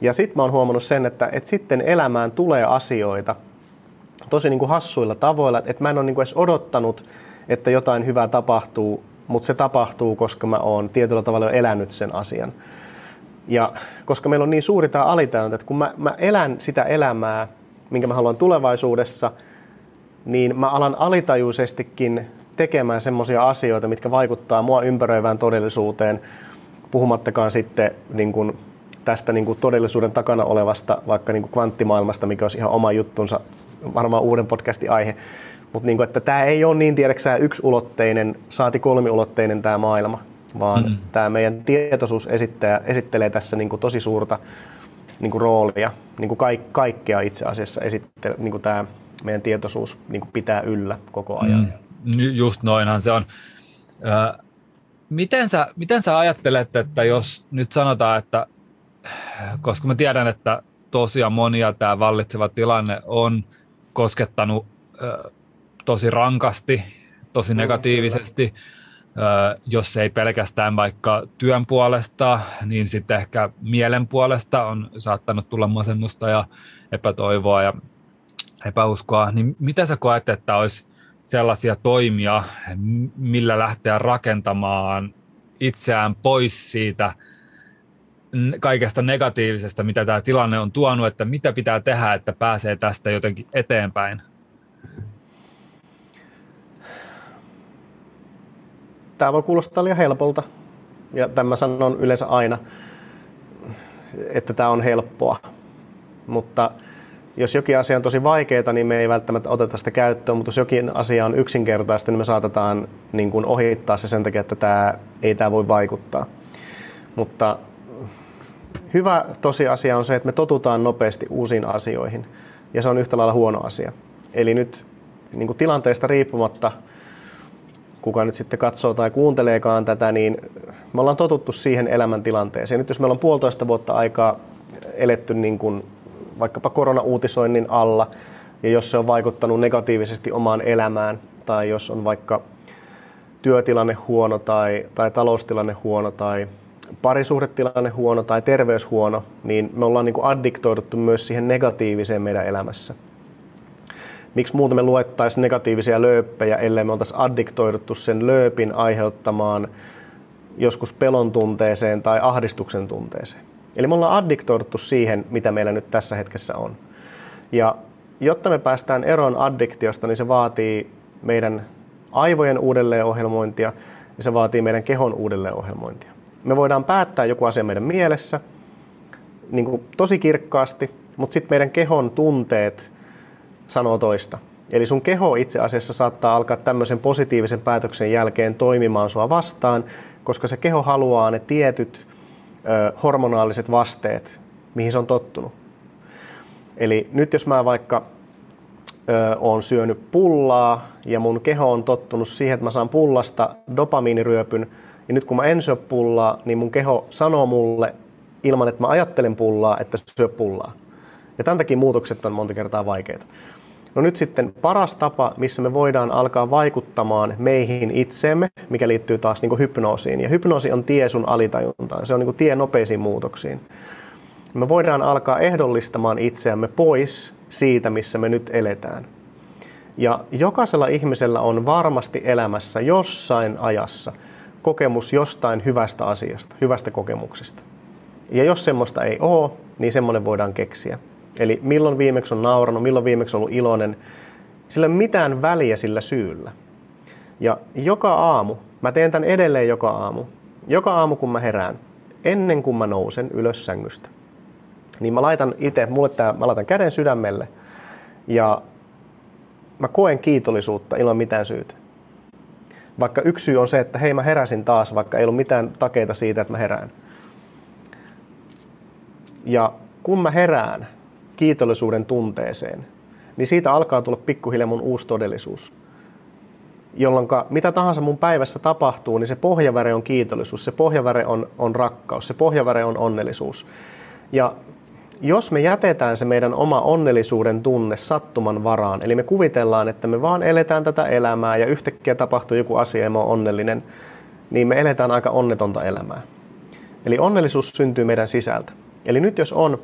Ja sitten mä oon huomannut sen, että, että sitten elämään tulee asioita tosi niin kuin hassuilla tavoilla, että mä en ole niin kuin edes odottanut, että jotain hyvää tapahtuu, mutta se tapahtuu, koska mä oon tietyllä tavalla jo elänyt sen asian. Ja koska meillä on niin suuri tämä alitäyntä, että kun mä, mä elän sitä elämää, minkä mä haluan tulevaisuudessa – niin mä alan alitajuisestikin tekemään semmoisia asioita, mitkä vaikuttaa mua ympäröivään todellisuuteen, puhumattakaan sitten niin kuin tästä niin kuin todellisuuden takana olevasta vaikka niin kuin kvanttimaailmasta, mikä olisi ihan oma juttunsa, varmaan uuden podcastin aihe. Mutta niin että tämä ei ole niin, tiedäksä, yksulotteinen, saati kolmiulotteinen tämä maailma, vaan mm-hmm. tämä meidän tietoisuus esittää, esittelee tässä niin kuin tosi suurta niin kuin roolia, niin kuin kaik, kaikkea itse asiassa esittelee, niin kuin tämä meidän tietoisuus niin kuin pitää yllä koko ajan. Mm, just noinhan se on. Ö, miten, sä, miten sä ajattelet, että jos nyt sanotaan, että koska mä tiedän, että tosiaan monia tämä vallitseva tilanne on koskettanut ö, tosi rankasti, tosi mm, negatiivisesti, ö, jos ei pelkästään vaikka työn puolesta, niin sitten ehkä mielen puolesta on saattanut tulla masennusta ja epätoivoa ja epäuskoa, niin mitä sä koet, että olisi sellaisia toimia, millä lähteä rakentamaan itseään pois siitä kaikesta negatiivisesta, mitä tämä tilanne on tuonut, että mitä pitää tehdä, että pääsee tästä jotenkin eteenpäin? Tämä voi kuulostaa liian helpolta, ja tämä sanon yleensä aina, että tämä on helppoa, mutta – jos jokin asia on tosi vaikeaa, niin me ei välttämättä oteta sitä käyttöön, mutta jos jokin asia on yksinkertaista, niin me saatetaan niin kuin ohittaa se sen takia, että tämä, ei tämä voi vaikuttaa. Mutta hyvä tosiasia on se, että me totutaan nopeasti uusiin asioihin, ja se on yhtä lailla huono asia. Eli nyt niin kuin tilanteesta riippumatta, kuka nyt sitten katsoo tai kuunteleekaan tätä, niin me ollaan totuttu siihen elämäntilanteeseen. Nyt jos meillä on puolitoista vuotta aikaa eletty niin kuin vaikkapa koronauutisoinnin alla, ja jos se on vaikuttanut negatiivisesti omaan elämään, tai jos on vaikka työtilanne huono tai, tai taloustilanne huono tai parisuhdetilanne huono tai terveys huono, niin me ollaan niin kuin addiktoiduttu myös siihen negatiiviseen meidän elämässä. Miksi muuta me luettaisiin negatiivisia lööppejä, ellei me oltaisiin addiktoiduttu sen lööpin aiheuttamaan joskus pelon tunteeseen tai ahdistuksen tunteeseen. Eli me ollaan addiktoiduttu siihen, mitä meillä nyt tässä hetkessä on. Ja jotta me päästään eroon addiktiosta, niin se vaatii meidän aivojen uudelleenohjelmointia ja se vaatii meidän kehon uudelleenohjelmointia. Me voidaan päättää joku asia meidän mielessä niin kuin tosi kirkkaasti, mutta sitten meidän kehon tunteet sanoo toista. Eli sun keho itse asiassa saattaa alkaa tämmöisen positiivisen päätöksen jälkeen toimimaan sua vastaan, koska se keho haluaa ne tietyt hormonaaliset vasteet, mihin se on tottunut. Eli nyt jos mä vaikka ö, oon syönyt pullaa ja mun keho on tottunut siihen, että mä saan pullasta dopamiiniryöpyn, ja nyt kun mä en syö pullaa, niin mun keho sanoo mulle ilman, että mä ajattelen pullaa, että syö pullaa. Ja tämän takia muutokset on monta kertaa vaikeita. No nyt sitten paras tapa, missä me voidaan alkaa vaikuttamaan meihin itseemme, mikä liittyy taas niin hypnoosiin. Ja hypnoosi on tie sun alitajuntaan, se on niin tie nopeisiin muutoksiin. Me voidaan alkaa ehdollistamaan itseämme pois siitä, missä me nyt eletään. Ja jokaisella ihmisellä on varmasti elämässä jossain ajassa kokemus jostain hyvästä asiasta, hyvästä kokemuksesta. Ja jos semmoista ei ole, niin semmoinen voidaan keksiä. Eli milloin viimeksi on nauranut, milloin viimeksi on ollut iloinen. Sillä ei ole mitään väliä sillä syyllä. Ja joka aamu, mä teen tämän edelleen joka aamu, joka aamu kun mä herään, ennen kuin mä nousen ylös sängystä, niin mä laitan itse, mulle tää, mä laitan käden sydämelle ja mä koen kiitollisuutta ilman mitään syytä. Vaikka yksi syy on se, että hei mä heräsin taas, vaikka ei ollut mitään takeita siitä, että mä herään. Ja kun mä herään kiitollisuuden tunteeseen, niin siitä alkaa tulla pikkuhiljaa mun uusi todellisuus. Jolloin mitä tahansa mun päivässä tapahtuu, niin se pohjaväre on kiitollisuus, se pohjaväre on, on rakkaus, se pohjaväre on onnellisuus. Ja jos me jätetään se meidän oma onnellisuuden tunne sattuman varaan, eli me kuvitellaan, että me vaan eletään tätä elämää ja yhtäkkiä tapahtuu joku asia ja mä oon onnellinen, niin me eletään aika onnetonta elämää. Eli onnellisuus syntyy meidän sisältä. Eli nyt jos on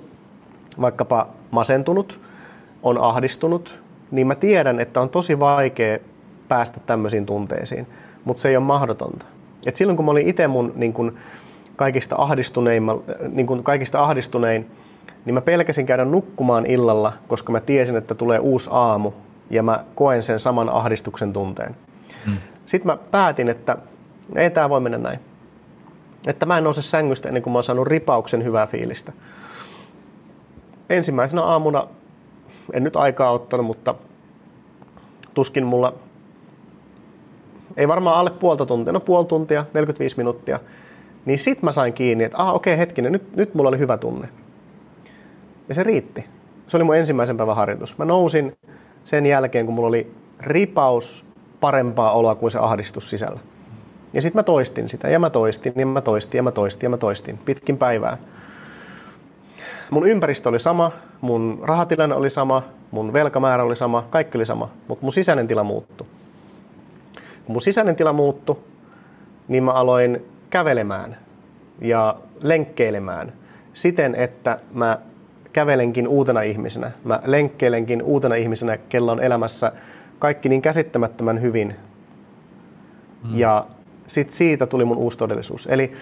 vaikkapa masentunut, on ahdistunut, niin mä tiedän, että on tosi vaikea päästä tämmöisiin tunteisiin, mutta se ei ole mahdotonta. Et silloin kun mä olin itse mun niin kun, kaikista, ahdistunein, niin kun, kaikista ahdistunein, niin mä pelkäsin käydä nukkumaan illalla, koska mä tiesin, että tulee uusi aamu ja mä koen sen saman ahdistuksen tunteen. Hmm. Sitten mä päätin, että ei tämä voi mennä näin. Että mä en nouse sängystä ennen kuin mä oon saanut ripauksen hyvää fiilistä. Ensimmäisenä aamuna, en nyt aikaa ottanut, mutta tuskin mulla, ei varmaan alle puolta tuntia, no puoli tuntia, 45 minuuttia, niin sit mä sain kiinni, että ah okei okay, hetkinen, nyt, nyt mulla oli hyvä tunne. Ja se riitti. Se oli mun ensimmäisen päivän harjoitus. Mä nousin sen jälkeen, kun mulla oli ripaus parempaa oloa kuin se ahdistus sisällä. Ja sitten mä toistin sitä, ja mä toistin, ja mä toistin, ja mä toistin, ja mä toistin, pitkin päivää. Mun ympäristö oli sama, mun rahatilanne oli sama, mun velkamäärä oli sama, kaikki oli sama, mutta mun sisäinen tila muuttui. Kun mun sisäinen tila muuttui, niin mä aloin kävelemään ja lenkkeilemään siten, että mä kävelenkin uutena ihmisenä. Mä lenkkeilenkin uutena ihmisenä, kello on elämässä kaikki niin käsittämättömän hyvin. Mm. Ja sitten siitä tuli mun uusi todellisuus. Eli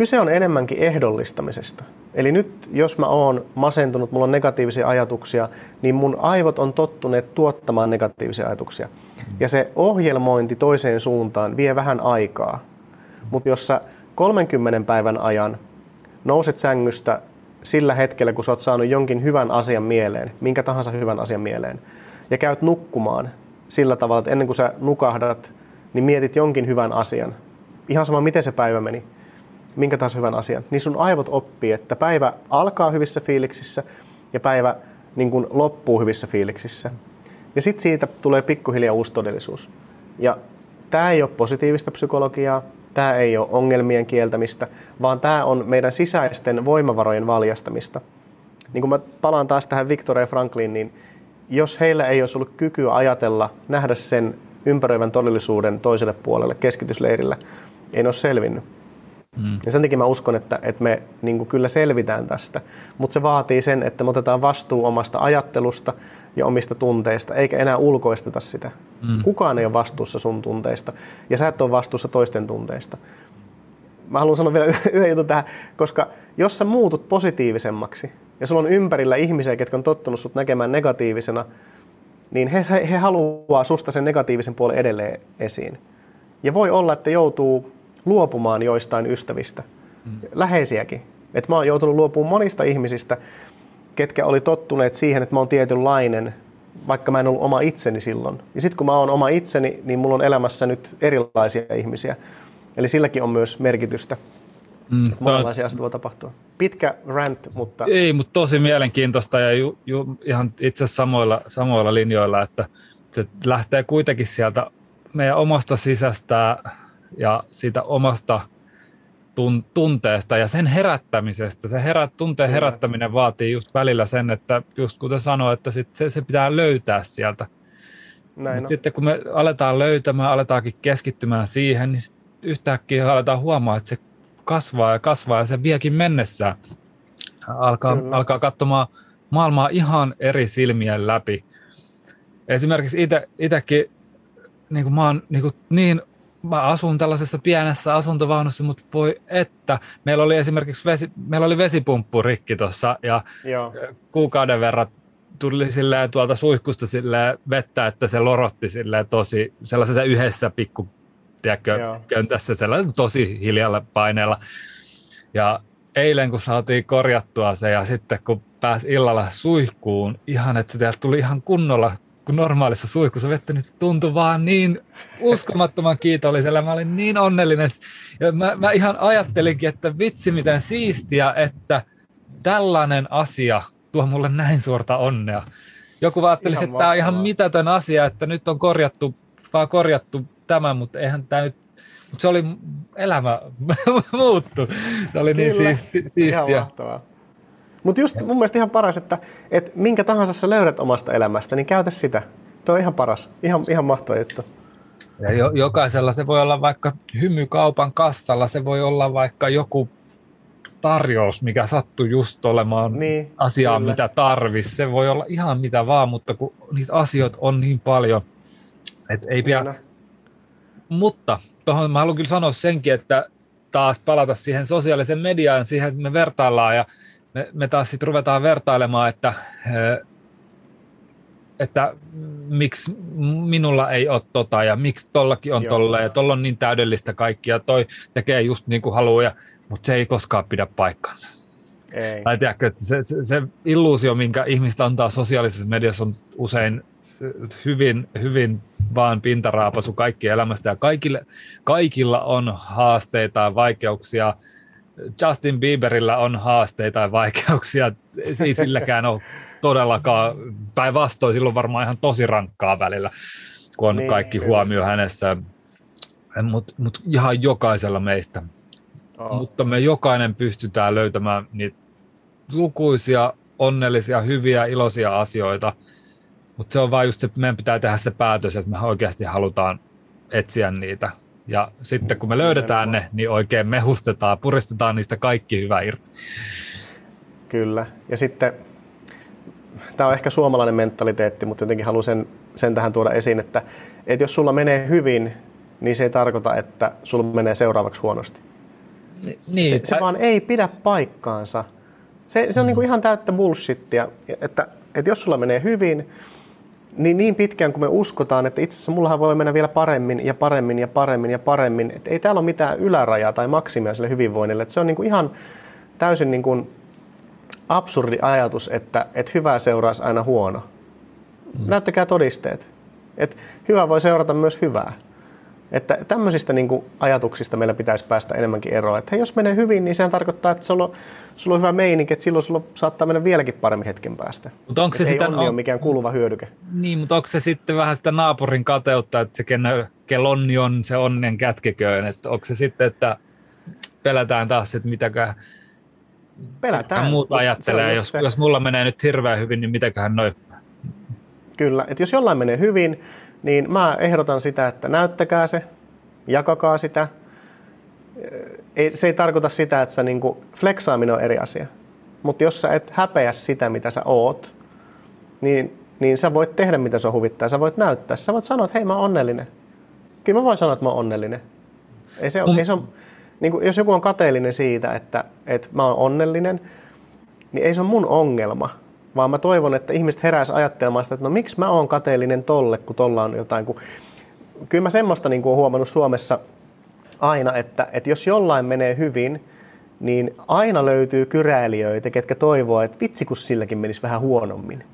kyse on enemmänkin ehdollistamisesta. Eli nyt jos mä oon masentunut, mulla on negatiivisia ajatuksia, niin mun aivot on tottuneet tuottamaan negatiivisia ajatuksia. Ja se ohjelmointi toiseen suuntaan vie vähän aikaa. Mutta jos sä 30 päivän ajan nouset sängystä sillä hetkellä, kun sä oot saanut jonkin hyvän asian mieleen, minkä tahansa hyvän asian mieleen, ja käyt nukkumaan sillä tavalla, että ennen kuin sä nukahdat, niin mietit jonkin hyvän asian. Ihan sama, miten se päivä meni, minkä tahansa hyvän asian. Niin sun aivot oppii, että päivä alkaa hyvissä fiiliksissä ja päivä niin kuin loppuu hyvissä fiiliksissä. Ja sitten siitä tulee pikkuhiljaa uusi todellisuus. Ja tämä ei ole positiivista psykologiaa, Tämä ei ole ongelmien kieltämistä, vaan tämä on meidän sisäisten voimavarojen valjastamista. Niin kun mä palaan taas tähän Victoria Franklin, niin jos heillä ei olisi ollut kykyä ajatella, nähdä sen ympäröivän todellisuuden toiselle puolelle keskitysleirillä, ei ne ole selvinnyt. Mm. Ja sen takia mä uskon, että, että me niin kyllä selvitään tästä, mutta se vaatii sen, että me otetaan vastuu omasta ajattelusta ja omista tunteista, eikä enää ulkoisteta sitä. Mm. Kukaan ei ole vastuussa sun tunteista, ja sä et ole vastuussa toisten tunteista. Mä haluan sanoa vielä yhden jutun tähän, koska jos sä muutut positiivisemmaksi, ja sulla on ympärillä ihmisiä, jotka on tottunut sut näkemään negatiivisena, niin he, he, he haluaa susta sen negatiivisen puolen edelleen esiin. Ja voi olla, että joutuu luopumaan joistain ystävistä, mm. läheisiäkin. Et mä oon joutunut luopumaan monista ihmisistä, ketkä oli tottuneet siihen, että mä oon tietynlainen, vaikka mä en ollut oma itseni silloin. Ja sitten kun mä oon oma itseni, niin mulla on elämässä nyt erilaisia ihmisiä. Eli silläkin on myös merkitystä. Mm, Monenlaisia asioita voi tapahtua. Pitkä rant, mutta... Ei, mutta tosi mielenkiintoista ja ju, ju, ihan itse samoilla, samoilla linjoilla, että se lähtee kuitenkin sieltä meidän omasta sisästä ja siitä omasta tun, tunteesta ja sen herättämisestä. Se herät, tunteen herättäminen vaatii just välillä sen, että just kuten sanoin, että sit se, se pitää löytää sieltä. Näin sitten kun me aletaan löytämään, aletaankin keskittymään siihen, niin yhtäkkiä aletaan huomaa, että se kasvaa ja kasvaa ja se viekin mennessään. Alkaa, alkaa katsomaan maailmaa ihan eri silmien läpi. Esimerkiksi itsekin niin kuin mä oon niin, kuin niin mä asun tällaisessa pienessä asuntovaunussa, mutta voi että. Meillä oli esimerkiksi vesi, meillä oli vesipumppu rikki tuossa ja Joo. kuukauden verran tuli silleen tuolta suihkusta silleen vettä, että se lorotti silleen tosi sellaisessa yhdessä pikku tiedätkö, köntässä sellainen tosi hiljalla paineella. Ja eilen kun saatiin korjattua se ja sitten kun pääsi illalla suihkuun, ihan että sieltä tuli ihan kunnolla kun normaalissa suihkussa vettä, niin tuntui vaan niin uskomattoman kiitollisella. Mä olin niin onnellinen. Ja mä, mä ihan ajattelinkin, että vitsi miten siistiä, että tällainen asia tuo mulle näin suurta onnea. Joku ajattelisi, että tämä on ihan mitätön asia, että nyt on korjattu, vaan korjattu tämä, mutta eihän tämä nyt mutta se oli, elämä muuttu. Se oli niin Kyllä, niin siis, siistiä. Ihan mahtavaa. Mutta just mun mielestä ihan paras, että, että minkä tahansa sä löydät omasta elämästä, niin käytä sitä. Tuo on ihan paras. Ihan, ihan mahtava juttu. Ja jo, jokaisella se voi olla vaikka hymykaupan kassalla, se voi olla vaikka joku tarjous, mikä sattuu just olemaan niin, asiaa, kyllä. mitä tarvis. Se voi olla ihan mitä vaan, mutta kun niitä asioita on niin paljon, että ei pidä... Mutta tuohon mä haluan kyllä sanoa senkin, että taas palata siihen sosiaalisen mediaan, siihen, että me vertaillaan ja me, me taas sitten ruvetaan vertailemaan, että, että miksi minulla ei ole tota ja miksi tollakin on tolle ja tolla on niin täydellistä kaikkia, toi tekee just niin kuin haluaa, mutta se ei koskaan pidä paikkansa. Ei. Tai tiedätkö, että se, se, se illuusio, minkä ihmistä antaa sosiaalisessa mediassa on usein hyvin, hyvin vaan pintaraapasu kaikki elämästä ja kaikille, kaikilla on haasteita ja vaikeuksia – Justin Bieberillä on haasteita ja vaikeuksia, ei silläkään ole todellakaan, päinvastoin silloin varmaan ihan tosi rankkaa välillä, kun on niin, kaikki kyllä. huomio hänessä, mutta mut ihan jokaisella meistä. Oh. Mutta me jokainen pystytään löytämään niitä lukuisia, onnellisia, hyviä, iloisia asioita, mutta se on vain just se, että meidän pitää tehdä se päätös, että me oikeasti halutaan etsiä niitä ja sitten kun me löydetään ne, niin oikein mehustetaan, puristetaan niistä kaikki hyvä irti. Kyllä. Ja sitten, tämä on ehkä suomalainen mentaliteetti, mutta jotenkin haluan sen, sen tähän tuoda esiin, että, että jos sulla menee hyvin, niin se ei tarkoita, että sulla menee seuraavaksi huonosti. Niin, se, se vaan ei pidä paikkaansa. Se, se on mm. niin kuin ihan täyttä bullshittia, että, että jos sulla menee hyvin, niin, niin pitkään kuin me uskotaan, että itse asiassa mullahan voi mennä vielä paremmin ja paremmin ja paremmin ja paremmin. Että ei täällä ole mitään ylärajaa tai maksimia sille hyvinvoinnille. Että se on niin kuin ihan täysin niin kuin absurdi ajatus, että, että hyvää seuraisi aina huono. Mm. Näyttäkää todisteet. Että hyvä voi seurata myös hyvää. Että tämmöisistä niin kuin, ajatuksista meillä pitäisi päästä enemmänkin eroon. Että hei, jos menee hyvin, niin sehän tarkoittaa, että sulla on, sulla on hyvä meininki, että silloin sulla saattaa mennä vieläkin paremmin hetken päästä. Mutta onko se ei onni on... ole mikään kuluva hyödyke. Niin, mutta onko se sitten vähän sitä naapurin kateutta, että se kelonni on se onnen kätkeköön, että onko se sitten, että pelätään taas, että mitäkään Pelätään. muut ajattelee, jos, jos mulla menee nyt hirveän hyvin, niin mitäköhän noin Kyllä, että jos jollain menee hyvin, niin mä ehdotan sitä, että näyttäkää se, jakakaa sitä. Ei, se ei tarkoita sitä, että sä niinku, flexaaminen on eri asia. Mutta jos sä et häpeä sitä, mitä sä oot, niin, niin sä voit tehdä, mitä se huvittaa. Sä voit näyttää. Sä voit sanoa, että hei, mä oon onnellinen. Kyllä mä voin sanoa, että mä oon onnellinen. Ei se, mm. ei se ole, niin kuin, jos joku on kateellinen siitä, että, että mä oon onnellinen, niin ei se ole mun ongelma vaan mä toivon, että ihmiset heräisi ajattelemaan sitä, että no miksi mä oon kateellinen tolle, kun tolla on jotain. Kun... Kyllä mä semmoista niin kuin olen huomannut Suomessa aina, että, että jos jollain menee hyvin, niin aina löytyy kyräilijöitä, ketkä toivoo, että vitsi kun silläkin menisi vähän huonommin.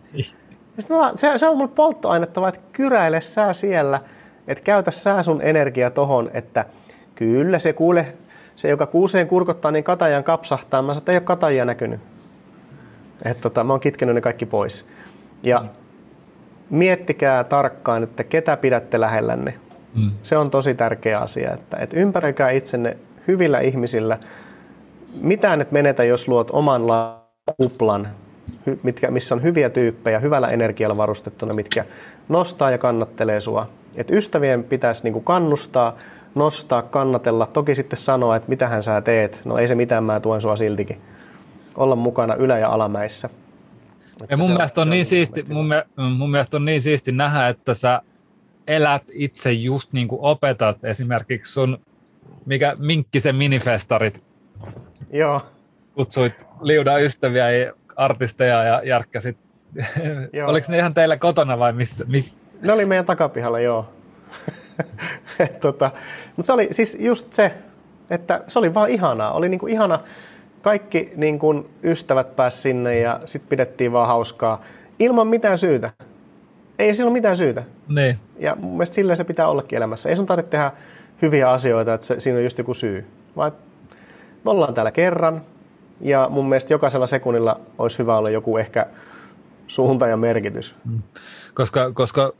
Mä, se, se on mulle polttoainetta että kyräile sä siellä, että käytä sä sun energia tohon, että kyllä se kuule, se joka kuuseen kurkottaa, niin katajan kapsahtaa. Mä sanoin, että ei ole katajia näkynyt. Et tota, mä oon kitkenyt ne kaikki pois. Ja miettikää tarkkaan, että ketä pidätte lähellänne. Mm. Se on tosi tärkeä asia, että, että ympäröikää itsenne hyvillä ihmisillä. Mitään et menetä, jos luot oman kuplan, mitkä, missä on hyviä tyyppejä, hyvällä energialla varustettuna, mitkä nostaa ja kannattelee sua. Et ystävien pitäisi niinku kannustaa, nostaa, kannatella, toki sitten sanoa, että mitähän sä teet. No ei se mitään, mä tuen sua siltikin. Olla mukana ylä- ja alamäissä. Ja mun, mielestä on, on niin siisti, mun, mun mielestä on niin siisti nähdä, että sä elät itse just niin kuin opetat esimerkiksi sun, mikä Minkkisen minifestarit. Joo. Kutsuit liuda ystäviä ja artisteja ja järkkäsit. Oliko ne ihan teillä kotona vai missä? Mi- ne oli meidän takapihalla, joo. tota, mutta se oli siis just se, että se oli vaan ihanaa. Oli niinku ihana, kaikki niinku ystävät pääsi sinne ja sitten pidettiin vaan hauskaa ilman mitään syytä. Ei sillä ole mitään syytä. Niin. Ja mun mielestä silleen se pitää ollakin elämässä. Ei sun tarvitse tehdä hyviä asioita, että se, siinä on just joku syy. Vaan me ollaan täällä kerran, ja mun mielestä jokaisella sekunnilla olisi hyvä olla joku ehkä suunta ja merkitys. Mm. Koska, koska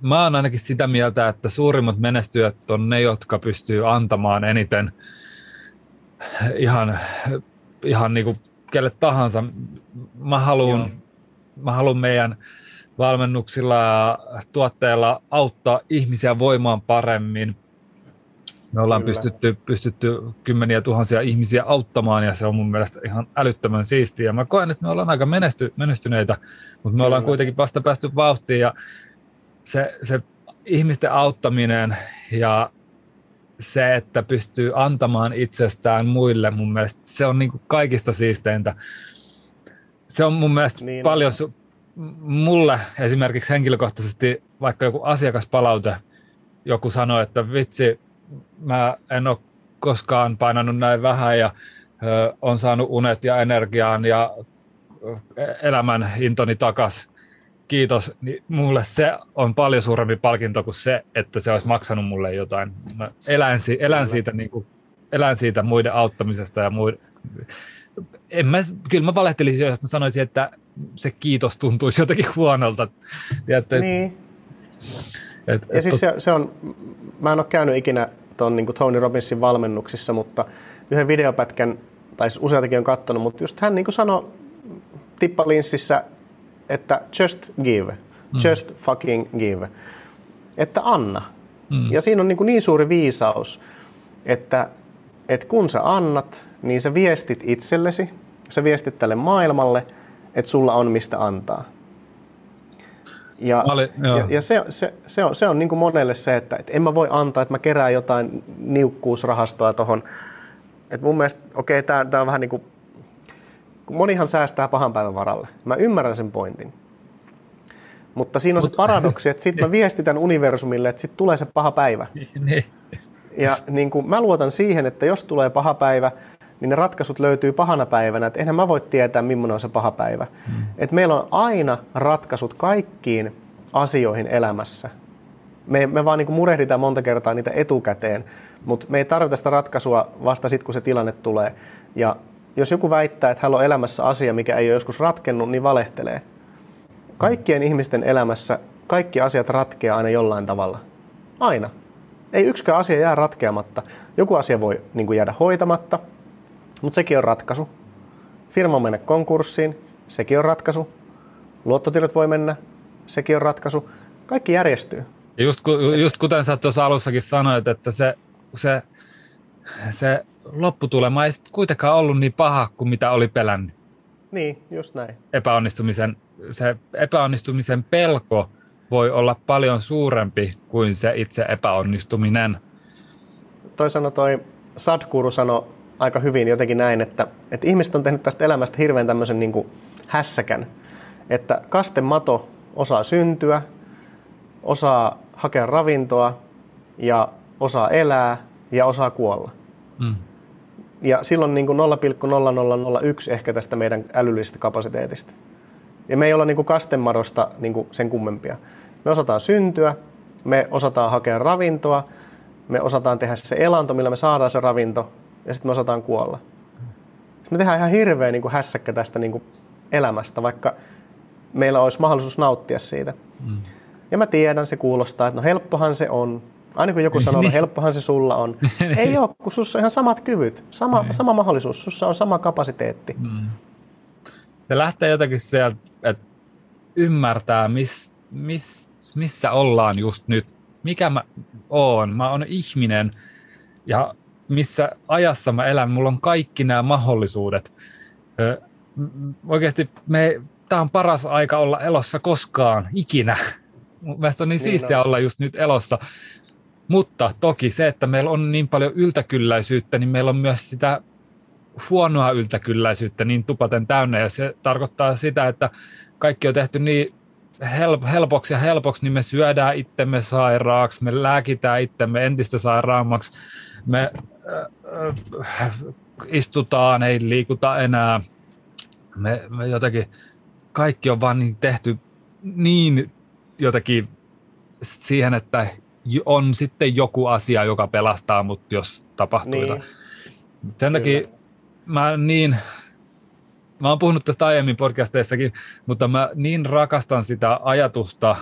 mä oon ainakin sitä mieltä, että suurimmat menestyjät on ne, jotka pystyy antamaan eniten ihan, ihan niin kuin kelle tahansa. Mä haluan, mä haluan meidän valmennuksilla ja tuotteilla auttaa ihmisiä voimaan paremmin. Me ollaan pystytty, pystytty kymmeniä tuhansia ihmisiä auttamaan ja se on mun mielestä ihan älyttömän siistiä. Mä koen, että me ollaan aika menesty, menestyneitä, mutta me Kyllä. ollaan kuitenkin vasta päästy vauhtiin ja se, se ihmisten auttaminen ja se, että pystyy antamaan itsestään muille, mun mielestä se on niin kuin kaikista siisteintä. Se on mun mielestä niin, paljon, su- mulle esimerkiksi henkilökohtaisesti vaikka joku asiakaspalaute, joku sanoi, että vitsi, mä en ole koskaan painanut näin vähän ja ö, on saanut unet ja energiaan ja elämän intoni takas. Kiitos. Niin mulle se on paljon suurempi palkinto kuin se, että se olisi maksanut mulle jotain. Mä elän, elän, siitä, niin kuin, elän siitä muiden auttamisesta ja muiden, en mä, kyllä mä valehtelisin, jos mä sanoisin, että se kiitos tuntuisi jotenkin huonolta. Tiedätte, niin. Et, ja et, siis se, se on, mä en ole käynyt ikinä tuon niin Tony Robbinsin valmennuksissa, mutta yhden videopätkän, tai siis useatakin on katsonut, mutta just hän niin sanoi tippalinssissä, että just give, mm. just fucking give, että anna. Mm. Ja siinä on niin, niin suuri viisaus, että, että kun sä annat, niin sä viestit itsellesi, sä viestit tälle maailmalle, että sulla on mistä antaa. Ja, olin, ja, ja se, se, se on, se on niin kuin monelle se, että, että en mä voi antaa, että mä kerään jotain niukkuusrahastoa tuohon. Että mun mielestä, okei, okay, tämä on vähän niin kuin, monihan säästää pahan päivän varalle. Mä ymmärrän sen pointin. Mutta siinä on Mut, se paradoksi, että sitten mä viestitän universumille, että sitten tulee se paha päivä. Niin. Ja niin kuin mä luotan siihen, että jos tulee paha päivä, niin ne ratkaisut löytyy pahana päivänä. Että eihän mä voi tietää, millainen on se paha päivä. Mm. Et meillä on aina ratkaisut kaikkiin asioihin elämässä. Me, me vaan niin kuin murehditaan monta kertaa niitä etukäteen, mutta me ei tarvita sitä ratkaisua vasta sitten, kun se tilanne tulee. Ja jos joku väittää, että hän on elämässä asia, mikä ei ole joskus ratkennut, niin valehtelee. Kaikkien ihmisten elämässä kaikki asiat ratkeaa aina jollain tavalla. Aina. Ei yksikään asia jää ratkeamatta. Joku asia voi niin kuin jäädä hoitamatta, mutta sekin on ratkaisu. Firma mennä konkurssiin, sekin on ratkaisu. Luottotiedot voi mennä, sekin on ratkaisu. Kaikki järjestyy. Ja just, just kuten sä tuossa alussakin sanoit, että se, se, se lopputulema ei kuitenkaan ollut niin paha kuin mitä oli pelännyt. Niin, just näin. Epäonnistumisen, se epäonnistumisen pelko voi olla paljon suurempi kuin se itse epäonnistuminen. Toi sanoi toi Sadhguru sanoi aika hyvin jotenkin näin, että, että ihmiset on tehnyt tästä elämästä hirveän tämmöisen niin kuin hässäkän, että kastemato osaa syntyä, osaa hakea ravintoa ja osaa elää ja osaa kuolla. Mm. Ja silloin niin kuin 0,0001 ehkä tästä meidän älyllisestä kapasiteetista. Ja me ei olla niin kuin kastemadosta niin kuin sen kummempia. Me osataan syntyä, me osataan hakea ravintoa, me osataan tehdä se elanto, millä me saadaan se ravinto, ja sitten me osataan kuolla. Sitten me tehdään ihan hirveä niin kuin hässäkkä tästä niin kuin elämästä, vaikka meillä olisi mahdollisuus nauttia siitä. Mm. Ja mä tiedän, se kuulostaa, että no helppohan se on. Aina kun joku sanoo, että niin. helppohan se sulla on. Ei ole, kun sussa on ihan samat kyvyt, sama, niin. sama mahdollisuus, sussa on sama kapasiteetti. Mm. Se lähtee jotenkin sieltä, että ymmärtää, miss, miss, missä ollaan just nyt. Mikä mä oon? Mä oon ihminen ja missä ajassa mä elän. Mulla on kaikki nämä mahdollisuudet. Ö, oikeasti me, tämä on paras aika olla elossa koskaan, ikinä. Mielestäni on niin, niin siistiä olla just nyt elossa. Mutta toki se, että meillä on niin paljon yltäkylläisyyttä, niin meillä on myös sitä huonoa yltäkylläisyyttä niin tupaten täynnä. Ja se tarkoittaa sitä, että kaikki on tehty niin helpoksi ja helpoksi, niin me syödään itsemme sairaaksi, me lääkitään itsemme entistä sairaammaksi, me äh, istutaan, ei liikuta enää, me, me jotenkin, kaikki on vaan niin tehty niin jotenkin siihen, että on sitten joku asia, joka pelastaa mut, jos tapahtuu. Niin. Sen takia. Mä niin, mä oon puhunut tästä aiemmin podcasteissakin, mutta mä niin rakastan sitä ajatusta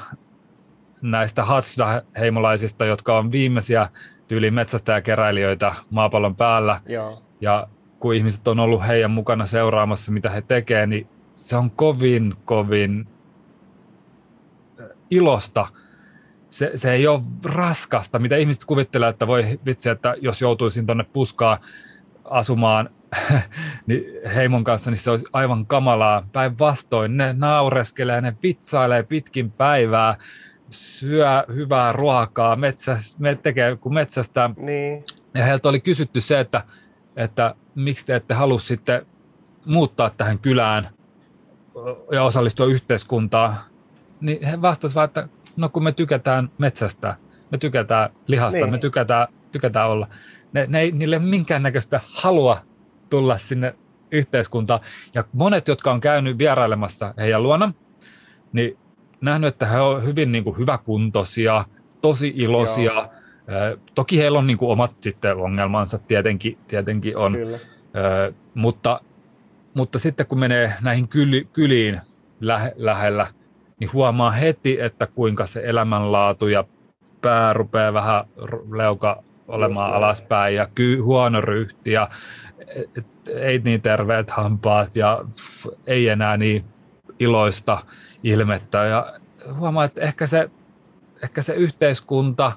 näistä Hatsda-heimolaisista, jotka on viimeisiä tyyli metsästäjäkeräilijöitä maapallon päällä. Joo. Ja kun ihmiset on ollut heidän mukana seuraamassa, mitä he tekevät, niin se on kovin, kovin ilosta. Se, se ei ole raskasta, mitä ihmiset kuvittelee, että voi vitsi, että jos joutuisin tuonne puskaan asumaan niin heimon kanssa, niin se olisi aivan kamalaa. Päinvastoin ne naureskelee, ne vitsailee pitkin päivää, syö hyvää ruokaa, metsäs, me tekee kun metsästä. Niin. Ja heiltä oli kysytty se, että, että miksi te ette halua sitten muuttaa tähän kylään ja osallistua yhteiskuntaan niin he vastasivat, että no kun me tykätään metsästä, me tykätään lihasta, niin. me tykätään, tykätään olla. Ne, ne ei, niille minkäännäköistä halua tulla sinne yhteiskuntaan. Ja monet, jotka on käynyt vierailemassa heidän luona, niin nähnyt, että he ovat hyvin niin kuin hyväkuntoisia, tosi iloisia. Joo. Toki heillä on niin kuin omat sitten ongelmansa, tietenkin, tietenkin on. Kyllä. mutta, mutta sitten kun menee näihin kyli, kyliin lähe, lähellä, niin huomaa heti, että kuinka se elämänlaatu ja pää rupeaa vähän leuka olemaan Just alaspäin ja ky- huono ryhti ja ei niin terveet hampaat ja ei enää niin iloista ilmettä. Ja huomaa, että ehkä se, ehkä se yhteiskunta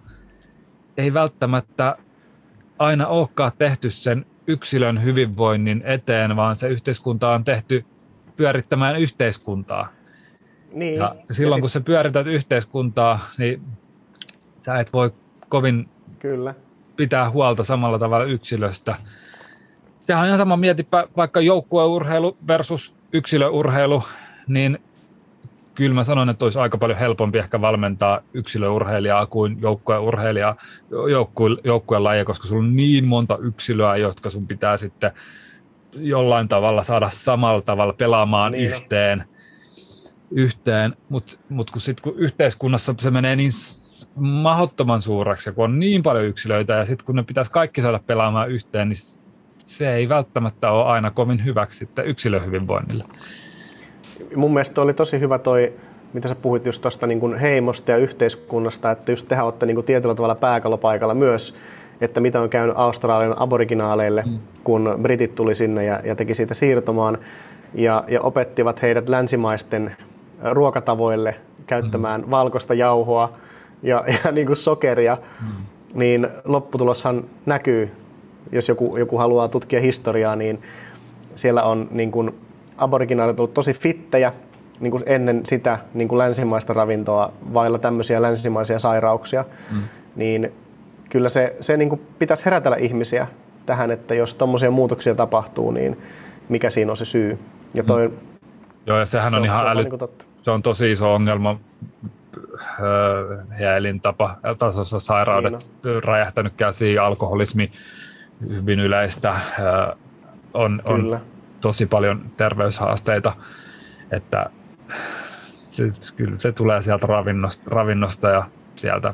ei välttämättä aina olekaan tehty sen yksilön hyvinvoinnin eteen, vaan se yhteiskunta on tehty pyörittämään yhteiskuntaa. Niin. Ja silloin ja kun sit... sä pyörität yhteiskuntaa, niin sä et voi kovin Kyllä. pitää huolta samalla tavalla yksilöstä. Sehän on ihan sama, mietipä vaikka joukkueurheilu versus yksilöurheilu, niin kyllä mä sanon, että olisi aika paljon helpompi ehkä valmentaa yksilöurheilijaa kuin joukkueurheilijaa, joukkue, joukkueen lajia, koska sulla on niin monta yksilöä, jotka sun pitää sitten jollain tavalla saada samalla tavalla pelaamaan niin yhteen. Yhteen, mutta mut kun, sit, kun yhteiskunnassa se menee niin mahdottoman suureksi ja kun on niin paljon yksilöitä ja sitten kun ne pitäisi kaikki saada pelaamaan yhteen, niin se ei välttämättä ole aina kovin hyväksi sitten yksilöhyvinvoinnille. Mun mielestä oli tosi hyvä toi, mitä sä puhuit just tuosta niin heimosta ja yhteiskunnasta, että just tehän olette niin tietyllä tavalla pääkallopaikalla myös, että mitä on käynyt Australian aboriginaaleille, mm. kun britit tuli sinne ja, ja teki siitä siirtomaan ja, ja opettivat heidät länsimaisten ruokatavoille käyttämään mm. valkoista jauhoa ja, ja niin kuin sokeria, mm. niin lopputuloshan näkyy, jos joku, joku haluaa tutkia historiaa, niin siellä on niin kuin aboriginaalit ollut tosi fittejä niin kuin ennen sitä niin kuin länsimaista ravintoa vailla tämmöisiä länsimaisia sairauksia, mm. niin kyllä se, se niin kuin pitäisi herätellä ihmisiä tähän, että jos tuommoisia muutoksia tapahtuu, niin mikä siinä on se syy. Ja toi, mm. Joo, ja sehän se on, on ihan äly... niin totta se on tosi iso ongelma ja elintapa tasossa sairaudet niin räjähtänyt käsiin, alkoholismi hyvin yleistä, on, on tosi paljon terveyshaasteita, että se, kyllä se tulee sieltä ravinnosta, ravinnosta ja sieltä.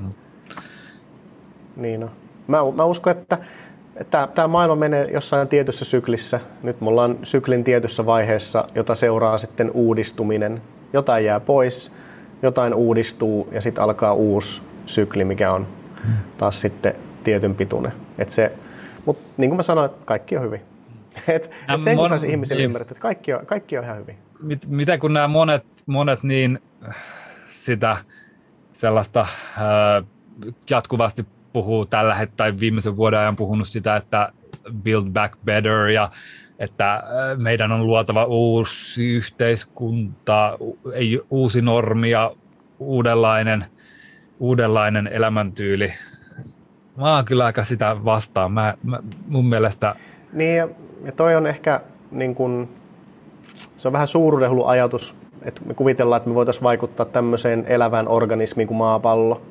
Niin no. Mä, mä uskon, että tämä maailma menee jossain tietyssä syklissä. Nyt me ollaan syklin tietyssä vaiheessa, jota seuraa sitten uudistuminen jotain jää pois, jotain uudistuu ja sitten alkaa uusi sykli, mikä on taas sitten tietyn pituinen. Et se, mutta niin kuin mä sanoin, kaikki on hyvin. Et, et sen kun saisi ihmisille niin. ymmärtää, että kaikki on, kaikki on ihan hyvin. Mit, miten kun nämä monet, monet niin sitä sellaista äh, jatkuvasti puhuu tällä hetkellä, tai viimeisen vuoden ajan puhunut sitä, että build back better ja että meidän on luotava uusi yhteiskunta, ei, uusi normi ja uudenlainen, uudenlainen elämäntyyli. Mä oon kyllä aika sitä vastaan. Mä, mä, mun mielestä... Niin, ja, ja toi on ehkä niin kun, se on vähän suuruudenhullu ajatus, että me kuvitellaan, että me voitaisiin vaikuttaa tämmöiseen elävään organismiin kuin maapallo.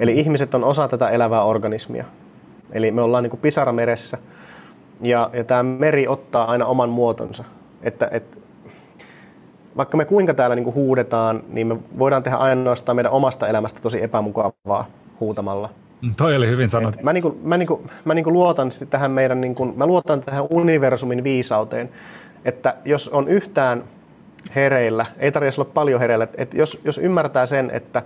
Eli ihmiset on osa tätä elävää organismia. Eli me ollaan niin kuin pisara meressä. Ja, ja tämä meri ottaa aina oman muotonsa. Että, et, vaikka me kuinka täällä niin kuin huudetaan, niin me voidaan tehdä ainoastaan meidän omasta elämästä tosi epämukavaa huutamalla. Toi oli hyvin sanottu. mä, niin kuin, mä, niin kuin, mä niin kuin luotan tähän meidän, niin kuin, mä luotan tähän universumin viisauteen, että jos on yhtään hereillä, ei tarvitse olla paljon hereillä, että jos, jos ymmärtää sen, että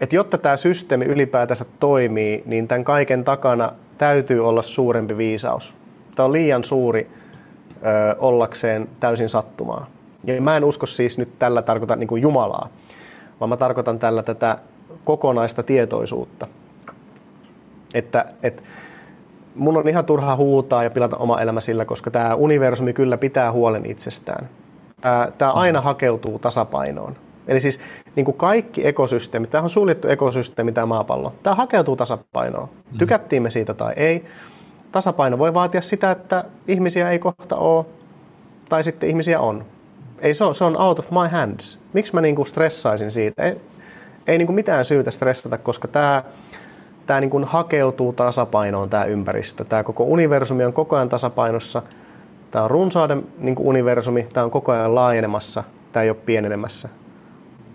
että jotta tämä systeemi ylipäätänsä toimii, niin tämän kaiken takana täytyy olla suurempi viisaus. Tämä on liian suuri ö, ollakseen täysin sattumaa. Ja mä en usko siis nyt tällä tarkoita niin kuin Jumalaa, vaan mä tarkoitan tällä tätä kokonaista tietoisuutta. Että, että mun on ihan turha huutaa ja pilata oma elämä sillä, koska tämä universumi kyllä pitää huolen itsestään. Tämä, aina hakeutuu tasapainoon. Eli siis niin kuin kaikki ekosysteemit, tämä on suljettu ekosysteemi tämä maapallo, tämä hakeutuu tasapainoon. Mm. Tykättiin me siitä tai ei. Tasapaino voi vaatia sitä, että ihmisiä ei kohta ole, tai sitten ihmisiä on. Ei se, ole, se on out of my hands. Miksi mä niin kuin stressaisin siitä? Ei, ei niin kuin mitään syytä stressata, koska tämä, tämä niin kuin hakeutuu tasapainoon tämä ympäristö. Tämä koko universumi on koko ajan tasapainossa. Tämä on runsauden niin kuin universumi, tämä on koko ajan laajenemassa, tämä ei ole pienenemässä.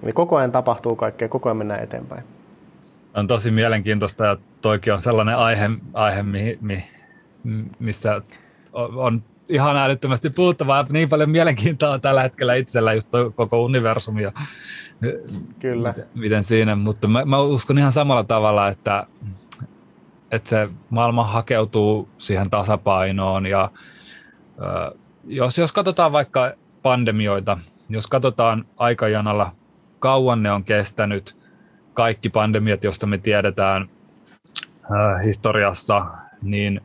Eli koko ajan tapahtuu kaikkea, koko ajan mennään eteenpäin. On tosi mielenkiintoista ja toikin on sellainen aihe, aihe mi, mi, missä on ihan älyttömästi puhuttavaa. Niin paljon mielenkiintoa tällä hetkellä itsellä just koko universumi ja Kyllä. Miten, siinä, mutta mä, mä uskon ihan samalla tavalla, että, että se maailma hakeutuu siihen tasapainoon ja jos, jos katsotaan vaikka pandemioita, jos katsotaan aikajanalla kauan ne on kestänyt, kaikki pandemiat, joista me tiedetään historiassa, niin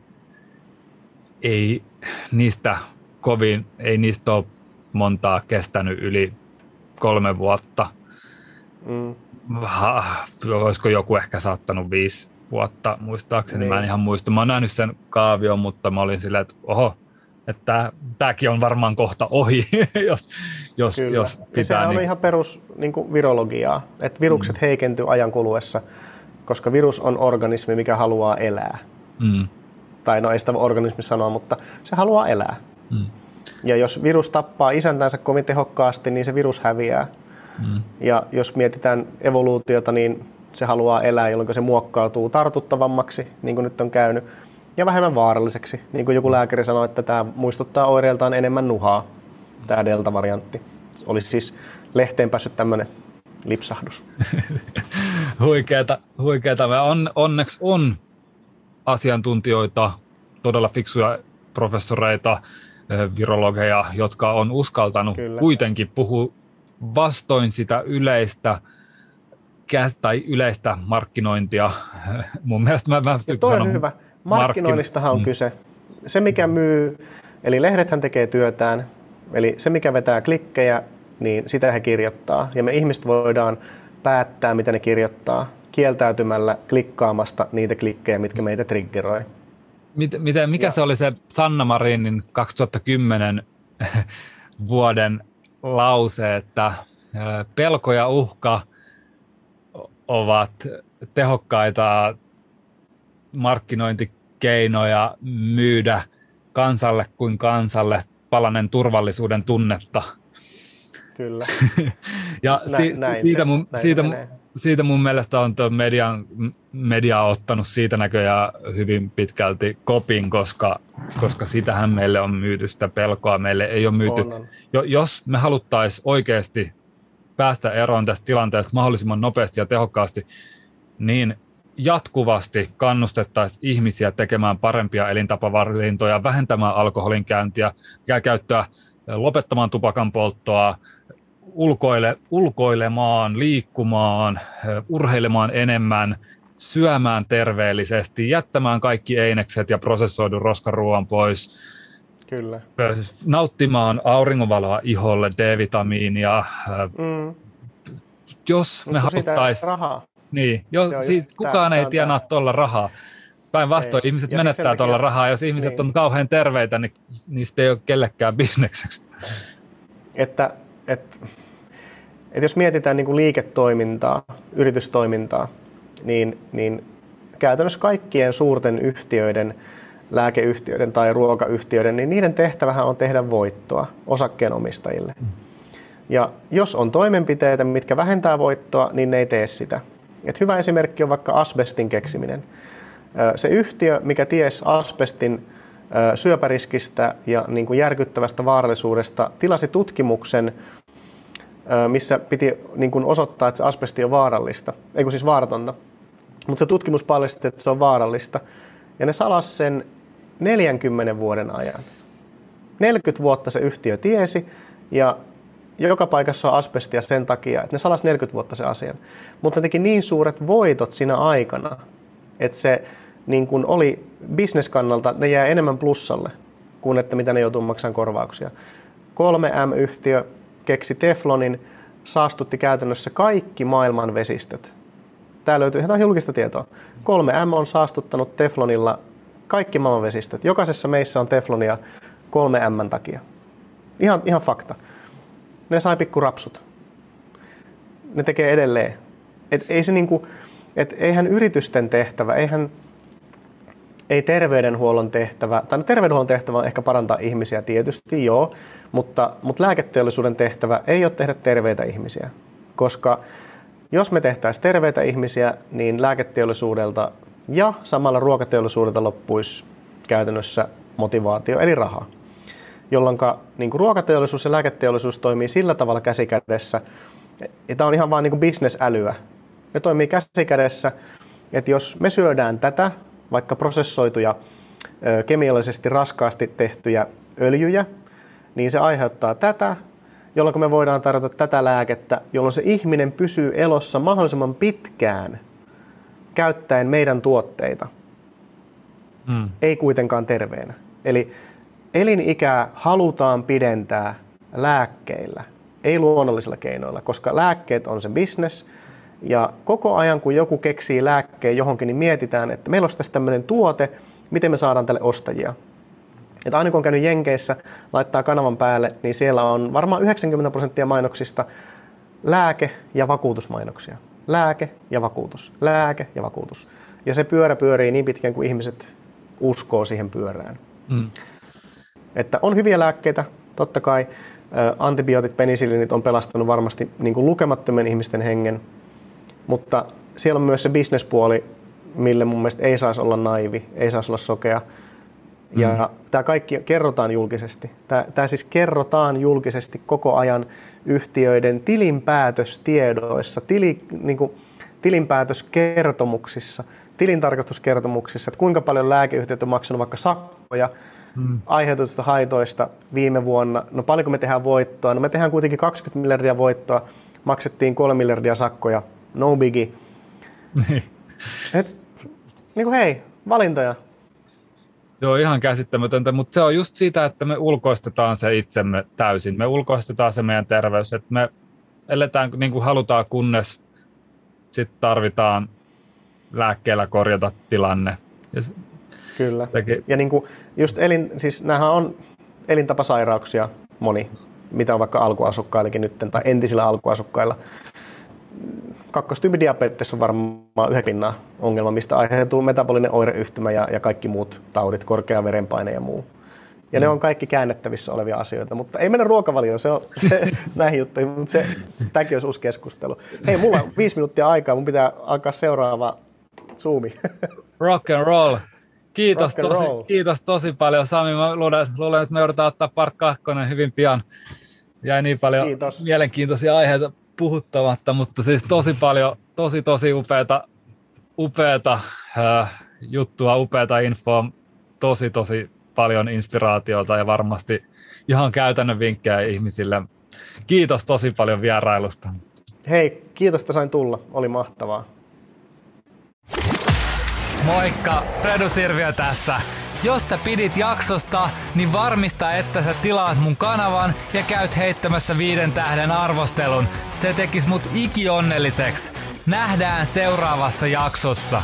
ei niistä kovin, ei niistä ole montaa kestänyt yli kolme vuotta. Mm. Ha, olisiko joku ehkä saattanut viisi vuotta, muistaakseni. Niin. Mä en ihan muista. Mä oon nähnyt sen kaavion, mutta mä olin silleen, että oho, että tämäkin on varmaan kohta ohi, jos, jos, Kyllä. jos pitää. Ja sehän niin... on ihan perus niin kuin virologiaa, että virukset mm. heikentyy ajan kuluessa, koska virus on organismi, mikä haluaa elää. Mm. Tai no ei sitä organismi sanoa, mutta se haluaa elää. Mm. Ja jos virus tappaa isäntänsä kovin tehokkaasti, niin se virus häviää. Mm. Ja jos mietitään evoluutiota, niin se haluaa elää, jolloin se muokkautuu tartuttavammaksi, niin kuin nyt on käynyt ja vähemmän vaaralliseksi. Niin kuin joku lääkäri sanoi, että tämä muistuttaa oireiltaan enemmän nuhaa, tämä delta-variantti. Olisi siis lehteen päässyt tämmöinen lipsahdus. huikeeta, huikeeta. On, onneksi on asiantuntijoita, todella fiksuja professoreita, virologeja, jotka on uskaltanut Kyllä. kuitenkin puhua vastoin sitä yleistä tai yleistä markkinointia. Mun mielestä mä, mä ja toi on hyvä. Markkinoinnistahan on mm. kyse. Se, mikä myy, eli lehdethän tekee työtään, eli se, mikä vetää klikkejä, niin sitä he kirjoittaa. Ja me ihmiset voidaan päättää, mitä ne kirjoittaa, kieltäytymällä klikkaamasta niitä klikkejä, mitkä meitä triggeroi. Miten, mikä ja. se oli se Sanna Marinin 2010 vuoden lause, että pelko ja uhka ovat tehokkaita markkinointikeinoja myydä kansalle kuin kansalle palanen turvallisuuden tunnetta. Kyllä. ja Nä, si- näin siitä, se, mun, näin siitä, siitä mun mielestä on tuo median, media ottanut siitä näköjään hyvin pitkälti kopin, koska, koska sitähän meille on myyty sitä pelkoa. Meille ei ole myyty. On, on. Jo, jos me haluttaisiin oikeasti päästä eroon tästä tilanteesta mahdollisimman nopeasti ja tehokkaasti, niin jatkuvasti kannustettaisiin ihmisiä tekemään parempia elintapavalintoja, vähentämään alkoholin käyntiä ja käyttöä, lopettamaan tupakan polttoa, ulkoile, ulkoilemaan, liikkumaan, urheilemaan enemmän, syömään terveellisesti, jättämään kaikki einekset ja prosessoidun roskaruoan pois, Kyllä. nauttimaan auringonvaloa iholle, D-vitamiinia. Mm. Jos me haluttaisiin... rahaa. Niin, jos, siis kukaan ei tienaa tuolla rahaa. Päinvastoin ihmiset ja menettää tuolla rahaa. Jos ihmiset niin. on kauhean terveitä, niin niistä ei ole kellekään bisnekseksi. Että, että, että jos mietitään niin kuin liiketoimintaa, yritystoimintaa, niin, niin käytännössä kaikkien suurten yhtiöiden, lääkeyhtiöiden tai ruokayhtiöiden, niin niiden tehtävähän on tehdä voittoa osakkeenomistajille. Mm. Ja jos on toimenpiteitä, mitkä vähentää voittoa, niin ne ei tee sitä. Et hyvä esimerkki on vaikka asbestin keksiminen. Se yhtiö, mikä ties asbestin syöpäriskistä ja niin kuin järkyttävästä vaarallisuudesta, tilasi tutkimuksen, missä piti niin kuin osoittaa, että se asbesti on vaarallista, ei kun siis vaaratonta. Mutta se tutkimus paljasti, että se on vaarallista. Ja ne salas sen 40 vuoden ajan. 40 vuotta se yhtiö tiesi ja joka paikassa on asbestia sen takia, että ne salas 40 vuotta se asian. Mutta ne teki niin suuret voitot siinä aikana, että se niin kun oli bisneskannalta, ne jää enemmän plussalle kuin että mitä ne joutuu maksamaan korvauksia. 3M-yhtiö keksi Teflonin, saastutti käytännössä kaikki maailman vesistöt. Tämä löytyy ihan julkista tietoa. 3M on saastuttanut Teflonilla kaikki maailman vesistöt. Jokaisessa meissä on Teflonia 3M takia. Ihan, ihan fakta ne sai pikku rapsut. Ne tekee edelleen. Et ei se niinku, et eihän yritysten tehtävä, eihän ei terveydenhuollon tehtävä, tai no terveydenhuollon tehtävä on ehkä parantaa ihmisiä tietysti, joo, mutta, mutta lääketeollisuuden tehtävä ei ole tehdä terveitä ihmisiä. Koska jos me tehtäisiin terveitä ihmisiä, niin lääketeollisuudelta ja samalla ruokateollisuudelta loppuisi käytännössä motivaatio, eli rahaa jolloin niin ruokateollisuus ja lääketeollisuus toimii sillä tavalla käsikädessä, ja tämä on ihan vain niin bisnesälyä. Ne toimii käsikädessä, että jos me syödään tätä, vaikka prosessoituja, kemiallisesti raskaasti tehtyjä öljyjä, niin se aiheuttaa tätä, jolloin me voidaan tarjota tätä lääkettä, jolloin se ihminen pysyy elossa mahdollisimman pitkään käyttäen meidän tuotteita. Mm. Ei kuitenkaan terveenä. Eli elinikää halutaan pidentää lääkkeillä, ei luonnollisilla keinoilla, koska lääkkeet on se business. Ja koko ajan, kun joku keksii lääkkeen johonkin, niin mietitään, että meillä olisi tässä tämmöinen tuote, miten me saadaan tälle ostajia. Että aina kun on käynyt Jenkeissä, laittaa kanavan päälle, niin siellä on varmaan 90 prosenttia mainoksista lääke- ja vakuutusmainoksia. Lääke ja vakuutus. Lääke ja vakuutus. Ja se pyörä pyörii niin pitkään, kuin ihmiset uskoo siihen pyörään. Mm. Että on hyviä lääkkeitä, totta kai antibiootit, penisillinit on pelastanut varmasti niin kuin lukemattomien ihmisten hengen, mutta siellä on myös se bisnespuoli, mille mun mielestä ei saisi olla naivi, ei saisi olla sokea. Ja mm. tämä kaikki kerrotaan julkisesti. Tämä, tämä siis kerrotaan julkisesti koko ajan yhtiöiden tilinpäätöstiedoissa, tili, niin kuin, tilinpäätöskertomuksissa, tilintarkastuskertomuksissa, että kuinka paljon lääkeyhtiöt on maksanut vaikka sakkoja mm. aiheutusta haitoista viime vuonna. No paljonko me tehdään voittoa? No me tehdään kuitenkin 20 miljardia voittoa, maksettiin 3 miljardia sakkoja, no biggie. Niin. Et, niin kuin hei, valintoja. Se on ihan käsittämätöntä, mutta se on just siitä, että me ulkoistetaan se itsemme täysin. Me ulkoistetaan se meidän terveys, että me eletään niin kuin halutaan, kunnes sitten tarvitaan lääkkeellä korjata tilanne. Ja Kyllä. Teki. Ja niin kuin just elin, siis nämähän on elintapasairauksia moni, mitä on vaikka alkuasukkaillekin nyt, tai entisillä alkuasukkailla. Kakkostyypidiabetes on varmaan yhden pinnan ongelma, mistä aiheutuu metabolinen oireyhtymä ja, ja kaikki muut taudit, korkea verenpaine ja muu. Ja mm. ne on kaikki käännettävissä olevia asioita, mutta ei mennä ruokavalioon, se on se, näihin juttuihin, mutta se, tämäkin olisi uusi keskustelu. Hei, mulla on viisi minuuttia aikaa, mun pitää alkaa seuraava Zoomi. Rock and roll. Kiitos tosi, kiitos tosi paljon Sami. Mä luulen, luulen, että me joudutaan ottaa part 2 hyvin pian. Jäi niin paljon kiitos. mielenkiintoisia aiheita puhuttamatta, mutta siis tosi paljon, tosi tosi upeata, upeata äh, juttua, upeata infoa, tosi tosi paljon inspiraatiota ja varmasti ihan käytännön vinkkejä ihmisille. Kiitos tosi paljon vierailusta. Hei, kiitos, että sain tulla. Oli mahtavaa. Moikka, Fredu Sirviö tässä. Jos sä pidit jaksosta, niin varmista, että sä tilaat mun kanavan ja käyt heittämässä viiden tähden arvostelun. Se tekis mut ikionnelliseksi. Nähdään seuraavassa jaksossa.